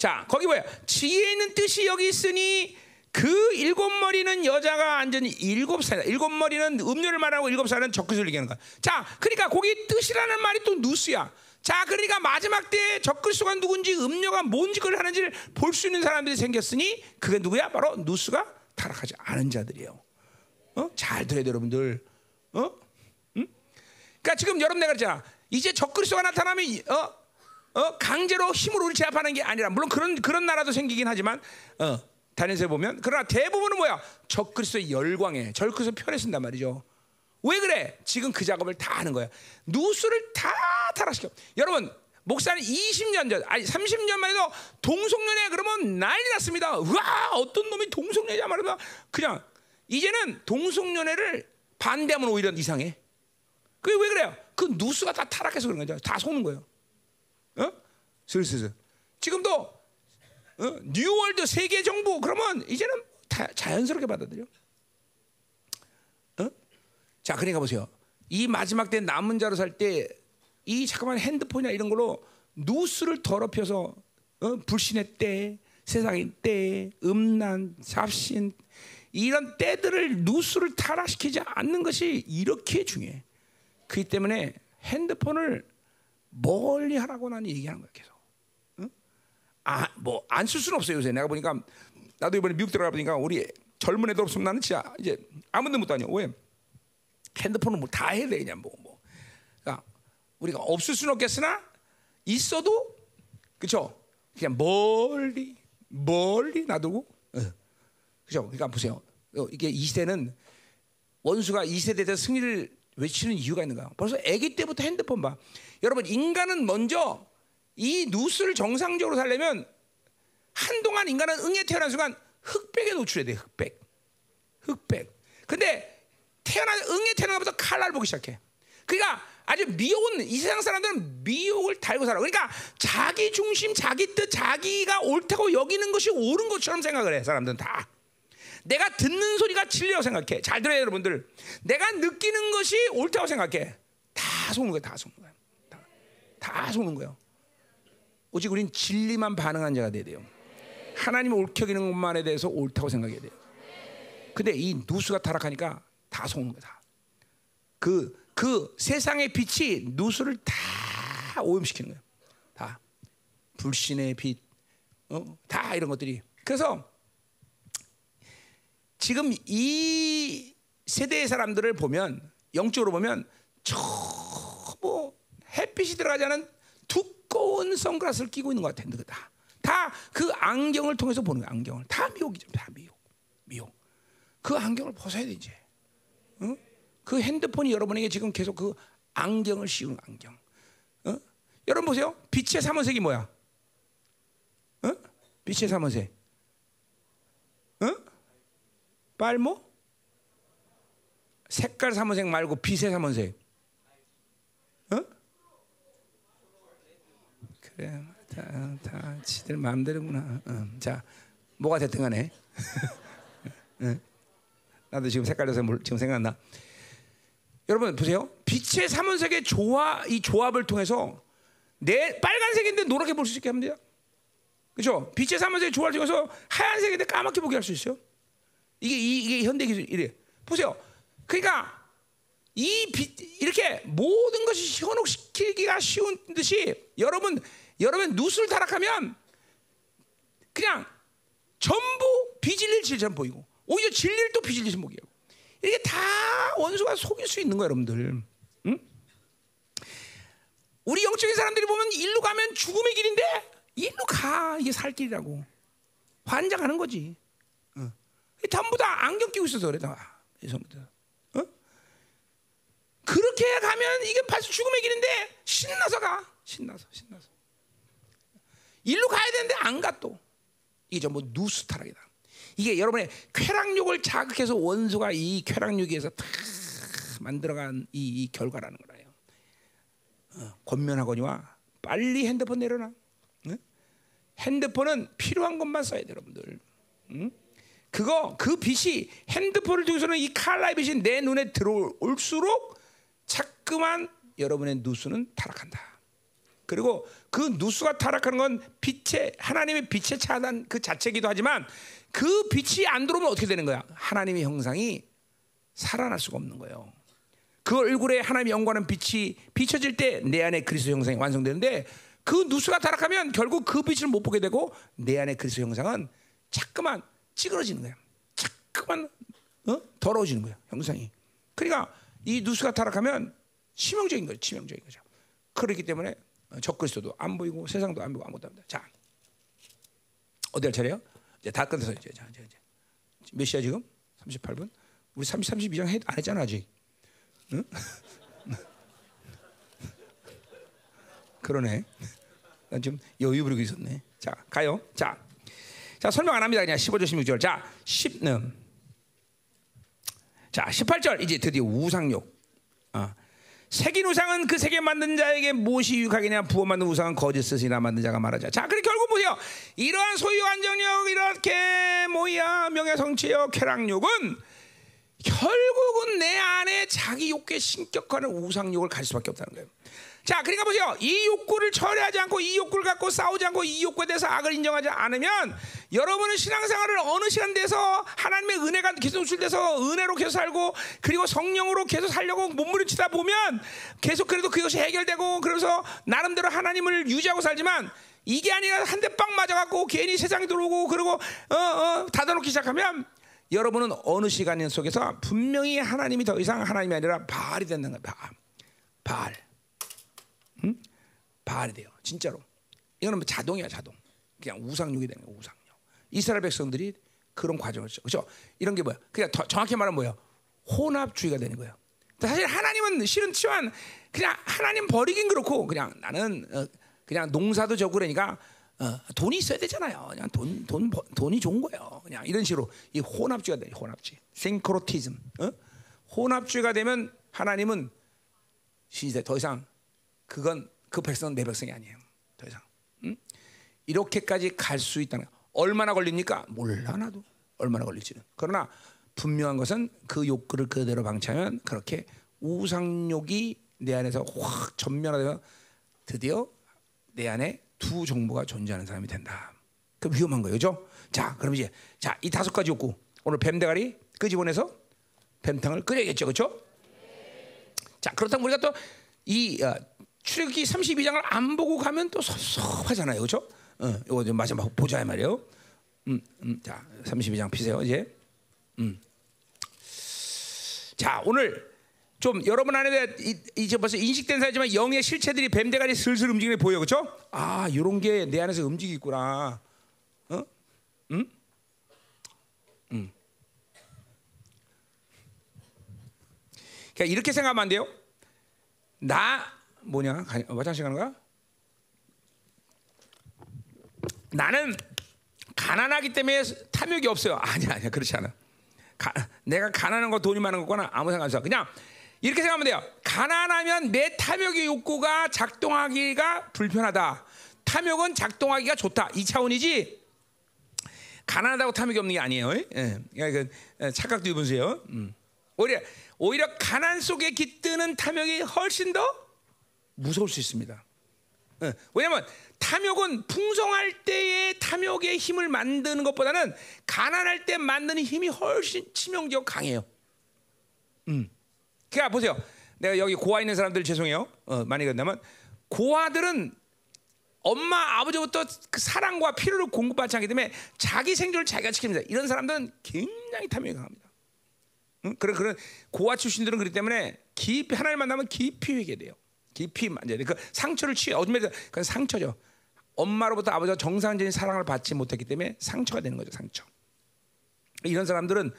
자, 거기 뭐야? 지혜 있는 뜻이 여기 있으니 그 일곱 머리는 여자가 앉은 일곱 살이다. 일곱 머리는 음료를 말하고 일곱 살은 적그리스도를 얘기하는 거야. 자, 그러니까 거기 뜻이라는 말이 또 누스야. 자, 그러니까 마지막 때 적그리스도가 누군지 음료가 뭔 짓을 하는지를 볼 수 있는 사람들이 생겼으니 그게 누구야? 바로 누스가 타락하지 않은 자들이에요. 어? 잘 들어야 돼, 여러분들. 어? 응? 그러니까 지금 여러분 내가 그랬잖아. 이제 적그리스도가 나타나면 어? 어, 강제로 힘으로 우리 제압하는 게 아니라 물론 그런 그런 나라도 생기긴 하지만 어, 다니엘서 보면 그러나 대부분은 뭐야 적그리스도의 열광에 적그리스도 편에 쓴단 말이죠. 왜 그래? 지금 그 작업을 다 하는 거야. νοῦς를 다 타락시켜. 여러분 목사는 20년 전, 아니 30년만 해도 동성연애 그러면 난리 났습니다. 와 어떤 놈이 동성연애냐 말이야. 그냥 이제는 동성연애를 반대하면 오히려 이상해. 그게 왜 그래요? 그 νοῦς가 다 타락해서 그런 거죠. 다 속는 거예요. 어? 슬슬. 지금도 어? New World 세계 정부 그러면 이제는 다 자연스럽게 받아들여. 어? 자, 그러니까 보세요. 이 마지막 때 남은 자로 살 때 이 잠깐만 핸드폰이나 이런 걸로 누수를 더럽혀서 어? 불신의 때, 세상의 때, 음란, 잡신 이런 때들을 누수를 타락시키지 않는 것이 이렇게 중요해. 그렇기 때문에 핸드폰을 멀리 하라고 나는 얘기하는 거야 계속. 응? 아뭐 안 쓸 수는 없어요 요새 내가 보니까 나도 이번에 미국 들어가 보니까 우리 젊은 애들 없으면 나는 진짜 이제 아무데 못 다녀 왜 핸드폰은 뭐 다 해야 돼 그냥 뭐 뭐. 그러니까 우리가 없을 수는 없겠으나 있어도 그죠 그냥 멀리 멀리 놔두고 어. 그죠 그러니까 보세요 어, 이게 이 시대는 원수가 이 세대에 대해서 승리를 외치는 이유가 있는 거야. 벌써 아기 때부터 핸드폰 봐. 여러분 인간은 먼저 이 누스를 정상적으로 살려면 한동안 인간은 응에 태어난 순간 흑백에 노출해야 돼. 흑백. 흑백. 근데 태어난 응에 것부터 칼날 보기 시작해. 그러니까 아주 미혹은 이 세상 사람들은 미혹을 달고 살아. 그러니까 자기 중심, 자기 뜻, 자기가 옳다고 여기는 것이 옳은 것처럼 생각을 해. 사람들은 다. 내가 듣는 소리가 진리라고 생각해. 잘 들어요, 여러분들. 내가 느끼는 것이 옳다고 생각해. 다 속는 거야, 다 속는 거야. 다, 다 속는 거예요. 오직 우린 진리만 반응한 자가 돼야 돼요. 하나님을 옳게 여기는 것만에 대해서 옳다고 생각해야 돼요. 근데 이 누수가 타락하니까 다 속는 거야. 다. 그, 그 세상의 빛이 누수를 다 오염시키는 거예요. 다. 불신의 빛, 어? 다 이런 것들이. 그래서 지금 이 세대의 사람들을 보면 영적으로 보면 전부 햇빛이 들어가지 않은 두 꺼운 선글라스를 끼고 있는 것 같아. 다. 다 그 안경을 통해서 보는 거야. 안경을. 다 미혹이죠. 다 미혹. 미혹. 그 안경을 벗어야 돼 이제. 어? 그 핸드폰이 여러분에게 지금 계속 그 안경을 씌우는 안경. 어? 여러분 보세요. 빛의 삼원색이 뭐야? 어? 빛의 삼원색. 어? 빨모? 색깔 삼원색 말고 빛의 삼원색. 그래, 다, 다 지들 마음대로구나. 어. 자, 뭐가 됐든 간에. [LAUGHS] 어. 나도 지금 색깔에서 지금 생각나. 여러분 보세요. 빛의 삼원색의 조화 이 조합을 통해서 내 빨간색인데 노랗게 볼 수 있게 합니다. 그렇죠? 빛의 삼원색의 조화를 통해서 하얀색인데 까맣게 보게 할 수 있어요. 이게 이게 현대 기술 이래. 보세요. 그러니까 이 빛, 이렇게 모든 것이 현혹시키기가 쉬운 듯이 여러분 여러분 누수를 타락하면 그냥 전부 비질릴 질처럼 보이고 오히려 진리를 또 비질릴 목이고 이게 다 원수가 속일 수 있는 거예요, 여러분들. 응? 우리 영적인 사람들이 보면 일로 가면 죽음의 길인데 일로 가 이게 살 길이라고 환장하는 거지. 어. 전부 다 안경 끼고 있어서 그래 다. 어? 그렇게 가면 이게 벌써 죽음의 길인데 신나서 가. 신나서 신나서. 일로 가야 되는데 안 가 또. 이게 전부 누수 타락이다. 이게 여러분의 쾌락욕을 자극해서 원수가 이 쾌락욕에서 다 만들어간 이, 이 결과라는 거예요. 어, 권면하거니와 빨리 핸드폰 내려놔. 응? 핸드폰은 필요한 것만 써야 돼, 여러분들. 응? 그거 그 빛이 핸드폰을 통해서는 이 칼라의 빛이 내 눈에 들어올수록 자꾸만 여러분의 누수는 타락한다. 그리고 그 누수가 타락하는 건 빛의 하나님의 빛의 차단 그 자체이기도 하지만 그 빛이 안 들어오면 어떻게 되는 거야? 하나님의 형상이 살아날 수가 없는 거예요. 그 얼굴에 하나님의 영광하는 빛이 비춰질 때 내 안에 그리스도 형상이 완성되는데 그 누수가 타락하면 결국 그 빛을 못 보게 되고 내 안에 그리스도 형상은 자꾸만 찌그러지는 거야. 자꾸만 어? 더러워지는 거야 형상이. 그러니까 이 누수가 타락하면 치명적인 거죠. 치명적인 거죠. 그렇기 때문에 적그리스도도 안 보이고 세상도 안 보이고 아무것도 안 돼. 자, 어디 할 차례요? 이제 다 끝내서 이제 자, 이제, 이제. 몇 시야 지금? 38분? 우리 30, 32장 해, 안 했잖아 아직. 응? [LAUGHS] 그러네. 난 지금 여유 부리고 있었네. 자, 가요. 자, 자 설명 안 합니다. 그냥 15절, 16절. 자, 10, 음. 자, 18절 이제 드디어 우상욕. 아, 색인 우상은 그 색에 만든 자에게 무엇이 유익하겠냐? 부어 만든 우상은 거짓 스이나 만든 자가 말하자. 자 그래 결국 보세요. 이러한 소유 안정력 이렇게 뭐야. 명예 성취력 쾌락욕은 결국은 내 안에 자기 욕구에 신격화는 우상욕을 갈 수밖에 없다는 거예요 자, 그러니까 보세요. 이 욕구를 처리하지 않고 이 욕구를 갖고 싸우지 않고 이 욕구에 대해서 악을 인정하지 않으면 여러분은 신앙생활을 어느 시간 돼서 하나님의 은혜가 계속 출돼서 은혜로 계속 살고 그리고 성령으로 계속 살려고 몸부림치다 보면 계속 그래도 그것이 해결되고 그래서 나름대로 하나님을 유지하고 살지만 이게 아니라 한 대 빵 맞아갖고 괜히 세상에 들어오고 그리고 어, 어, 닫아놓기 시작하면 여러분은 어느 시간 속에서 분명히 하나님이 더 이상 하나님이 아니라 바알이 되는 거야. 바알. 응? 바알이 돼요. 진짜로. 이거는 뭐 자동이야, 자동. 그냥 우상육이 되는 거야, 우상육. 이스라엘 백성들이 그런 과정을 죠 그렇죠? 이런 게 뭐야? 그냥 더, 정확히 말하면 뭐야? 혼합주의가 되는 거예요. 사실 하나님은 싫은 치만 그냥 하나님 버리긴 그렇고 그냥 나는 어, 그냥 농사도 적고 그러니까 어, 돈이 있어야 되잖아요. 그냥 돈, 돈, 돈이 좋은 거예요. 그냥 이런 식으로 이 혼합주의가 돼, 혼합주의. 싱크로티즘. 어? 혼합주의가 되면 하나님은 시대 더 이상 그건 그 백성은 내 백성이 아니에요. 더 이상. 응? 이렇게까지 갈 수 있다는 거. 얼마나 걸립니까? 몰라 나도. 얼마나 걸릴지는. 그러나 분명한 것은 그 욕구를 그대로 방치하면 그렇게 우상욕이 내 안에서 확 전면화되면 드디어 내 안에 두 정보가 존재하는 사람이 된다. 그 위험한 거예요, 그죠? 자, 그럼 이제 자 이 다섯 가지 욕구 오늘 뱀 대가리 끄집어내서 뱀탕을 끓여야겠죠, 그렇죠? 자, 그렇다면 우리가 또이 어, 출애굽기 32장을 안 보고 가면 또 섭섭하잖아요. 그렇죠? 어, 이거 좀 마지막 보자 말이에요. 음, 음, 자, 32장 피세요, 이제. 음. 자, 오늘 좀 여러분 안에 이제 벌써 인식된 사이지만 영의 실체들이 뱀대가리 슬슬 움직이는 게 보여. 그렇죠? 아, 요런 게 내 안에서 움직이구나. 어? 음? 음. 이렇게 생각하면 안 돼요. 나 뭐냐? 화장실 가는 거야? 나는 가난하기 때문에 탐욕이 없어요. [LAUGHS] 아니야, 아니야, 그렇지 않아. 가, 내가 가난한 거 돈이 많은 거거나 아무 상관 없어. 그냥 이렇게 생각하면 돼요. 가난하면 내 탐욕의 욕구가 작동하기가 불편하다. 탐욕은 작동하기가 좋다. 이 차원이지. 가난하다고 탐욕이 없는 게 아니에요. 예. 그러니까 그 착각도 입으세요. 음. 오히려 오히려 가난 속에 깃드는 탐욕이 훨씬 더 무서울 수 있습니다. 예, 왜냐하면 탐욕은 풍성할 때의 탐욕의 힘을 만드는 것보다는 가난할 때 만드는 힘이 훨씬 치명적 강해요. 음. 그러니까 보세요. 내가 여기 고아 있는 사람들 죄송해요. 어, 많이 그런다면 고아들은 엄마 아버지부터 그 사랑과 필요를 공급받지 않기 때문에 자기 생존을 자기가 지킵니다. 이런 사람들은 굉장히 탐욕이 강합니다. 응? 그런 그런 고아 출신들은 그렇기 때문에 깊이 하나님 만나면 깊이 회개돼요. 깊이 만져야 돼. 그 상처를 취해. 어둠에 그건 상처죠. 엄마로부터 아버지가 정상적인 사랑을 받지 못했기 때문에 상처가 되는 거죠. 상처. 이런 사람들은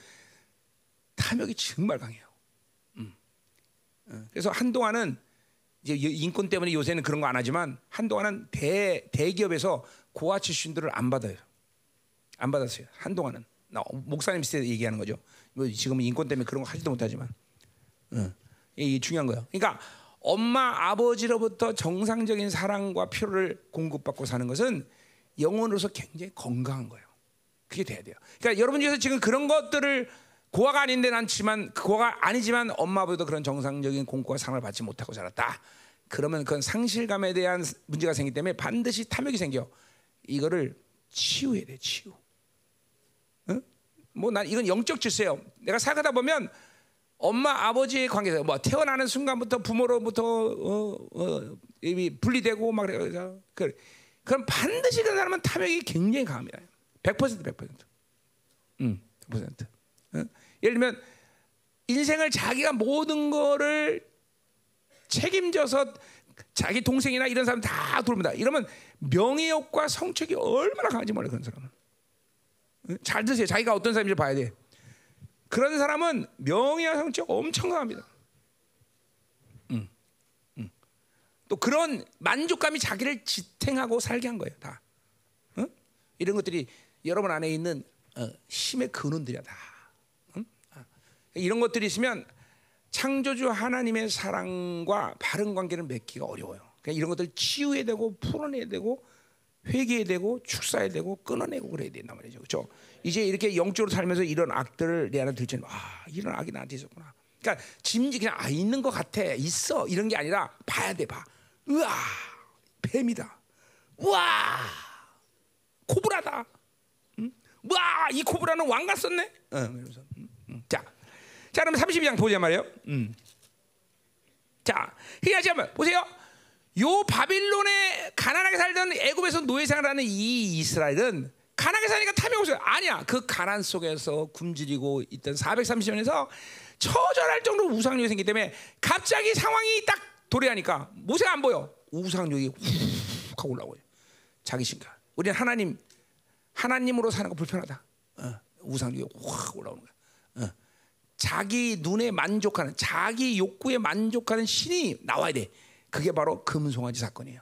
탐욕이 정말 강해요. 음. 어, 그래서 한동안은 이제 인권 때문에 요새는 그런 거 안 하지만 한동안은 대 대기업에서 고아 출신들을 안 받아요. 안 받았어요. 한동안은 나 목사님 시대 얘기하는 거죠. 뭐 지금은 인권 때문에 그런 거 하지도 못하지만, 어, 이게 중요한 거예요. 그러니까 엄마 아버지로부터 정상적인 사랑과 필요를 공급받고 사는 것은 영혼으로서 굉장히 건강한 거예요. 그게 돼야 돼요. 그러니까 여러분 중에서 지금 그런 것들을 고아가 아닌데 난지만 고아가 아니지만 엄마 아버지도 그런 정상적인 공과 사랑을 받지 못하고 자랐다. 그러면 그건 상실감에 대한 문제가 생기기 때문에 반드시 탐욕이 생겨. 이거를 치유해야 돼, 치유. 응? 뭐난 이건 영적 질서예요. 내가 살아가다 보면 엄마 아버지의 관계에서 뭐 태어나는 순간부터 부모로부터 어, 어, 분리되고 막 그래서 그 그럼 반드시 그 사람은 탐욕이 굉장히 강합니다. 100% 100%. 음, 100%. 어? 예를 들면 인생을 자기가 모든 거를 책임져서 자기 동생이나 이런 사람 다 돌봅니다. 이러면 명예욕과 성적이 얼마나 강한지 몰라 그런 사람은. 잘 드세요. 자기가 어떤 사람인지 봐야 돼. 그런 사람은 명예와 성적 엄청 강합니다. 음, 음. 또 그런 만족감이 자기를 지탱하고 살게 한 거예요. 다. 어? 이런 것들이 여러분 안에 있는 어, 힘의 근원들이야 다. 이런 것들이 있으면 창조주 하나님의 사랑과 바른 관계를 맺기가 어려워요. 그러니까 이런 것들 치유해야 되고 풀어내야 되고 회개해야 되고 축사해야 되고 끊어내고 그래야 된단 말이죠. 그렇죠? 이제 이렇게 영적으로 살면서 이런 악들을 내 안에 들지는 아 이런 악이 나한테 있었구나. 그러니까 짐지 그냥 아 있는 것 같아 있어 이런 게 아니라 봐야 돼 봐. 우와 뱀이다. 우와 코브라다. 응? 우와 이 코브라는 왕가 썼네. 어, 그러면서 음, 음. 자. 자, 그럼 32장 보자 말이에요. 음. 자, 희야지 한번 보세요. 요 바빌론에 가난하게 살던 애굽에서 노예 생활하는 이 이스라엘은 가난하게 사니까 탐욕 없어요. 아니야. 그 가난 속에서 굶주리고 있던 430년에서 처절할 정도로 우상욕이 생기기 때문에 갑자기 상황이 딱 도래하니까 모세가 안 보여. 우상욕이 훅 하고 올라오요. 자기 신가. 우리는 하나님 하나님으로 사는 거 불편하다. 어, 우상욕이 확 올라오는 거야. 어. 자기 눈에 만족하는 자기 욕구에 만족하는 신이 나와야 돼. 그게 바로 금송아지 사건이에요.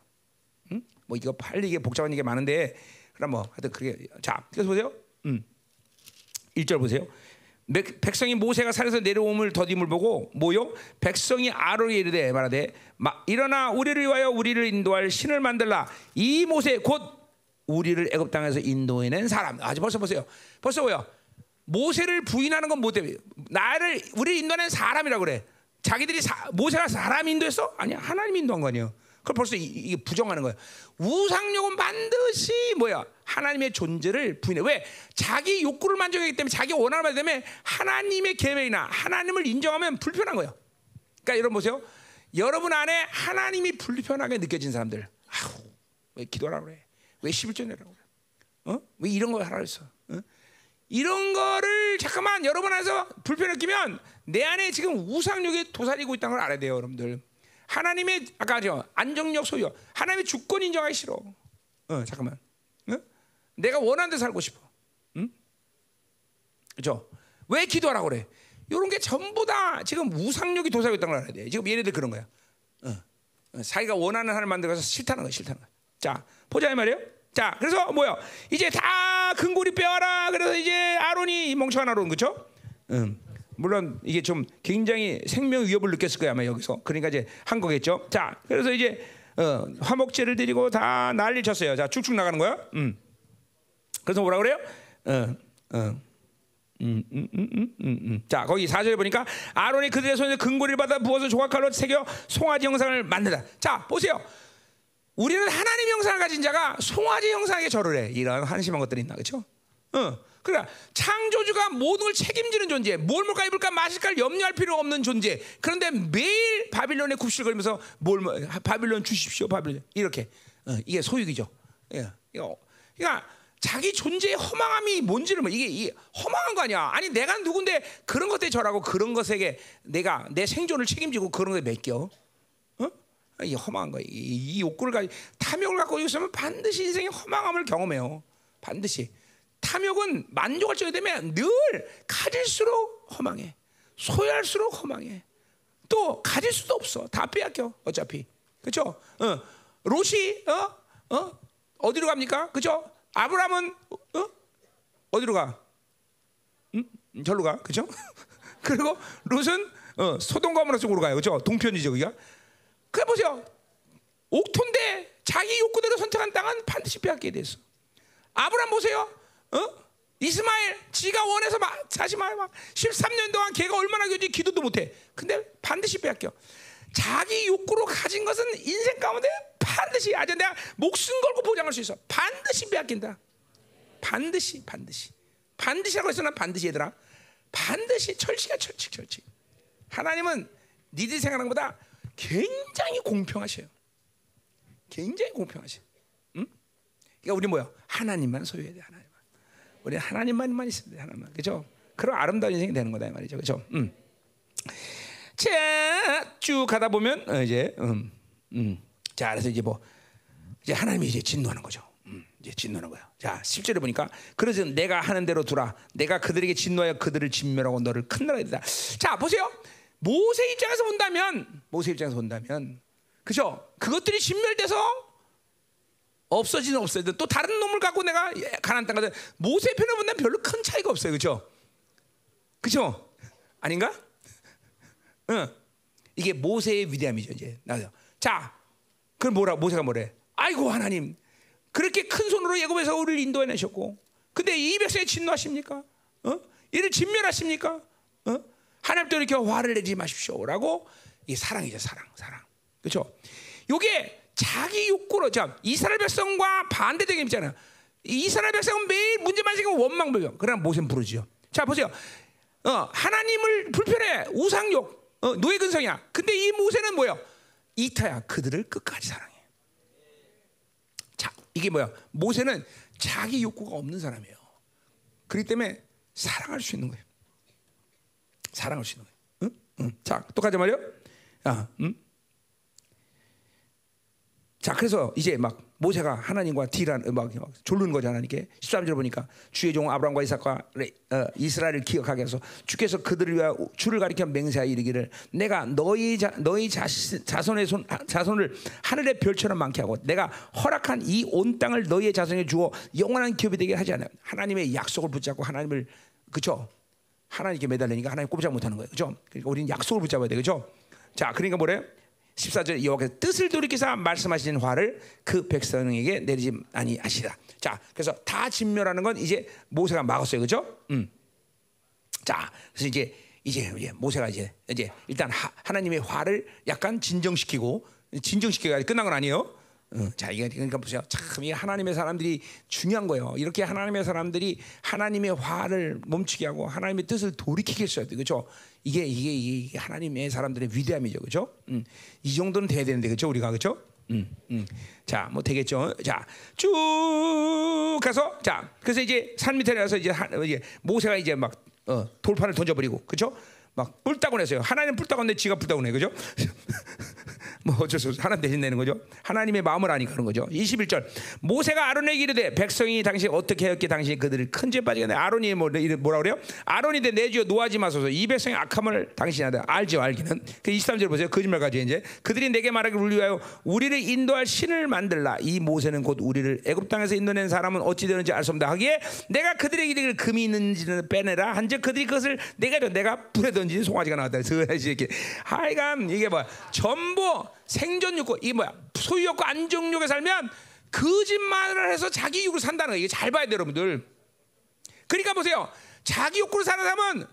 응? 뭐 이거 빨리 이게 복잡한 얘기 많은데 그럼 뭐 하여튼 그게 자 그래서 보세요. 음. 1절 보세요. 백성이 모세가 산에서 내려옴을 더딤을 보고 뭐요? 백성이 아론에 이르되 말하되 일어나 우리를 위하여 우리를 인도할 신을 만들라. 이 모세 곧 우리를 애굽 땅에서 인도해낸 사람. 아직 벌써 보세요. 벌써 뭐요? 모세를 부인하는 건 뭐 때문에? 나를 우리 인도하는 사람이라고 그래. 자기들이 사, 모세가 사람 인도했어? 아니야 하나님 인도한 거 아니에요. 그걸 벌써 이, 게 부정하는 거야. 우상욕은 반드시 뭐야? 하나님의 존재를 부인해. 왜? 자기 욕구를 만족하기 때문에 자기 원하는 말 때문에 하나님의 계획이나 하나님을 인정하면 불편한 거예요. 그러니까 여러분 보세요. 여러분 안에 하나님이 불편하게 느껴진 사람들. 아우, 왜 기도하라고 그래? 왜 11조 내라고 그래? 어? 왜 이런 걸 하라고 했어? 어? 이런 거를 잠깐만 여러분 안에서 불편을 끼면 내 안에 지금 우상력이 도사리고 있다는 걸 알아야 돼요, 여러분들. 하나님의 아까 저 안정력 소유, 하나님의 주권 인정하기 싫어. 어, 잠깐만. 어? 내가 원하는 데 살고 싶어. 응? 그죠? 왜 기도하라고 그래? 이런 게 전부 다 지금 우상력이 도사리고 있다는 걸 알아야 돼. 지금 얘네들 그런 거야. 어. 어. 자기가 원하는 하나님 만들어서 싫다는 거야, 싫다는 거야. 자, 보자 이 말이에요. 자, 그래서 뭐요? 이제 다 근고리 빼와라. 그래서 이제 아론이 멍청한 아론 그렇죠? 음. 물론 이게 좀 굉장히 생명 위협을 느꼈을 거야 아마 여기서. 그러니까 이제 한 거겠죠. 자, 그래서 이제 어, 화목제를 드리고 다 난리 쳤어요. 자, 쭉쭉 나가는 거야. 음. 그래서 뭐라 그래요? 어, 어. 음, 음, 음, 음, 자 거기 사절에 보니까 아론이 그들의 손에 근고리를 받아 부어서 조각칼로 새겨 송아지 형상을 만든다. 자 보세요. 우리는 하나님 형상을 가진 자가 송아지 형상에 절을 해. 이런 한심한 것들이 있나 그렇죠? 어. 그러니까 창조주가 모든 걸 책임지는 존재, 뭘 먹을까 입을까 마실까 염려할 필요 없는 존재. 그런데 매일 바빌론에 굽실거리면서 뭘 바빌론 주십시오, 바빌론 이렇게 어, 이게 소유이죠. 예. 그러니까 자기 존재의 허망함이 뭔지를 뭐 이게, 이게 허망한 거 아니야. 아니 내가 누군데 그런 것에 절하고 그런 것에게 내가 내 생존을 책임지고 그런 것에 맡겨. 어? 이 허망한 거야. 이, 이 욕구를 가지 탐욕을 갖고 있으면 반드시 인생의 허망함을 경험해요. 반드시. 탐욕은 만족할 적이 되면 늘 가질수록 허망해. 소유할수록 허망해. 또 가질 수도 없어. 다 빼앗겨. 어차피. 그렇죠? 어. 롯이 어? 어? 어디로 갑니까? 그죠? 아브라함은 어? 어디로 가? 응? 절로 가. 그죠? [LAUGHS] 그리고 롯은 어, 모라 쪽으로 가요. 그죠? 동편이죠, 그게. 그래 보세요. 옥토인데 자기 욕구대로 선택한 땅은 반드시 빼앗게 됐어. 아브라함 보세요. 어? 이스마엘 지가 원해서 막 다시 말막 13년 동안 걔가 얼마나 교지 기도도 못해. 근데 반드시 빼앗겨. 자기 욕구로 가진 것은 인생 가운데 반드시 아주 내가 목숨 걸고 보장할 수 있어. 반드시 빼앗긴다. 반드시 반드시 반드시라고 해서 난 반드시 얘들아. 반드시 철칙이야 철칙 철칙. 하나님은 니들이 생각하는 것보다 굉장히 공평하셔요. 굉장히 공평하셔. 응? 그러니까 우리 뭐야? 하나님만 소유해야 돼 하나님만. 우리 하나님만만 있으면 돼 하나님만. 그죠? 그럼 아름다운 인생이 되는 거다 이 말이죠. 그죠? 음. 자, 쭉 가다 보면 어, 이제 음, 음. 자, 그래서 이제 뭐 이제 하나님이 이제 진노하는 거죠. 음, 이제 진노하는 거야. 자, 10절에 보니까 그래서 내가 하는 대로 두라. 내가 그들에게 진노하여 그들을 진멸하고 너를 큰 나라에 되다. 자, 보세요. 모세 입장에서 본다면 모세 입장에서 본다면 그죠? 그것들이 진멸돼서 없어지는 없어지는 또 다른 놈을 갖고 내가 가난 땅 가서 모세 편을 본다면 별로 큰 차이가 없어요. 그죠? 그죠? 아닌가? 응. 이게 모세의 위대함이죠, 이제. 나죠. 자, 그럼 뭐라 모세가 뭐래? 아이고 하나님, 그렇게 큰 손으로 예고해서 우리를 인도해 내셨고, 근데 이 백성에 진노하십니까? 어? 이를 진멸하십니까? 어? 하나님도 이렇게 화를 내지 마십시오라고 이 사랑이죠, 사랑, 사랑. 그렇죠? 요게 자기 욕구로 자 이스라엘 백성과 반대되게 있잖아요. 이스라엘 백성은 매일 문제만 생기면 원망불평. 그러나 모세는 부르지요. 자 보세요. 어, 하나님을 불편해 우상욕 어, 노예 근성이야. 근데 이 모세는 뭐야? 이타야 그들을 끝까지 사랑해. 자 이게 뭐야? 모세는 자기 욕구가 없는 사람이에요. 그렇기 때문에 사랑할 수 있는 거예요. 사랑할 수 있는 거예요. 응? 응. 자 똑같이 말이요. 야, 응? 자, 그래서 이제 막 모세가 하나님과 딜한 막, 막 졸르는 거잖아, 하나님께. 13절 보니까 주의 종 아브라함과 이삭과 어, 이스라엘을 기억하게 해서 주께서 그들을 위하여 주를 가리켜 맹세하여 이르기를 내가 너희 자, 너희 자, 자손의 손, 자손을 하늘의 별처럼 많게 하고 내가 허락한 이 온 땅을 너희의 자손에 주어 영원한 기업이 되게 하지 않아요. 하나님의 약속을 붙잡고 하나님을 그죠? 하나님께 매달리니까 하나님 꼼짝 못하는 거예요, 그죠? 그러니까 우리는 약속을 붙잡아야 돼, 그죠? 자, 그러니까 뭐래? 14절 여호와께서 뜻을 돌이키사 말씀하시는 화를 그 백성에게 내리지 아니하시라. 자, 그래서 다 진멸하는 건 이제 모세가 막았어요, 그렇죠? 음. 자, 그래서 이제 이제 이제 모세가 이제 이제 일단 하, 하나님의 화를 약간 진정시키고 진정시키가 끝난 건 아니에요. 어, 자, 이게 그러니까 보세요. 참, 이 하나님의 사람들이 중요한 거예요. 이렇게 하나님의 사람들이 하나님의 화를 멈추게 하고 하나님의 뜻을 돌이키게 했어야 돼, 그렇죠? 이게 이게 이게 하나님의 사람들의 위대함이죠, 그렇죠? 음, 이 정도는 돼야 되는데, 그렇죠? 우리가 그렇죠? 음, 음. 자, 뭐 되겠죠. 자, 쭉 가서 자, 그래서 이제 산 밑에 가서 이제, 모세가 이제 막 어, 돌판을 던져버리고, 그렇죠? 막 뿔따구냈어요. 하나님 뿔따구내 지가 뿔따구내, 그죠? [LAUGHS] 뭐 어쩔 수 없어. 하나님 대신 내는 거죠. 하나님의 마음을 아니까 그런 거죠. 21절. 모세가 아론에게 이르되 백성이 당시 어떻게 하였기에 당신이 그들을 큰 죄 빠지게 내 아론이 뭐, 뭐라 그래요? 아론이 되 내주어 노하지 마소서. 이 백성의 악함을 당신이 하다. 알죠, 알기는. 그 23절 보세요. 거짓말까지 이제 그들이 내게 말하기 를 위하여 우리를 인도할 신을 만들라. 이 모세는 곧 우리를 애굽 땅에서 인도낸 사람은 어찌 되는지 알 수 없다. 하기에 내가 그들에게 이르기를 금이 있는지는 빼내라. 한즉 그들이 그것을 내가 내가 불에 던진 송아지가 나왔다. 이렇게 하여간 이게 뭐야? 전부 생존 욕구 이 뭐야? 소유 욕구 안정 욕에 살면 거짓말을 해서 자기 욕을 산다는 거 이게 잘 봐야 돼요 여러분들. 그러니까 보세요. 자기 욕구를 사는 사람은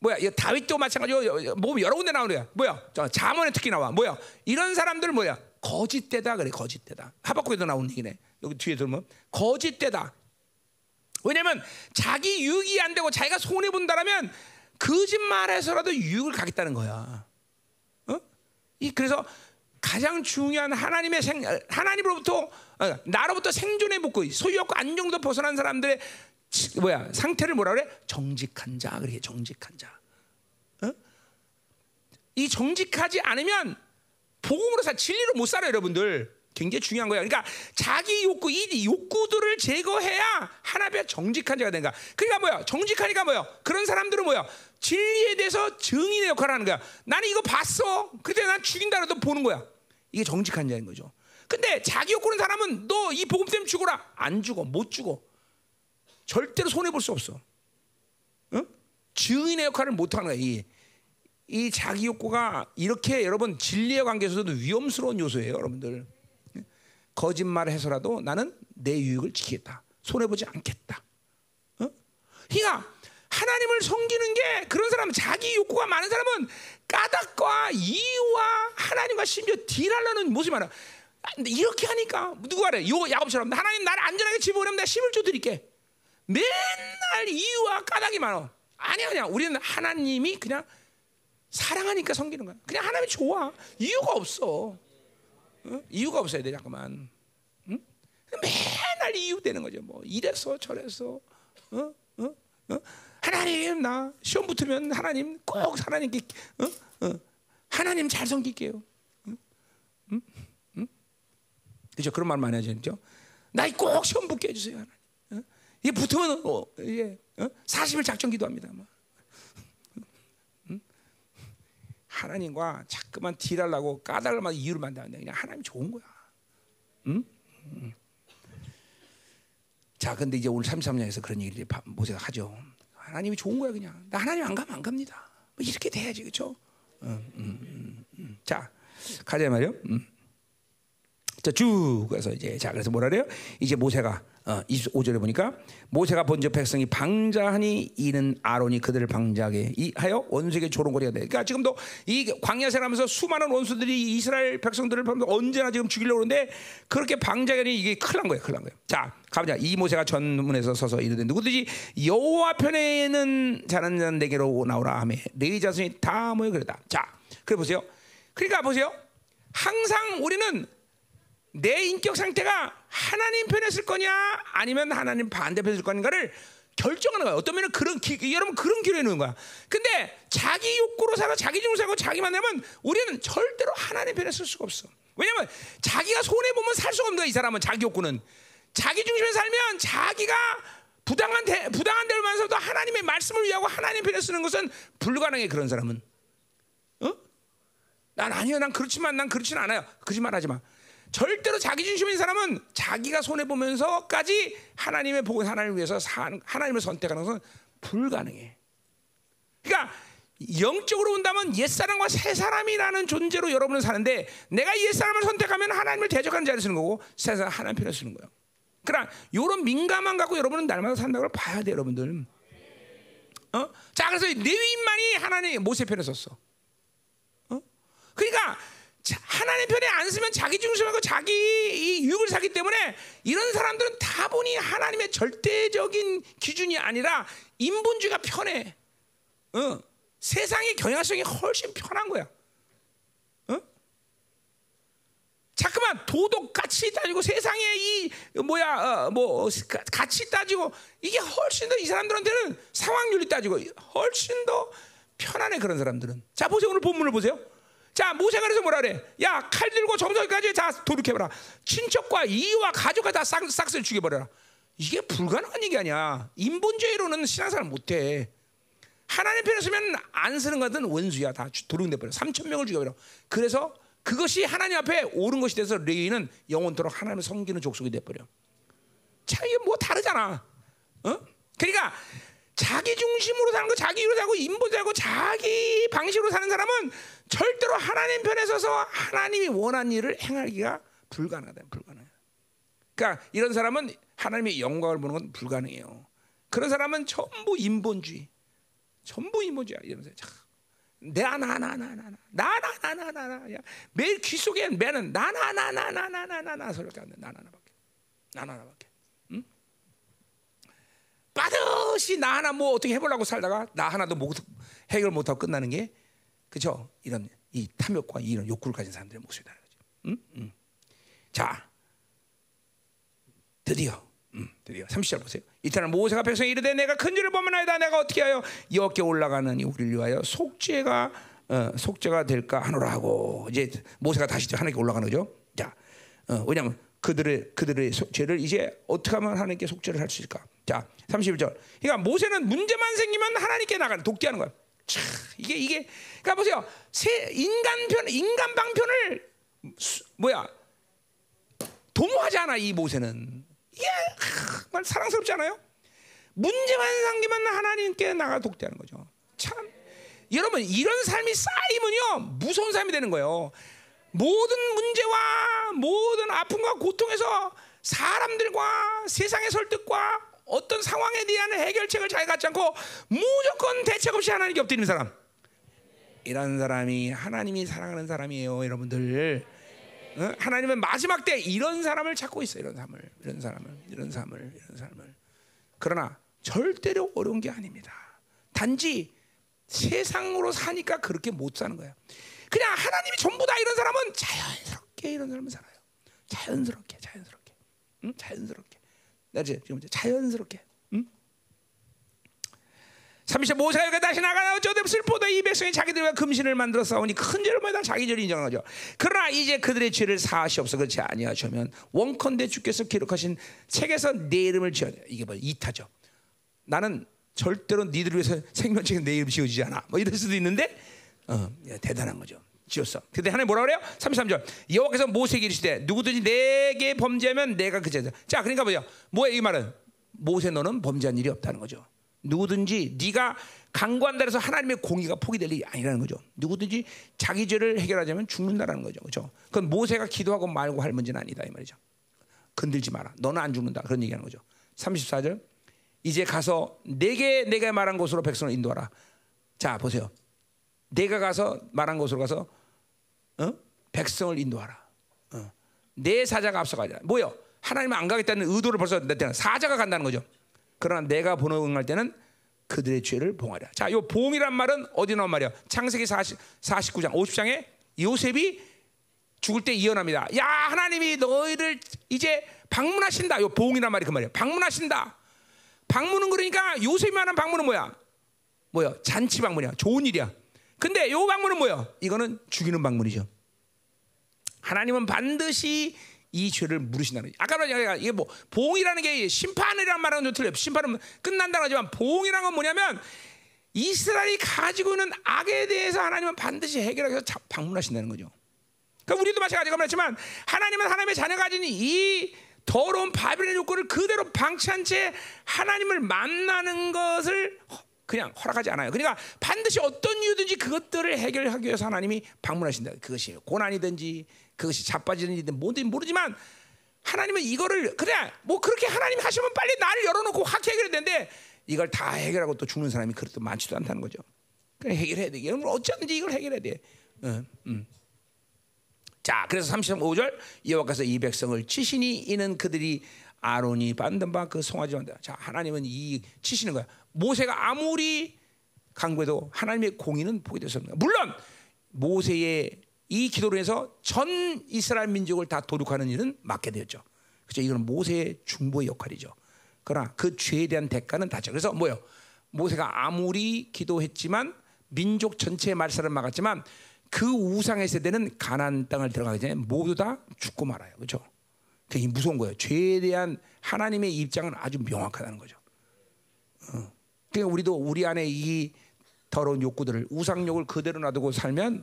뭐야? 이 다윗도 마찬가지고 뭐 여러 군데 나오는 거야. 뭐야? 자문에 특히 나와. 뭐야? 이런 사람들 뭐야? 거짓되다 그래 거짓되다. 하박국에도 나오는 얘기네. 여기 뒤에 들으면 거짓되다. 왜냐면 자기 유익이 안 되고 자기가 손해 본다라면 거짓말해서라도 유익을 가겠다는 거야 이 그래서 가장 중요한 하나님의 생 하나님으로부터 어, 나로부터 생존의 복구 소유하고 안정도 벗어난 사람들의 치- 뭐야 상태를 뭐라 그래 정직한 자 그렇게 정직한 자. 어? 이 정직하지 않으면 복음으로 살 진리로 못 살아요, 여러분들. 굉장히 중요한 거예요. 그러니까 자기 욕구, 이 욕구들을 제거해야 하나님의 정직한 자가 된다. 그러니까 뭐야? 정직하니까 뭐야? 그런 사람들은 뭐야? 진리에 대해서 증인의 역할을 하는 거야. 나는 이거 봤어. 그때 난 죽인다 그래도 보는 거야. 이게 정직한 자인 거죠. 근데 자기 욕구는 사람은 너 이 복음 때문에 죽어라. 안 죽어. 못 죽어. 절대로 손해 볼 수 없어. 응? 증인의 역할을 못 하는 거야. 이, 이 자기 욕구가 이렇게 여러분 진리의 관계에서도 위험스러운 요소예요, 여러분들. 거짓말을 해서라도 나는 내 유익을 지키겠다. 손해 보지 않겠다. 어? 그러니까 하나님을 섬기는 게 그런 사람은 자기 욕구가 많은 사람은 까닭과 이유와 하나님과 심지어 딜하려는 모습이 많아. 아, 근데 이렇게 하니까 누가 그래? 요 야곱처럼 하나님 나를 안전하게 집어오려면 내가 11조 드릴게. 맨날 이유와 까닭이 많아. 아니야, 아니야. 우리는 하나님이 그냥 사랑하니까 섬기는 거야. 그냥 하나님이 좋아. 이유가 없어. 어? 이유가 없어야 돼, 잠깐만. 응? 맨날 이유 되는 거죠. 뭐 이래서 저래서. 어? 어? 어? 하나님 나 시험 붙으면 하나님 꼭 하나님께 어? 어? 하나님 잘 섬길게요. 응? 응? 응? 그런 말 많이 하죠. 나꼭 시험 붙게 해주세요, 하나님. 어? 이게 붙으면 어, 이게 어? 40일 작전 기도합니다. 뭐. 하나님과 자꾸만 딜하려고 까닭을만 이유를 만드는데 그냥 하나님 좋은 거야. 응? 응. 자, 근데 이제 오늘 33장에서 그런 얘기를 바- 모세가 하죠. 하나님이 좋은 거야 그냥. 나 하나님 안 가면 안 갑니다. 뭐 이렇게 돼야지 그렇죠? 응, 응, 응, 응. 자, 가자 말이요. 응. 자, 쭉 그래서 이제 자 그래서 뭐라 그래요? 이제 모세가 어, 25절에 보니까 모세가 본저 백성이 방자하니 이는 아론이 그들을 방자하게 이- 하여 원수에게 조롱거리가 돼. 그러니까 지금도 이 광야 생활하면서 수많은 원수들이 이스라엘 백성들을 보면서 언제나 지금 죽이려고 그러는데 그렇게 방자하니 이게 큰일 난 거예요. 큰일 난 거예요. 자, 가보자. 이 모세가 전문에서 서서 이르되 누구든지 여호와 편에는 자는 자는 내게로 나오라 하며 네 자손이 다 모여 그랬다. 자, 그래 보세요. 그러니까 보세요. 항상 우리는 내 인격 상태가 하나님 편에 쓸 거냐 아니면 하나님 반대편에 쓸 거냐를 결정하는 거야. 어떤 면은 그런 기, 여러분 그런 기로 해놓은 거야. 근데 자기 욕구로 살고 자기 중으로 살고 자기만 되면 우리는 절대로 하나님 편에 쓸 수가 없어. 왜냐면 자기가 손해 보면 살 수가 없는 거야. 이 사람은 자기 욕구는 자기 중심에 살면 자기가 부당한 대, 부당한 대로 만서도 하나님의 말씀을 위하고 하나님 편에 쓰는 것은 불가능해 그런 사람은. 어? 난 아니요, 난 그렇지만 난 그렇지는 않아요. 거짓말하지 마. 절대로 자기 중심인 사람은 자기가 손해 보면서까지 하나님의 복을 하나님을 위해서 사는 하나님을 선택하는 것은 불가능해. 그러니까 영적으로 본다면 옛 사람과 새 사람이라는 존재로 여러분은 사는데 내가 옛 사람을 선택하면 하나님을 대적하는 자리를 쓰는 거고 새 사람 하나님 편을 쓰는 거예요. 그러나 이런 민감함 갖고 여러분은 날마다 산다는 걸 봐야 돼, 여러분들. 어? 자, 그래서 레위인만이 하나님 모세 편에 섰어. 어? 그러니까 자, 하나님 편에 안 쓰면 자기 중심하고 자기 이 유익을 사기 때문에 이런 사람들은 다분히 하나님의 절대적인 기준이 아니라 인본주의가 편해. 어. 세상의 경향성이 훨씬 편한 거야. 어? 자꾸만 도덕 가치 따지고 세상의 이 뭐야 어, 뭐 가- 가치 따지고 이게 훨씬 더 이 사람들한테는 상황윤리 따지고 훨씬 더 편안해 그런 사람들은. 자 보세요 오늘 본문을 보세요. 자 모세가 그래서 뭐라 그래? 야 칼 들고 정서까지 다 돌이켜봐라. 친척과 이와 가족과 다 싹, 싹쓸 죽여버려라. 이게 불가능한 얘기 아니야. 인본주의로는 신앙생활 못해. 하나님 편에 서면 안 쓰는 것은 원수야 다 도둑내 버려. 3천 명을 죽여버려. 그래서 그것이 하나님 앞에 옳은 것이 돼서 레위는 영원토록 하나님을 섬기는 족속이 돼 버려. 자 이게 뭐 다르잖아. 어? 그러니까 자기 중심으로 사는 거, 자기 이로 살고 인보자고 자기 방식으로 사는 사람은 절대로 하나님 편에 서서 하나님이 원하는 일을 행하기가 불가능하다. 불가능해. 그러니까 이런 사람은 하나님의 영광을 보는 건 불가능해요. 그런 사람은 전부 인본주의, 전부 인본주의야. 이러면서 내나나나나나나나나나나 매일 귀 속에 매는 나나나나나나나나 소리밖에 안 돼. 나나나밖에, 나나나밖에. 빠듯이 나 하나 뭐 어떻게 해보려고 살다가 나 하나도 못, 해결 못하고 끝나는 게 그죠? 이런 이 탐욕과 이런 욕구를 가진 사람들의 모습이다. 그죠? 음? 음. 자, 드디어 음, 드디어 30절 보세요. 이때는 모세가 백성에 이르되 내가 큰 일을 범하나이다 내가 어떻게 하여 여호와께 올라가는 이 우리를 위하여 속죄가 어, 속죄가 될까 하노라 하고 이제 모세가 다시 하나님께 올라가는 거죠. 자, 어, 왜냐하면 그들의 그들의 죄를 이제 어떻게 하면 하나님께 속죄를 할 수 있을까? 자, 31절. 그러니까 모세는 문제만 생기면 하나님께 나가는 독대하는 거야. 차, 이게 이게 그러니까 보세요. 새 인간 편 인간 방편을 수, 뭐야? 도모하지 않아 이 모세는. 이게 정말 사랑스럽지 않아요? 문제만 생기면 하나님께 나가 독대하는 거죠. 참 여러분 이런 삶이 쌓이면요 무서운 삶이 되는 거예요. 모든 문제와 모든 아픔과 고통에서 사람들과 세상의 설득과 어떤 상황에 대한 해결책을 잘 갖지 않고 무조건 대책 없이 하나님께 엎드리는 사람. 이런 사람이 하나님이 사랑하는 사람이에요, 여러분들. 어? 하나님은 마지막 때 이런 사람을 찾고 있어요. 이런 사람을, 이런 사람을, 이런 사람을, 이런 사람을. 그러나 절대로 어려운 게 아닙니다. 단지 세상으로 사니까 그렇게 못 사는 거예요. 그냥 하나님이 전부다 이런 사람은 자연스럽게 이런 사람은 살아요. 자연스럽게, 자연스럽게, 응? 자연스럽게. 나지 지금 자연스럽게. 응? 30절 모세가 여기 다시 나가나 어쩌면 슬퍼도 이 백성이 자기들과 금신을 만들어 싸우니 큰 죄를 뭐다 자기 죄를 인정하는 거죠. 그러나 이제 그들의 죄를 사하시옵소 그렇지 아니하시면 원컨대 주께서 기록하신 책에서 내 이름을 지어 이게 뭐 이타죠. 나는 절대로 니들 위해서 생명책에 내 이름 지어지지 않아. 뭐 이럴 수도 있는데 어, 대단한 거죠. 지었어. 근데 하나님 뭐라 그래요? 33절. 여호와께서 모세에게 이르시되 누구든지 내게 범죄하면 내가 그 죄다. 자, 그러니까 뭐야? 뭐야 이 말은? 모세 너는 범죄한 일이 없다는 거죠. 누구든지 네가 강구한다 해서 하나님의 공의가 포기될 일이 아니라는 거죠. 누구든지 자기 죄를 해결하자면 죽는다라는 거죠. 그렇죠? 그건 모세가 기도하고 말고 할 문제는 아니다 이 말이죠. 건들지 마라. 너는 안 죽는다. 그런 얘기하는 거죠. 34절. 이제 가서 내게 내가 말한 곳으로 백성을 인도하라. 자, 보세요. 내가 가서 말한 곳으로 가서 어? 백성을 인도하라. 어. 내 사자가 앞서가자. 뭐요? 하나님은 안 가겠다는 의도를 벌써 냈잖아. 사자가 간다는 거죠. 그러나 내가 번호응할 때는 그들의 죄를 봉하랴. 자, 요 봉이란 말은 어디 나온 말이야? 창세기 40, 49장, 50장에 요셉이 죽을 때 이언합니다. 야, 하나님이 너희를 이제 방문하신다. 요 봉이란 말이 그 말이야. 방문하신다. 방문은 그러니까 요셉이 하는 방문은 뭐야? 뭐야? 잔치 방문이야. 좋은 일이야. 근데 요 방문은 뭐야? 이거는 죽이는 방문이죠. 하나님은 반드시 이 죄를 물으신다는 거죠. 아까 말한 이게 뭐 보응이라는 게 심판이란 말은 좀 틀려요. 심판은 끝난다는 하지만 보응이란 건 뭐냐면 이스라엘이 가지고 있는 악에 대해서 하나님은 반드시 해결하기 위해서 방문하신다는 거죠. 그러니까 우리도 마찬가지가 그렇지만 하나님은 하나님의 자녀가 가진 이 더러운 바빌론의 욕구를 그대로 방치한 채 하나님을 만나는 것을 그냥 허락하지 않아요. 그러니까 반드시 어떤 이유든지 그것들을 해결하기 위해서 하나님이 방문하신다. 그것이 고난이든지 그것이 자빠지는지든 뭐든 모르지만 하나님은 이거를 그냥 뭐 그렇게 하나님이 하시면 빨리 나를 열어놓고 확 해결해야 되는데 이걸 다 해결하고 또 죽는 사람이 그렇도 많지도 않다는 거죠. 그냥 해결해야 돼. 이건 어쩌든지 이걸 해결해야 돼. 응, 응. 자, 그래서 35절 여호와께서 이 백성을 치시니 이는 그들이 아론이 받는 바그 송아지 한다. 자, 하나님은 이 치시는 거야. 모세가 아무리 강구해도 하나님의 공의는 거야. 물론 모세의 이 기도로 해서 전 이스라엘 민족을 다 도둑하는 일은 맡게 되었죠. 그죠? 이건 모세의 중보의 역할이죠. 그러나 그 죄에 대한 대가는 다죠. 그래서 뭐요? 모세가 아무리 기도했지만 민족 전체의 말살을 막았지만 그 우상의 세대는 가나안 땅을 들어가기 전에 모두 다 죽고 말아요. 그렇죠? 되게 무서운 거예요. 죄에 대한 하나님의 입장은 아주 명확하다는 거죠. 어. 그러니까 우리도 우리 안에 이 더러운 욕구들을 우상욕을 그대로 놔두고 살면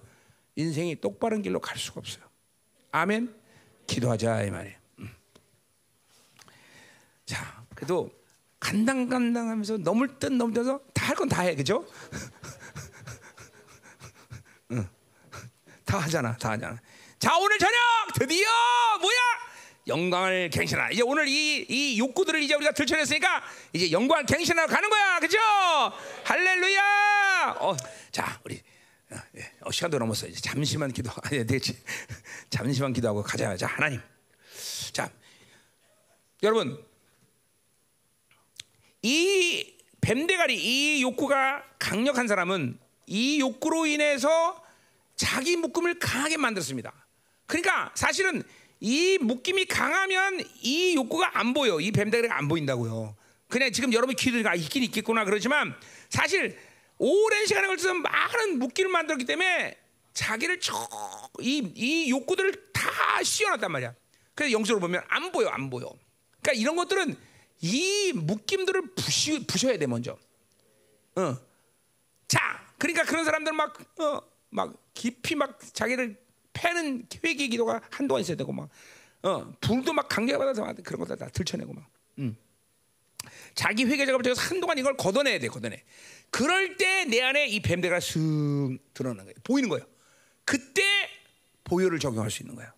인생이 똑바른 길로 갈 수가 없어요. 아멘. 기도하자 이 말이에요. 음. 자, 그래도 간당간당하면서 넘을 듯 넘어서 다 할 건 다 해, 그죠? [LAUGHS] 응. 다 하잖아, 다 하잖아. 자, 오늘 저녁 드디어 뭐야? 영광을 갱신하라. 이제 오늘 이, 이 욕구들을 이제 우리가 들춰냈으니까 이제 영광을 갱신하러 가는 거야, 그죠? 할렐루야! 어, 자, 우리 어, 예. 어, 시간도 넘었어. 이제 잠시만 기도. 아니, 되지. [LAUGHS] 잠시만 기도하고 가자. 자, 하나님. 자, 여러분, 이 뱀대가리, 이 욕구가 강력한 사람은 이 욕구로 인해서 자기 묶음을 강하게 만들었습니다. 그러니까 사실은 이 묶임이 강하면 이 욕구가 안 보여. 이 뱀대가리가 안 보인다고요. 그냥 지금 여러분 기도가 있긴 있겠구나 그러지만 사실 오랜 시간에 걸쳐서 많은 묶기를 만들었기 때문에 자기를 이, 이 욕구들을 다 씌워놨단 말이야. 그래서 영적으로 보면 안 보여, 안 보여. 그러니까 이런 것들은 이 묶임들을 부시, 부셔야 돼 먼저. 어. 자, 그러니까 그런 사람들 막, 어, 막 깊이 막 자기를 패는 회개 기도가 한동안 있어야 되고 막, 어, 불도 막 강제가 받아서 막 그런 것들 다 들춰내고 막. 음. 자기 회개 작업을 통해서 한동안 이걸 걷어내야 돼, 걷어내. 그럴 때 내 안에 이 뱀대가 슥 드러나는 거예요. 보이는 거예요. 그때 보혈을 적용할 수 있는 거예요.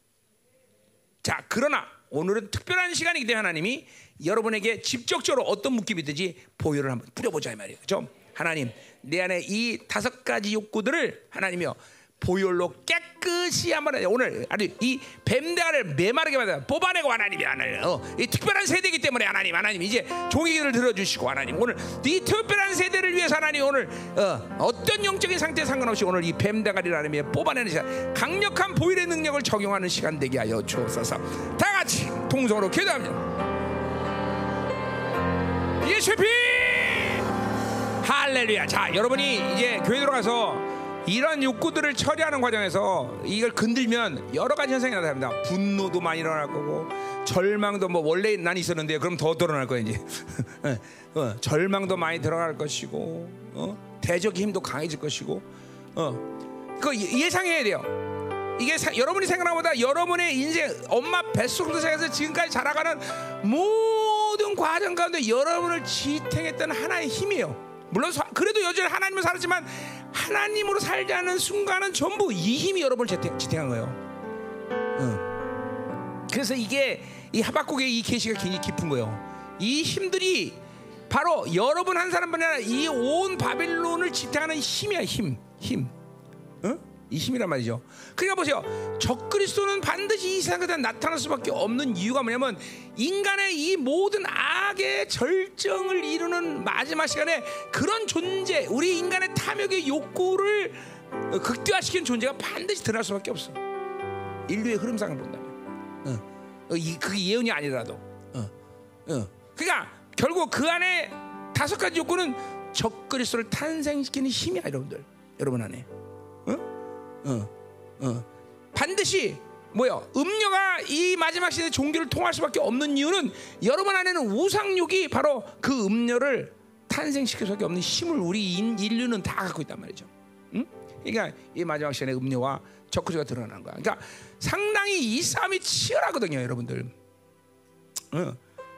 자, 그러나 오늘은 특별한 시간이기 때문에 하나님이 여러분에게 직접적으로 어떤 묶임이든지 보혈을 한번 뿌려보자 이 말이에요. 그죠? 하나님, 내 안에 이 다섯 가지 욕구들을 하나님이요 보혈로 깨끗이 한번 해. 오늘 아주 이 뱀대가를 메마르게 만들어 뽑아내고 하나님이 하나님. 어, 이 특별한 세대이기 때문에 하나님 하나님 이제 종이기를 들어주시고 하나님 오늘 이 특별한 세대를 위해서 하나님 오늘 어, 어떤 영적인 상태 상관없이 오늘 이 뱀대가리를 하나님이 뽑아내는 시간 강력한 보혈의 능력을 적용하는 시간 되게 하여 주옵소서. 다 같이 동성으로 기도합니다. 예수의 피 할렐루야. 자 여러분이 이제 교회 들어가서 이러한 욕구들을 처리하는 과정에서 이걸 건들면 여러 가지 현상이 나타납니다. 분노도 많이 일어날 거고 절망도 뭐 원래 난 있었는데 그럼 더 드러날 거야 이제 [LAUGHS] 어, 절망도 많이 들어갈 것이고 어? 대적의 힘도 강해질 것이고 어. 그 예상해야 돼요. 이게 사, 여러분이 생각하는 것보다 여러분의 인생 엄마 뱃속에서 지금까지 자라가는 모든 과정 가운데 여러분을 지탱했던 하나의 힘이에요. 물론 그래도 여전히 하나님을 살았지만 하나님으로 살자는 순간은 전부 이 힘이 여러분을 지탱, 지탱한 거예요. 응. 그래서 이게 이 하박국의 이 계시가 굉장히 깊은 거예요. 이 힘들이 바로 여러분 한 사람뿐 아니라 이 온 바빌론을 지탱하는 힘이야 힘, 힘. 응? 이 힘이란 말이죠. 그러니까 보세요. 적그리스도는 반드시 이 세상에 나타날 수밖에 없는 이유가 뭐냐면 인간의 이 모든 악의 절정을 이루는 마지막 시간에 그런 존재, 우리 인간의 탐욕의 욕구를 극대화시키는 존재가 반드시 드러날 수밖에 없어. 인류의 흐름상을 본다면, 어. 어, 이, 그게 예언이 아니라도, 어. 어. 그러니까 결국 그 안에 다섯 가지 욕구는 적그리스도를 탄생시키는 힘이야, 여러분들, 여러분 안에. 어? 어, 어. 반드시 뭐요? 음녀가 이 마지막 시대 종교를 통할 수밖에 없는 이유는 여러분 안에는 우상욕이 바로 그 음녀를 탄생시킬 수밖에 없는 힘을 우리 인, 인류는 다 갖고 있단 말이죠. 응? 그러니까 이 마지막 시간에 음녀와 적그리가 드러나는 거야. 그러니까 상당히 이 싸움이 치열하거든요, 여러분들. 어.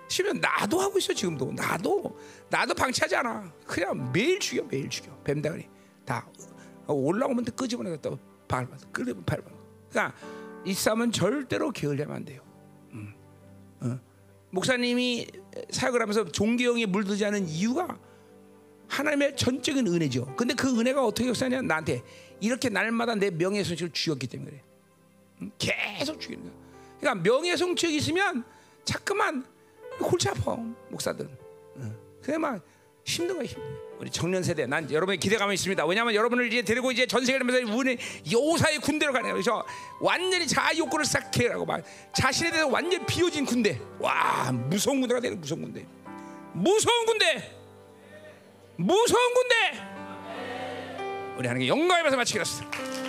심지어 나도 하고 있어 지금도 나도 나도 방치하지 않아. 그냥 매일 죽여 매일 죽여 뱀다리 다 올라오면 끄집어내서 또 밟아서 끌리면 밟아. 그러니까 이 싸움은 절대로 게을리하면 안 돼요. 음. 어. 목사님이 사역을 하면서 존경에 물들지 않은 이유가 하나님의 전적인 은혜죠. 근데 그 은혜가 어떻게 역사냐 나한테 이렇게 날마다 내 명예성취를 주었기 때문에 그래. 음? 계속 죽이는 거야. 그러니까 명예성취가 있으면 자꾸만 골치 아파 목사들. 어. 그래 막 힘든 거야 힘든. 우리 청년 세대 난 여러분의 기대감이 있습니다. 왜냐하면 여러분을 이제 데리고 이제 전 세계를 면서 우리 요사의 군대로 거예요. 그래서 완전히 자아 욕구를 싹 해라고 막 자신에 대해서 완전 비워진 군대. 와 무서운 군대가 되는 무서운 군대. 무서운 군대. 무서운 군대. 우리 하나님께 영광을 받아 마치겠습니다.